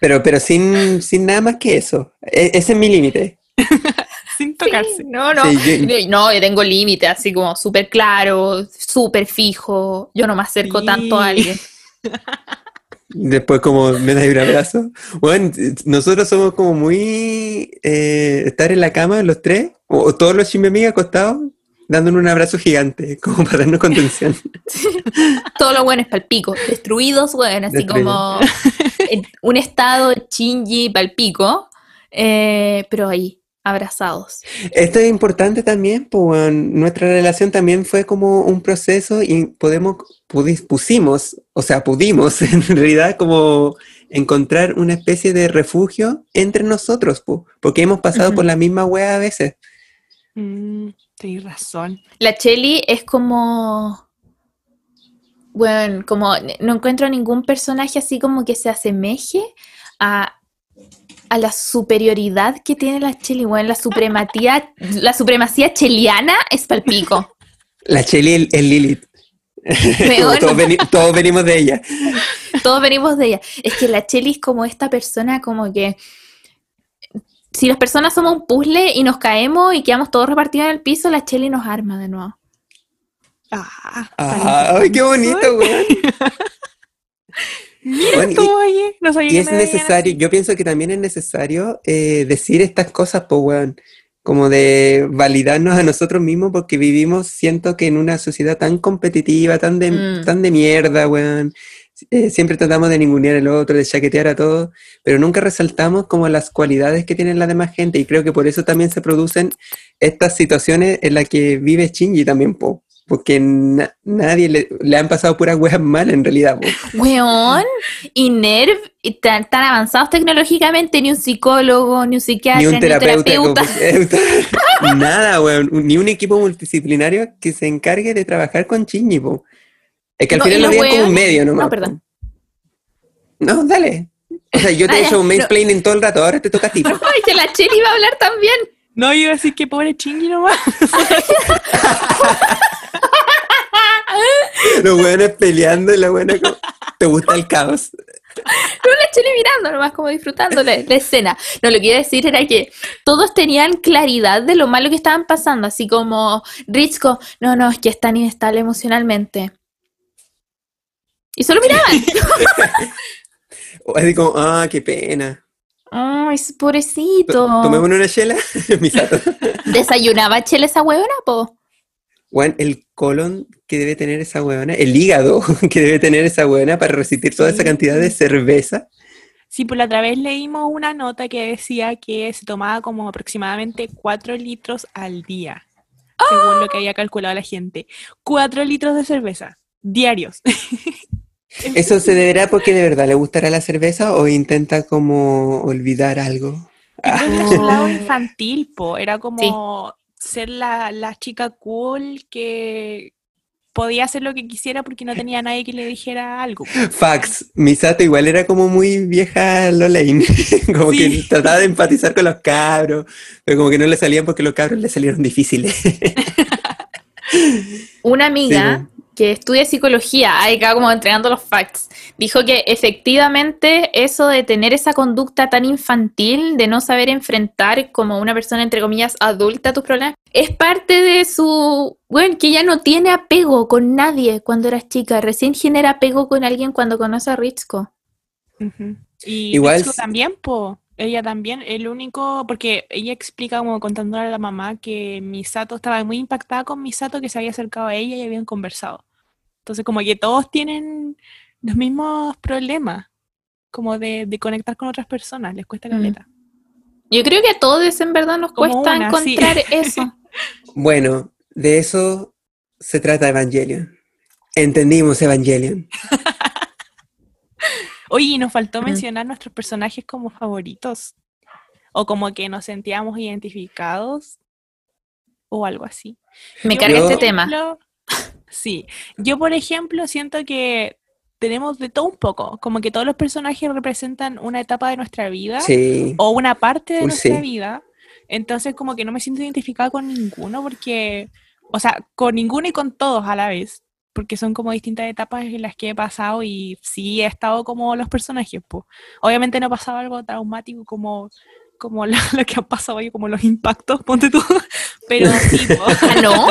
Pero, pero sin, sin nada más que eso. E- ese es mi límite. Sin tocarse. No, no, Sí, yo- no, yo tengo límite, así como súper claro, súper fijo, yo no me acerco Sí. tanto a alguien. Después como me da un abrazo. Bueno, nosotros somos como muy... eh, estar en la cama los tres, o, o todos los amigas acostados, dándonos un abrazo gigante, como para darnos contención. Todo lo bueno es palpico, destruidos, bueno, así Destruido. como en un estado chingy palpico, eh, pero ahí, abrazados. Esto es importante también, pues nuestra relación también fue como un proceso y podemos, pudi- pusimos, o sea, pudimos en realidad como encontrar una especie de refugio entre nosotros, pu, porque hemos pasado por la misma wea a veces. Mm, tenés razón. La Chelly es como. Bueno, como no encuentro ningún personaje así como que se asemeje a, a la superioridad que tiene la Chelly. Bueno, la supremacía, la supremacía cheliana es palpico. La Cheli es Lilith. Todos, veni- todos venimos de ella. Todos venimos de ella. Es que la Chelly es como esta persona como que si las personas somos un puzzle y nos caemos y quedamos todos repartidos en el piso, la Chelly nos arma de nuevo. Ah, Ah, ¡Ay, qué bonito, Bueno, y- oye, no Y es necesario, yo pienso que también es necesario eh, decir estas cosas, pues, weón, como de validarnos a nosotros mismos porque vivimos, siento que en una sociedad tan competitiva, tan de, Mm. tan de mierda, weón. Eh, siempre tratamos de ningunear al otro, de chaquetear a todos, pero nunca resaltamos como las cualidades que tienen la demás gente y creo que por eso también se producen estas situaciones en las que vive Shinji también, po, porque na- nadie le, le han pasado puras weas mal en realidad, po. Weón, y NERV, y tan, tan avanzados tecnológicamente, ni un psicólogo, ni un psiquiatra, Ni un terapeuta. Nada, weón. Ni un equipo multidisciplinario que se encargue de trabajar con Shinji, po. Es que al No, final lo veían como un medio nomás. no, perdón. No, dale. O sea, yo te he hecho un mansplaining todo el rato, ahora te toca a ti. Ay, que la Cheli iba a hablar también. No, yo iba a decir que pobre chingy nomás. Los weones peleando y la buena como... ¿Te gusta el caos? No, la Cheli mirando, nomás como disfrutando la, la escena. No, lo que iba a decir era que todos tenían claridad de lo malo que estaban pasando, así como Ritzko, no, no, es que es tan inestable emocionalmente. Y solo miraban. O así como, ah, qué pena. Ay, pobrecito. Tomémonos una chela, Misato. Desayunaba Chele esa huevona, po. Weón, el colon que debe tener esa huevona, el hígado que debe tener esa huevona para resistir toda esa cantidad de cerveza. Sí, por la otra vez leímos una nota que decía que se tomaba como aproximadamente 4 litros al día, según lo que había calculado la gente. 4 litros de cerveza diarios. ¿Eso se deberá porque de verdad le gustará la cerveza o intenta como olvidar algo? Ah, que era su lado infantil, po. Era como Sí. ser la, la chica cool que podía hacer lo que quisiera porque no tenía nadie que le dijera algo. Fax, Misato igual era como muy vieja Lolaine, como Sí. que trataba de empatizar con los cabros, pero como que no le salían porque los cabros le salieron difíciles. Una amiga Sí, que estudia psicología, ahí acá como entregando los facts, dijo que efectivamente eso de tener esa conducta tan infantil, de no saber enfrentar como una persona, entre comillas, adulta tus problemas, es parte de su, bueno, que ella no tiene apego con nadie cuando era chica, recién genera apego con alguien cuando conoce a Ritzko. Ujú. Y Igual también, po. Ella también, el único, porque ella explica como contándole a la mamá que Misato estaba muy impactada con Misato que se había acercado a ella y habían conversado. Entonces como que todos tienen los mismos problemas, como de, de conectar con otras personas, les cuesta Mm. caleta. Yo creo que a todos en verdad nos Como cuesta una, sí. encontrar eso. Bueno, de eso se trata Evangelion. Entendimos Evangelion. Oye, y nos faltó mencionar nuestros personajes como favoritos, o como que nos sentíamos identificados, o algo así. Me Yo, carga este tema. Sí, yo por ejemplo siento que tenemos de todo un poco, como que todos los personajes representan una etapa de nuestra vida Sí. o una parte de nuestra sí. vida, entonces como que no me siento identificada con ninguno porque, o sea, con ninguno y con todos a la vez, porque son como distintas etapas en las que he pasado y sí he estado como los personajes, pues. Obviamente no pasaba algo traumático como como lo, lo que han pasado hoy, como los impactos, ponte tú, pero sí. Ah, no.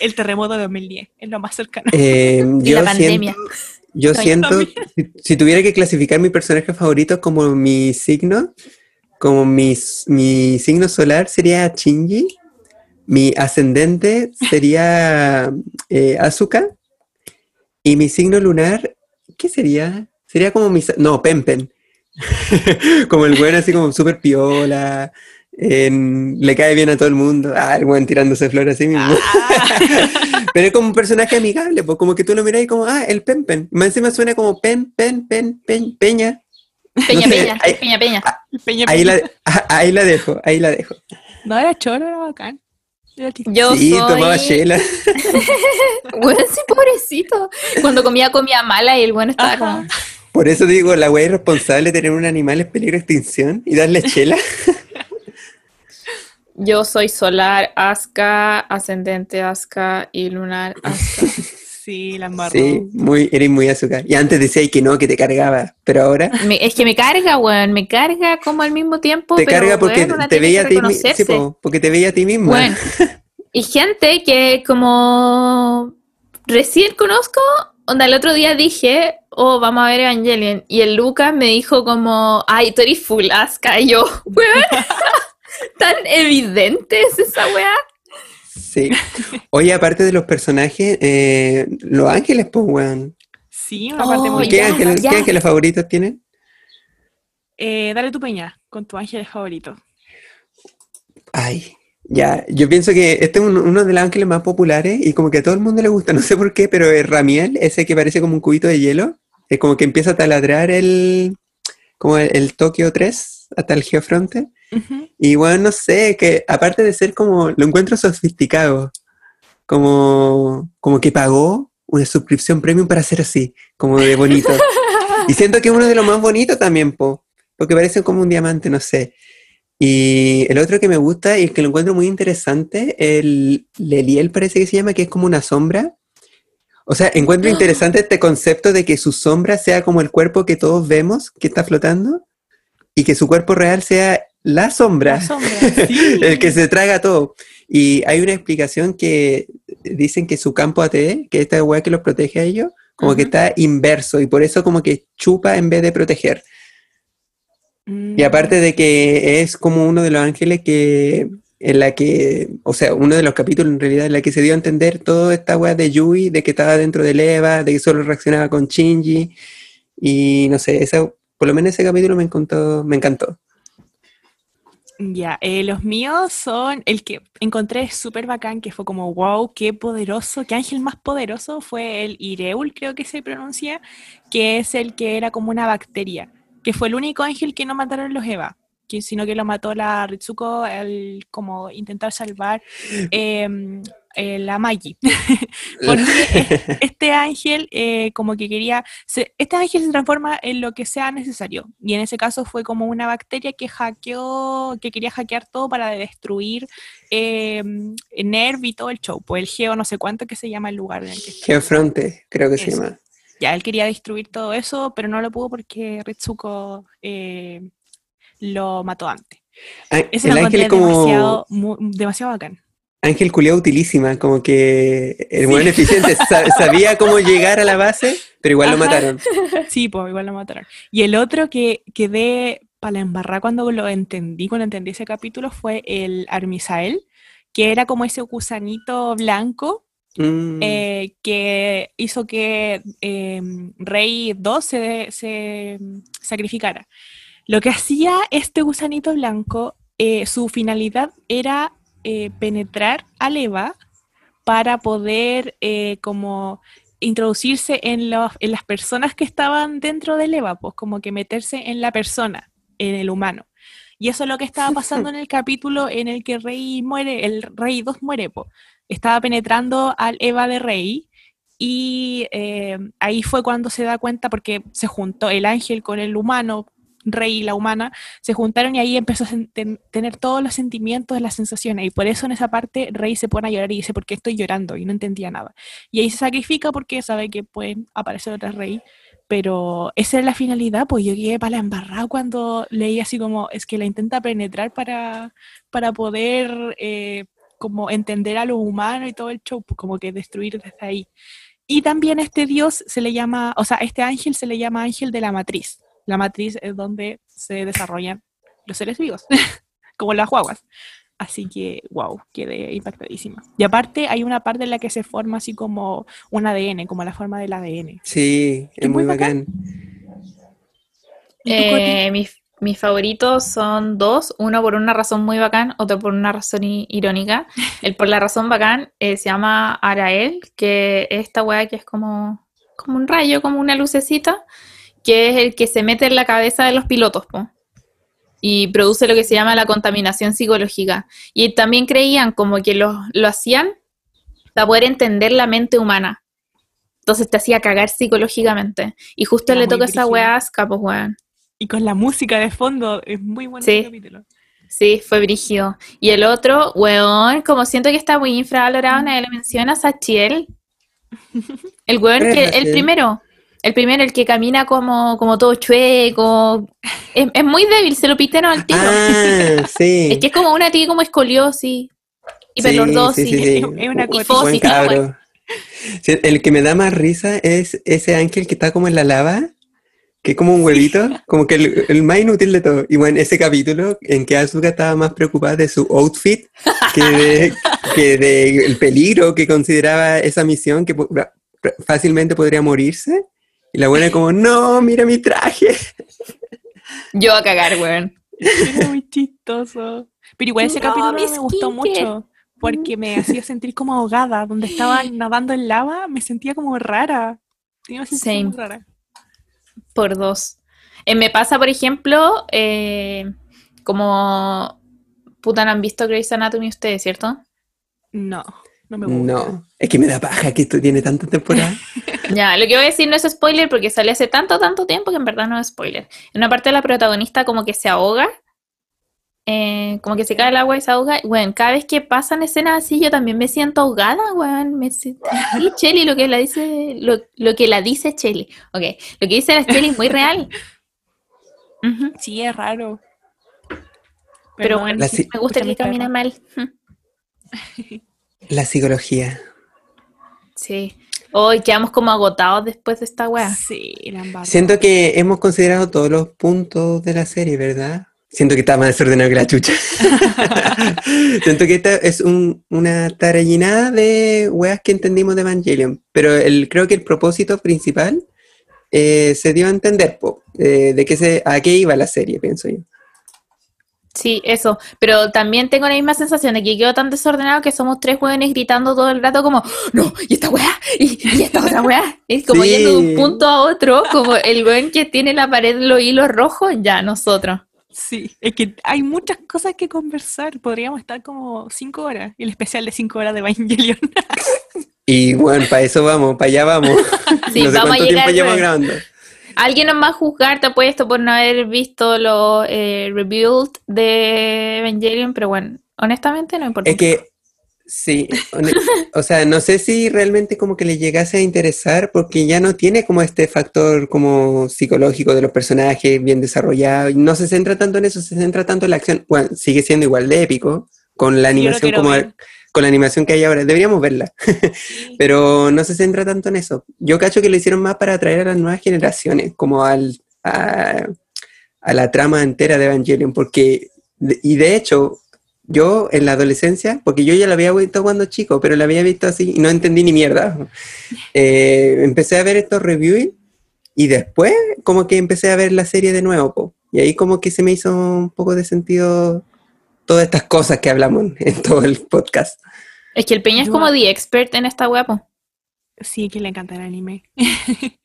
el terremoto de 2010 es lo más cercano. Eh, Y yo la pandemia. siento, yo siento, si, si tuviera que clasificar mi personaje favorito como mi signo, como mi, mi signo solar sería Shinji, mi ascendente sería eh, Asuka, y mi signo lunar, ¿qué sería? Sería como mi... No, Pempen. como el bueno así como súper piola, en- le cae bien a todo el mundo. Ah, el weón tirándose flores así mismo. Ah. Pero es como un personaje amigable, pues como que tú lo miras y como, ah, el pen pen. Más encima suena como pen, pen, pen, pen, peña. Peña, No sé, peña, ahí- peña, peña. Peña, Ahí peña. la, ah, ahí la dejo, ahí la dejo. No, era choro, era bacán. Yo sí, soy... tomaba chela. Bueno, sí, pobrecito. Cuando comía, comía mala y el bueno estaba Ajá. como... Por eso digo, la wea irresponsable de tener un animal en peligro de extinción y darle chela. Yo soy solar, Aska, ascendente Aska y lunar Aska. Sí, la embarró. Sí, muy, eres muy azúcar. Y antes decías que no, que te cargaba, pero ahora Me- es que me carga, weón, me carga como al mismo tiempo. te pero, carga porque weón, te veía a ti mismo. reconocerse. porque te veía a ti mismo. Bueno, y gente que como recién conozco, onda el otro día dije, oh, vamos a ver Evangelion, y el Lucas me dijo como, ay, tú eres full Aska, y yo, weón, tan evidente es esa weá. Sí. Oye, aparte de los personajes, eh, los ángeles, pues, weón. Sí, una Oh, parte muy... ¿Qué, ya, ángeles, ya. ¿Qué ángeles favoritos tienen? Eh, dale tu peña con tu ángeles favorito. Ay, ya, yo pienso que este es un- uno de los ángeles más populares y como que a todo el mundo le gusta, no sé por qué, pero es Ramiel, ese que parece como un cubito de hielo, es como que empieza a taladrar el, como el, el Tokio 3 hasta el Geofronte. Y bueno, no sé, que aparte de ser como, lo encuentro sofisticado, como, como que pagó una suscripción premium para ser así, como de bonito. Y siento que es uno de los más bonitos también, po, porque parece como un diamante, no sé. Y el otro que me gusta y el que lo encuentro muy interesante, el Leliel parece que se llama, que es como una sombra. O sea, encuentro interesante este concepto de que su sombra sea como el cuerpo que todos vemos, que está flotando, y que su cuerpo real sea la sombra, La sombra, sí. el que se traga todo. Y hay una explicación que dicen que su campo AT, que esta weá que los protege a ellos, como que está inverso y por eso como que chupa en vez de proteger. Mm. Y aparte de que es como uno de los ángeles que en la que, o sea, uno de los capítulos en realidad en la que se dio a entender toda esta weá de Yui, de que estaba dentro del Eva, de que solo reaccionaba con Shinji, y no sé, esa, por lo menos ese capítulo me encantó, me encantó. Ya, eh, los míos son el que encontré súper bacán, que fue como, wow, qué poderoso, qué ángel más poderoso fue el Ireul, creo que se pronuncia, que es el que era como una bacteria, que fue el único ángel que no mataron los Eva, que, sino que lo mató la Ritsuko al como intentar salvar em, eh, la Magi. Porque es- este ángel eh, como que quería, se- este ángel se transforma en lo que sea necesario. Y en ese caso fue como una bacteria que hackeó, que quería hackear todo para destruir eh, Nerv y todo el show. Pues el Geo no sé cuánto que se llama el lugar en el que está. Geofronte, creo que se llama. Ya, él quería destruir todo eso, pero no lo pudo porque Ritsuko eh, lo mató antes. Ah, Ese el lo ángel encontré es como demasiado, demasiado bacán. Ángel culiao utilísima, como que el Sí. buen eficiente sa- sabía cómo llegar a la base, pero igual lo mataron. Sí, pues igual lo mataron. Y el otro que quedé para la embarrar cuando lo entendí, cuando entendí ese capítulo, fue el Armisael, que era como ese gusanito blanco Mm. eh, que hizo que eh, Rey 2 se, se sacrificara. Lo que hacía este gusanito blanco, eh, su finalidad era eh, penetrar al Eva para poder eh, como introducirse en, los- en las personas que estaban dentro del Eva, pues como que meterse en la persona, en el humano. Y eso es lo que estaba pasando en el capítulo en el que Rey muere, el Rey 2 muere, po. Estaba penetrando al Eva de Rey y eh, ahí fue cuando se da cuenta porque se juntó el ángel con el humano, Rey y la humana, se juntaron y ahí empezó a tener todos los sentimientos, las sensaciones. Y por eso en esa parte Rey se pone a llorar y dice, ¿por qué estoy llorando? Y no entendía nada. Y ahí se sacrifica porque sabe que puede aparecer otra Rey. Pero esa es la finalidad, pues yo quedé para la embarrada cuando leí así como, es que la intenta penetrar para, para poder eh, como entender a lo humano y todo el show, pues, como que destruir desde ahí. Y también este dios se le llama, o sea, este ángel se le llama ángel de la matriz. La matriz es donde se desarrollan los seres vivos, como las guaguas. Así que, wow, quedé impactadísima. Y aparte hay una parte en la que se forma así como un ADN, como la forma del ADN. Sí, es muy bacán. Eh, mi, Mis favoritos son dos, uno por una razón muy bacán, otro por una razón irónica. El por la razón bacán eh, se llama Arael, que es esta weá que es como, como un rayo, como una lucecita, que es el que se mete en la cabeza de los pilotos, po, y produce lo que se llama la contaminación psicológica. Y también creían como que lo, lo hacían para poder entender la mente humana. Entonces te hacía cagar psicológicamente. Y justo Era le toca esa weá a Aska, pues weón. Y con la música de fondo, es muy bueno Sí. ese capítulo. Sí, fue brígido. Y el otro, weón, como siento que está muy infravalorado, nadie lo menciona, Sachiel. El weón ¿Cuál es que, el primero, el primero, el que camina como, como todo chueco. Es, es muy débil, se lo piteron al tiro. Ah, sí. Es que es como una tía como escoliosis, hiperlordosis. Sí, sí. Es una Y. Sí, el que me da más risa es ese ángel que está como en la lava, que es como un huevito, como que el, el más inútil de todo. Y bueno, ese capítulo en que Asuka estaba más preocupada de su outfit que de, que de el peligro que consideraba esa misión, que fácilmente podría morirse. Y la buena como, no, mira mi traje. Yo a cagar, weón. Era muy chistoso. Pero igual ese No, capítulo me gustó mucho. Porque me hacía sentir como ahogada. Donde estaba nadando en lava, me sentía como rara. Tenía una sensación muy rara. Por dos. Eh, me pasa, por ejemplo, eh, como... Puta, no han visto Grey's Anatomy ustedes, ¿cierto? No, no me gusta. No, es que me da paja que esto tiene tanta temporada. Ya, lo que voy a decir no es spoiler porque sale hace tanto, tanto tiempo que en verdad no es spoiler. En una parte la protagonista como que se ahoga, eh, como que se cae el agua y se ahoga. y, Bueno, cada vez que pasan escenas así yo también me siento ahogada, weón. Me siento... Y Chelly, lo que la dice, lo, lo que la dice Chelly. Ok, lo que dice la Chelly es muy real. Sí, es raro. Pero bueno, me gusta que perro. mal. La psicología. Sí. Hoy quedamos como agotados después de esta weá. Sí, la. Siento que hemos considerado todos los puntos de la serie, ¿verdad? Siento que está más desordenado que la chucha. Siento que esta es un- una tarallinada de weas que entendimos de Evangelion, pero el, creo que el propósito principal eh, se dio a entender, po, eh, de qué se, a qué iba la serie, pienso yo. Sí, eso. Pero también tengo la misma sensación de que quedó tan desordenado que somos tres hueones gritando todo el rato como, no, y esta weá, y, y esta otra weá. Es como Sí. yendo de un punto a otro, como el weón que tiene la pared los hilos rojos, ya nosotros. Sí, es que hay muchas cosas que conversar. Podríamos estar como cinco horas. El especial de cinco horas de Evangelion. Y bueno, para eso vamos, para allá vamos. Sí, no sé vamos a cuánto llegar tiempo llevamos grabando. Alguien nos va a juzgar, te apuesto, por no haber visto los eh, rebuild de Evangelion, pero bueno, honestamente no importa. Es que, sí, o sea, no sé si realmente como que le llegase a interesar porque ya no tiene como este factor como psicológico de los personajes bien desarrollado y no se centra tanto en eso, se centra tanto en la acción. Bueno, sigue siendo igual de épico con la animación como ver. Con la animación que hay ahora. Deberíamos verla, pero no se centra tanto en eso. Yo cacho que lo hicieron más para atraer a las nuevas generaciones, como al, a, a la trama entera de Evangelion, porque, y de hecho, yo en la adolescencia, porque yo ya la había visto cuando chico, pero la había visto así y no entendí ni mierda, eh, empecé a ver estos reviews y después como que empecé a ver la serie de nuevo, po. y ahí como que se me hizo un poco de sentido todas estas cosas que hablamos en todo el podcast. Es que el Peña es como the expert en esta po. Sí, que le encanta el anime.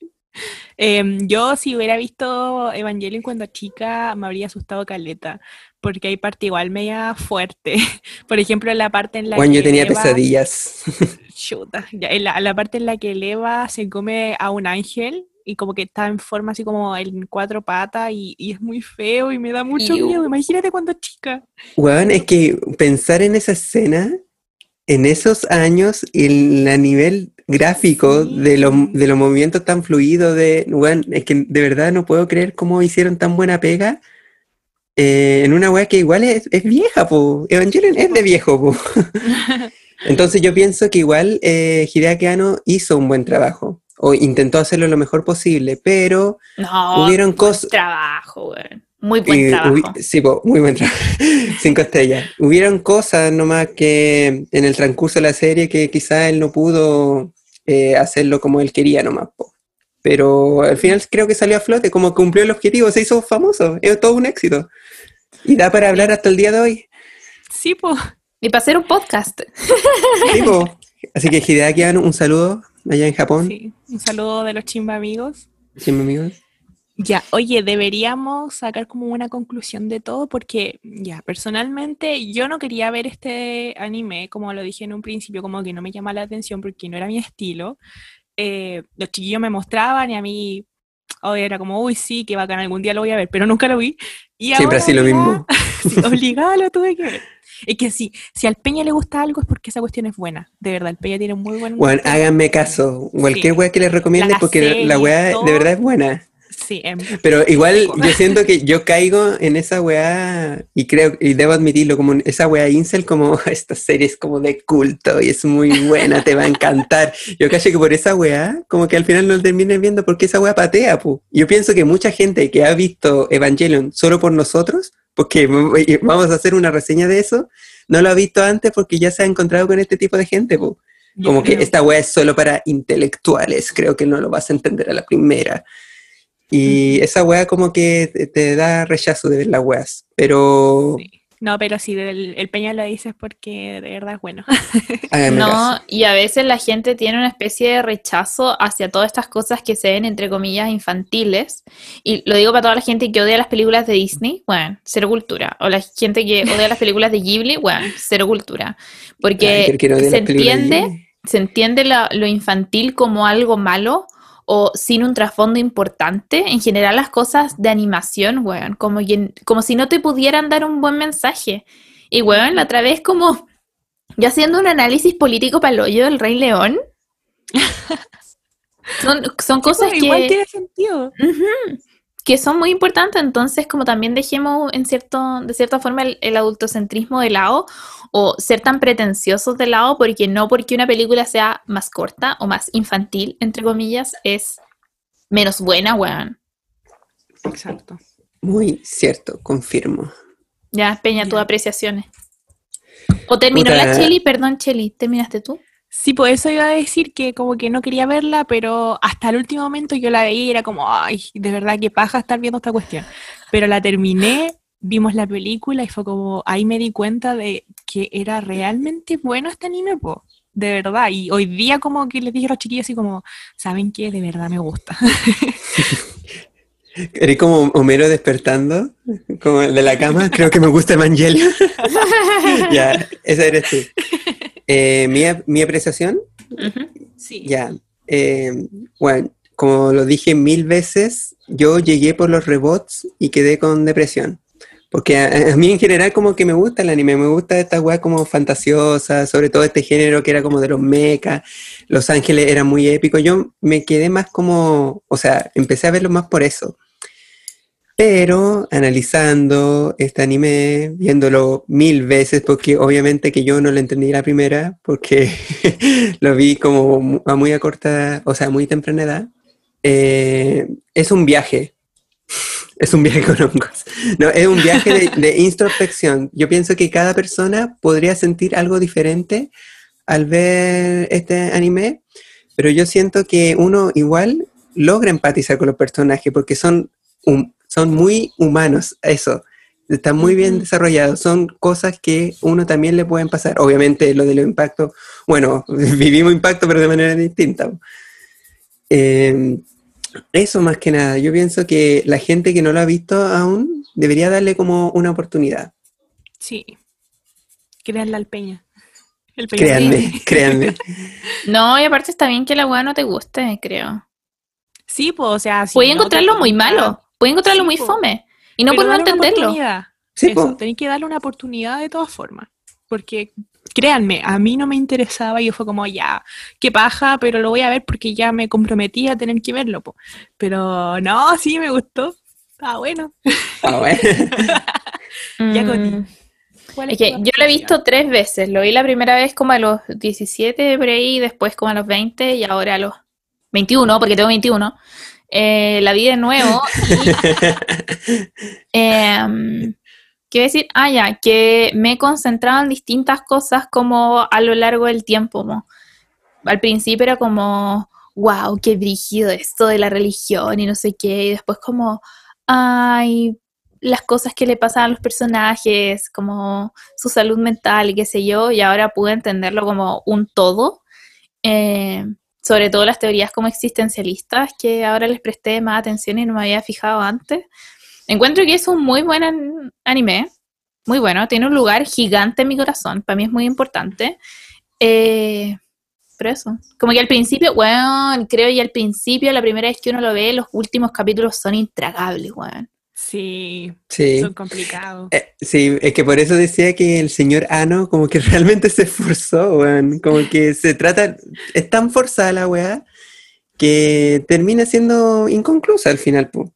Em, yo si hubiera visto Evangelion cuando chica me habría asustado caleta, porque hay parte igual media fuerte. Por ejemplo, la parte en la Bueno, que yo tenía Eva- pesadillas. Chuta, ya, en la, la parte en la que Eva se come a un ángel y como que está en forma así como en cuatro patas y, y es muy feo y me da mucho Iu. miedo. Imagínate cuando chica. Weón, es que pensar en esa escena, en esos años, el a nivel gráfico Sí. de, los, de los movimientos tan fluidos, de, weón, es que de verdad no puedo creer cómo hicieron tan buena pega eh, en una weá que igual es, es vieja, po. Evangelion es de viejo, po. Entonces yo pienso que igual eh, Hideaki Anno hizo un buen trabajo, o intentó hacerlo lo mejor posible, pero No, hubieron buen cosas... trabajo, weón. Muy buen trabajo. sí, po, muy buen trabajo. Cinco estrellas. Hubieron cosas nomás que en el transcurso de la serie que quizá él no pudo eh, hacerlo como él quería nomás. po. pero al final creo que salió a flote, como cumplió el objetivo, se hizo famoso, es todo un éxito. Y da para hablar hasta el día de hoy. Sí, po. Y para hacer un podcast. Sí, po. Así que Hideaki un saludo allá en Japón. Sí. Un saludo de los chimba amigos. Mi amigos. Ya, oye, deberíamos sacar como una conclusión de todo porque, ya, personalmente yo no quería ver este anime, como lo dije en un principio, como que no me llama la atención porque no era mi estilo. Eh, los chiquillos me mostraban y a mí oh, era como, uy, sí, que bacán, algún día lo voy a ver, pero nunca lo vi. Y Siempre ahora así lo mismo. obligada lo tuve que ver. Es que sí, si al Peña le gusta algo es porque esa cuestión es buena. De verdad, el Peña tiene muy buen Bueno, háganme caso. Cualquier Sí. weá que les recomiende, La porque serie la weá todo. de verdad es buena. Sí, em, Pero igual yo siento que yo caigo en esa weá y creo, y debo admitirlo, como esa weá incel, como esta serie es como de culto y es muy buena, te va a encantar. Yo caché que por esa weá, como que al final no termines viendo porque esa weá patea, pu. Yo pienso que mucha gente que ha visto Evangelion solo por nosotros, porque vamos a hacer una reseña de eso, no lo ha visto antes porque ya se ha encontrado con este tipo de gente, pu. yo Como que esta weá es solo para intelectuales, creo que no lo vas a entender a la primera. Y esa weá como que te, te da rechazo de ver las weas, pero Sí. No, pero si el, el Peña lo dice es porque de verdad es bueno. No, y a veces la gente tiene una especie de rechazo hacia todas estas cosas que se ven, entre comillas, infantiles. Y lo digo para toda la gente que odia las películas de Disney, bueno, cero cultura. O la gente que odia las películas de Ghibli, bueno, cero cultura. Porque se las películas de entiende, se entiende la- lo infantil como algo malo o sin un trasfondo importante. En general, las cosas de animación, weón, como, que- como si no te pudieran dar un buen mensaje. Y, weón, la otra vez como yo haciendo un análisis político para el hoyo del Rey León. Son, son cosas Pues, Igual que, tiene sentido. Que son muy importantes, entonces como también dejemos en cierto, de cierta forma el, el adultocentrismo de lado o ser tan pretenciosos de lado, porque no porque una película sea más corta o más infantil, entre comillas, es menos buena, weón. Exacto. Muy cierto, confirmo. Ya, Peña, tus apreciaciones. O terminó la. Cheli, perdón, Cheli, ¿terminaste tú? Sí, por eso iba a decir que como que no quería verla, pero hasta el último momento yo la veía y era como, ay, de verdad que paja estar viendo esta cuestión. Pero la terminé, vimos la película y fue como, ahí me di cuenta de que era realmente bueno este anime, po. De verdad. Y hoy día como que les dije a los chiquillos así como, ¿saben qué? De verdad me gusta. Eres como Homero despertando, como el de la cama, creo que me gusta Evangelio. ya, esa eres tú. Eh, mi, mi apreciación. Sí. ya. eh, bueno, como lo dije mil veces, yo llegué por los rebots y quedé con depresión. Porque a, a mí en general como que me gusta el anime, me gusta esta weá como fantasiosa, sobre todo este género que era como de los mechas, Los Ángeles era muy épico. Yo me quedé más como, o sea, empecé a verlo más por eso. Pero analizando este anime, viéndolo mil veces, porque obviamente que yo no lo entendí la primera, porque lo vi como a muy a corta, o sea, muy temprana edad, eh, es un viaje. Es un viaje con hongos. No, es un viaje de, de introspección. Yo pienso que cada persona podría sentir algo diferente al ver este anime, pero yo siento que uno igual logra empatizar con los personajes porque son, son muy humanos, eso. Están muy bien desarrollados, son cosas que uno también le pueden pasar. Obviamente lo de los impactos, bueno, vivimos impacto pero de manera distinta. Eh, eso más que nada, yo pienso que la gente que no lo ha visto aún debería darle como una oportunidad. Sí. Créanle al Peña. El Peña Créanme, créanme. No, y aparte está bien que la weá no te guste, creo. Sí, pues, o sea, si no te encontrarlo muy malo, puedes encontrarlo Sí, muy po. fome. Y no por no entenderlo. oportunidad. Sí, Eso, po. tenéis que darle una oportunidad de todas formas. Porque, créanme, a mí no me interesaba y yo fue como, ya, qué paja, pero lo voy a ver porque ya me comprometí a tener que verlo. po. Pero no, sí, me gustó. Está bueno. Ah, bueno. Ya, Mm. Connie. ¿Cuál Es que yo lo he visto tres veces. Lo vi la primera vez como a los 17 por ahí, después como a los 20 y ahora a los 21, porque tengo 21. Eh, la vi de nuevo. y, em, ¿qué decir? Ah, ya, que me he concentrado en distintas cosas como a lo largo del tiempo. Al principio era como, wow, qué brígido esto de la religión y no sé qué, y después como, ay, las cosas que le pasan a los personajes, como su salud mental y qué sé yo, y ahora pude entenderlo como un todo. Eh, sobre todo las teorías como existencialistas, que ahora les presté más atención y no me había fijado antes. Encuentro que es un muy buen an- anime, muy bueno, tiene un lugar gigante en mi corazón, para mí es muy importante. Eh, pero eso, como que al principio, bueno, creo que al principio, la primera vez que uno lo ve, los últimos capítulos son intragables, weón. Sí, Sí. son complicados. Eh, sí, es que por eso decía que el señor Ano como que realmente se esforzó, weón. Como que se trata, es tan forzada la weá que termina siendo inconclusa al final, po.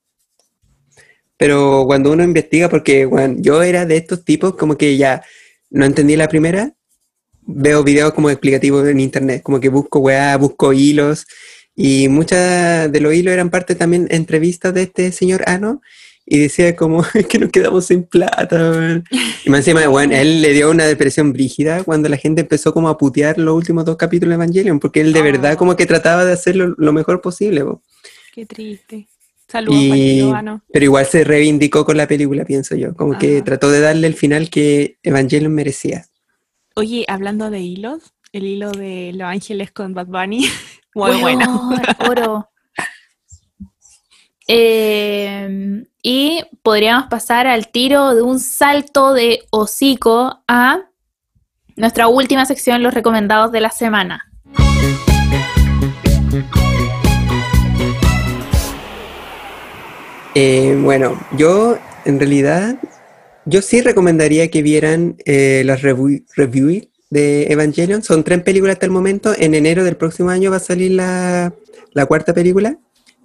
Pero cuando uno investiga, porque weón, yo era de estos tipos como que ya no entendí la primera, veo videos como explicativos en internet, como que busco weá, busco hilos, y muchas de los hilos eran parte también de entrevistas de este señor Ano, y decía como "Es que nos quedamos sin plata, weón". Y más encima, bueno, él le dio una depresión brígida cuando la gente empezó como a putear los últimos dos capítulos de Evangelion, porque él de Ah. verdad como que trataba de hacerlo lo mejor posible, po. Qué triste. Saludos, Y- pero igual se reivindicó con la película, pienso yo, como que Ajá. trató de darle el final que Evangelion merecía. Oye, hablando de hilos, el hilo de Los Ángeles con Bad Bunny. Muy bueno. Oro. Eh, y podríamos pasar al tiro de un salto de hocico a nuestra última sección, los recomendados de la semana. Eh, bueno, yo en realidad, yo sí recomendaría que vieran eh, las reviews de Evangelion. Son tres películas hasta el momento. En enero del próximo año va a salir la, la cuarta película.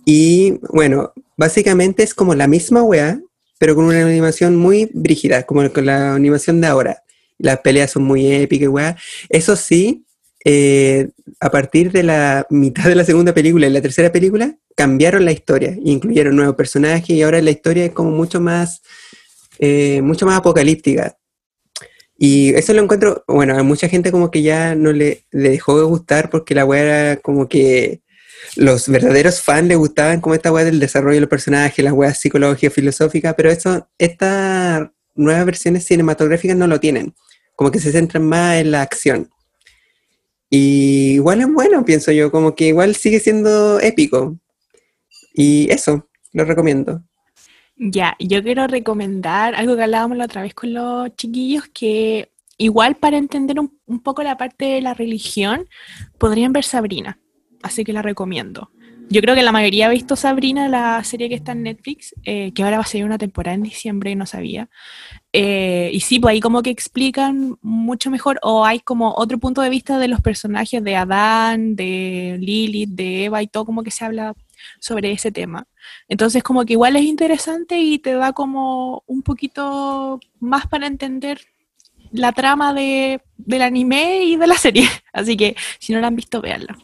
Y bueno, básicamente es como la misma weá, pero con una animación muy brígida, como con la animación de ahora. Las peleas son muy épicas, weá. Eso sí, eh, a partir de la mitad de la segunda película y la tercera película, cambiaron la historia, incluyeron nuevos personajes y ahora la historia es como mucho más, eh, mucho más apocalíptica. Y eso lo encuentro, bueno, a mucha gente como que ya no le, dejó de gustar porque la weá era como que los verdaderos fans le gustaban como esta weá del desarrollo de los personajes, las weas psicológicas, filosóficas, pero eso, estas nuevas versiones cinematográficas no lo tienen, como que se centran más en la acción. Y igual es bueno, pienso yo, como que igual sigue siendo épico. Y eso, lo recomiendo. Ya, yo quiero recomendar algo que hablábamos la otra vez con los chiquillos, que igual para entender un, un poco la parte de la religión, podrían ver Sabrina, así que la recomiendo. Yo creo que la mayoría ha visto Sabrina, la serie que está en Netflix, eh, que ahora va a salir una temporada en diciembre, no sabía. Eh, y sí, pues ahí como que explican mucho mejor, o hay como otro punto de vista de los personajes de Adán, de Lilith, de Eva y todo como que se habla sobre ese tema. Entonces como que igual es interesante y te da como un poquito más para entender la trama de, del anime y de la serie. Así que si no la han visto, véanla.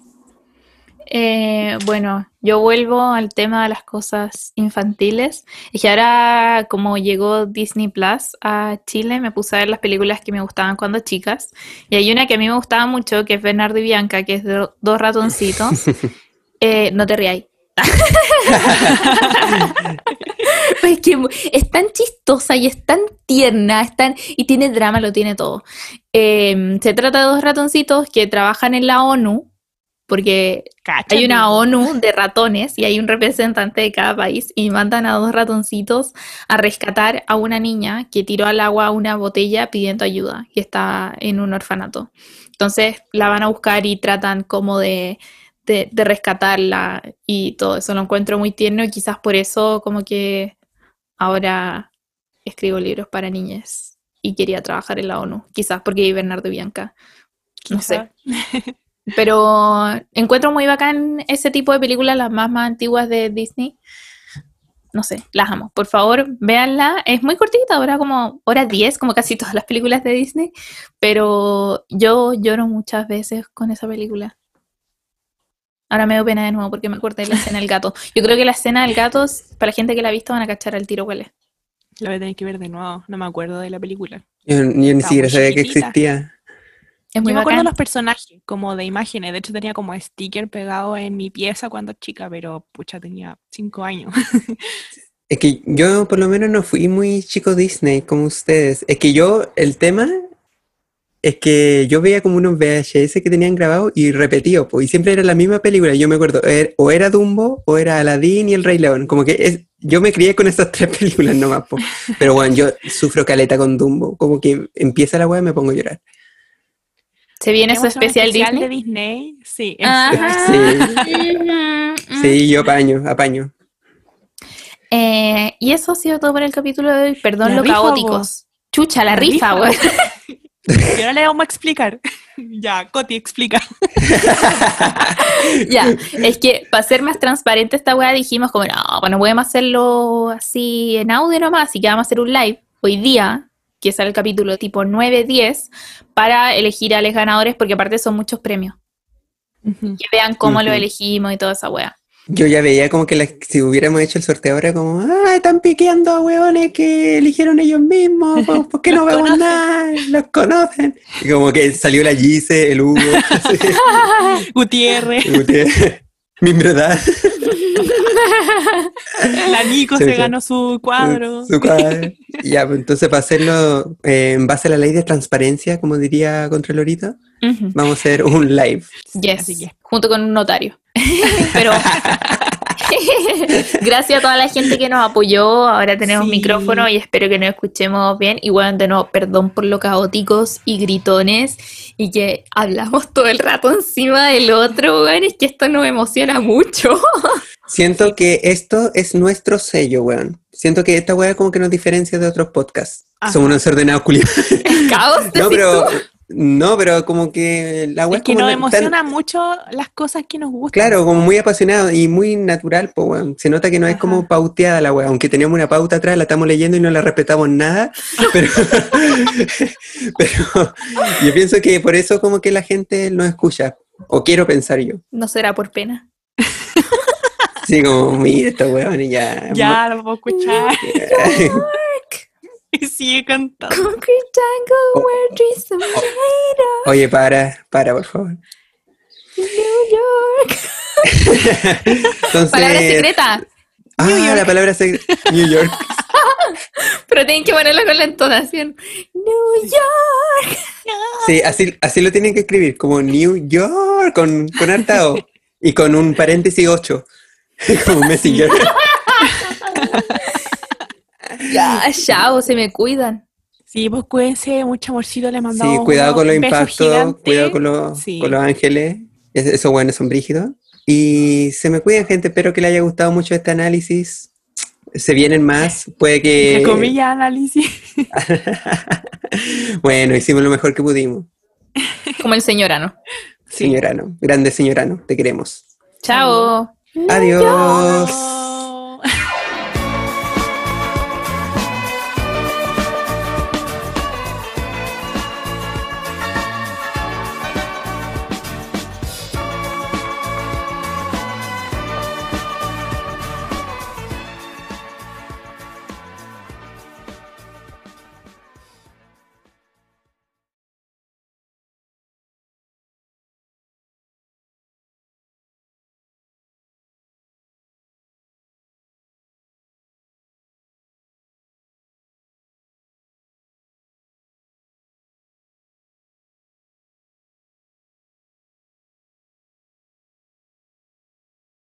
Eh, bueno, yo vuelvo al tema de las cosas infantiles. Es que ahora, como llegó Disney Plus a Chile, me puse a ver las películas que me gustaban cuando chicas. Y hay una que a mí me gustaba mucho, que es Bernardo y Bianca, que es de dos ratoncitos. Eh, no te rías. que es tan chistosa y es tan tierna, es tan, y tiene drama, lo tiene todo. Eh, se trata de dos ratoncitos que trabajan en la ONU, porque Cáchate. hay una ONU de ratones y hay un representante de cada país y mandan a dos ratoncitos a rescatar a una niña que tiró al agua una botella pidiendo ayuda y está en un orfanato. Entonces la van a buscar y tratan como de, de, de rescatarla y todo eso. Lo encuentro muy tierno y quizás por eso como que ahora escribo libros para niñas y quería trabajar en la ONU. Quizás porque vi Bernardo Bianca. No sé. Pero encuentro muy bacán ese tipo de películas, las más, más antiguas de Disney. No sé, las amo. Por favor, véanla. Es muy cortita, ahora como hora 10, como casi todas las películas de Disney. Pero yo lloro muchas veces con esa película. Ahora me doy pena de nuevo porque me acordé de la escena del gato. Yo creo que la escena del gato, para la gente que la ha visto, van a cachar al tiro cuál es. La voy a tener que ver de nuevo. No me acuerdo de la película. Yo, yo ni siquiera sabía que existía. Es muy Yo me acuerdo de los personajes, como de imágenes. De hecho, tenía como sticker pegado en mi pieza cuando chica, pero pucha, tenía cinco años. Es que yo por lo menos no fui muy chico Disney como ustedes. Es que yo, el tema es que yo veía como unos VHS que tenían grabado y repetido, pues, y siempre era la misma película. Yo me acuerdo, er- o era Dumbo, o era Aladdin y El Rey León. Como que es, yo me crié con esas tres películas nomás, pues. Pero bueno, yo sufro caleta con Dumbo. Como que empieza la weá y me pongo a llorar. Se viene su un especial de Disney. Disney. Sí. Sí, sí, yo apaño, apaño. Eh, y eso ha sido todo por el capítulo de hoy. Perdón La lo rifa, caóticos. Chucha, la, La rifa, güey. Y ahora le vamos a explicar. ya, Coti, explica. ya, es que para ser más transparente esta weá dijimos como, no, pues no podemos hacerlo así en audio nomás, así que vamos a hacer un live hoy día, que es el capítulo tipo 9-10, para elegir a los ganadores, porque aparte son muchos premios. Que vean cómo lo Ujú. elegimos y toda esa weá. Yo ya veía como que la- si hubiéramos hecho el sorteo ahora como, ah, están piqueando a hueones que eligieron ellos mismos, ¿por, por qué no vemos conocen. nada? Los conocen. Y como que salió la Gise, el Hugo, Gutiérrez, usted, mi verdad, la Nico se ganó su cuadro. su cuadro. Ya, pues entonces para hacerlo eh, en base a la ley de transparencia, como diría Contralorito, Ujú. vamos a hacer un live. Yes, Así que- junto con un notario. Pero gracias a toda la gente que nos apoyó. Ahora tenemos Sí. micrófono y espero que nos escuchemos bien. Y bueno, de nuevo, perdón por lo caóticos y gritones y que hablamos todo el rato encima del otro. Weón, es que esto nos emociona mucho. Siento que esto es nuestro sello, weón. Siento que esta weá como que nos diferencia de otros podcasts. Ajá. Somos unos desordenados culiados. Caos, No, pero, tú. No, pero como que la web Es que como nos tan- emociona mucho las cosas que nos gustan. Claro, como muy apasionado y muy natural, pues, weón. Se nota que no es como pauteada la web, aunque teníamos una pauta atrás, la estamos leyendo y no la respetamos nada, pero, pero yo pienso que por eso como que la gente nos escucha, o quiero pensar yo. No será por pena. Sí, como, mira esta weón y ya. Ya lo puedo escuchar. y sigue cantando. Concrete jungle Oh. where dreams are made of Oye, para, para, por favor. New York. Entonces, Palabra secreta. Ah, New York. la palabra secreta. New York. Pero tienen que ponerlo con la entonación. New York. Sí, así, así lo tienen que escribir, como New York, con, con harta O, y con un paréntesis 8, como Messenger. Ya, chao, se me cuidan. Sí, pues cuídense, mucho amorcito le mandamos. Sí, cuidado con los impactos, cuidado con los, Sí. con los ángeles, Es- esos buenos son brígidos. Y se me cuiden, gente, espero que les haya gustado mucho este análisis. Se vienen más, puede que... Entre comillas, análisis. bueno, hicimos lo mejor que pudimos. Como el señorano. Sí. Señorano, grande señorano, te queremos. Chao. Adiós.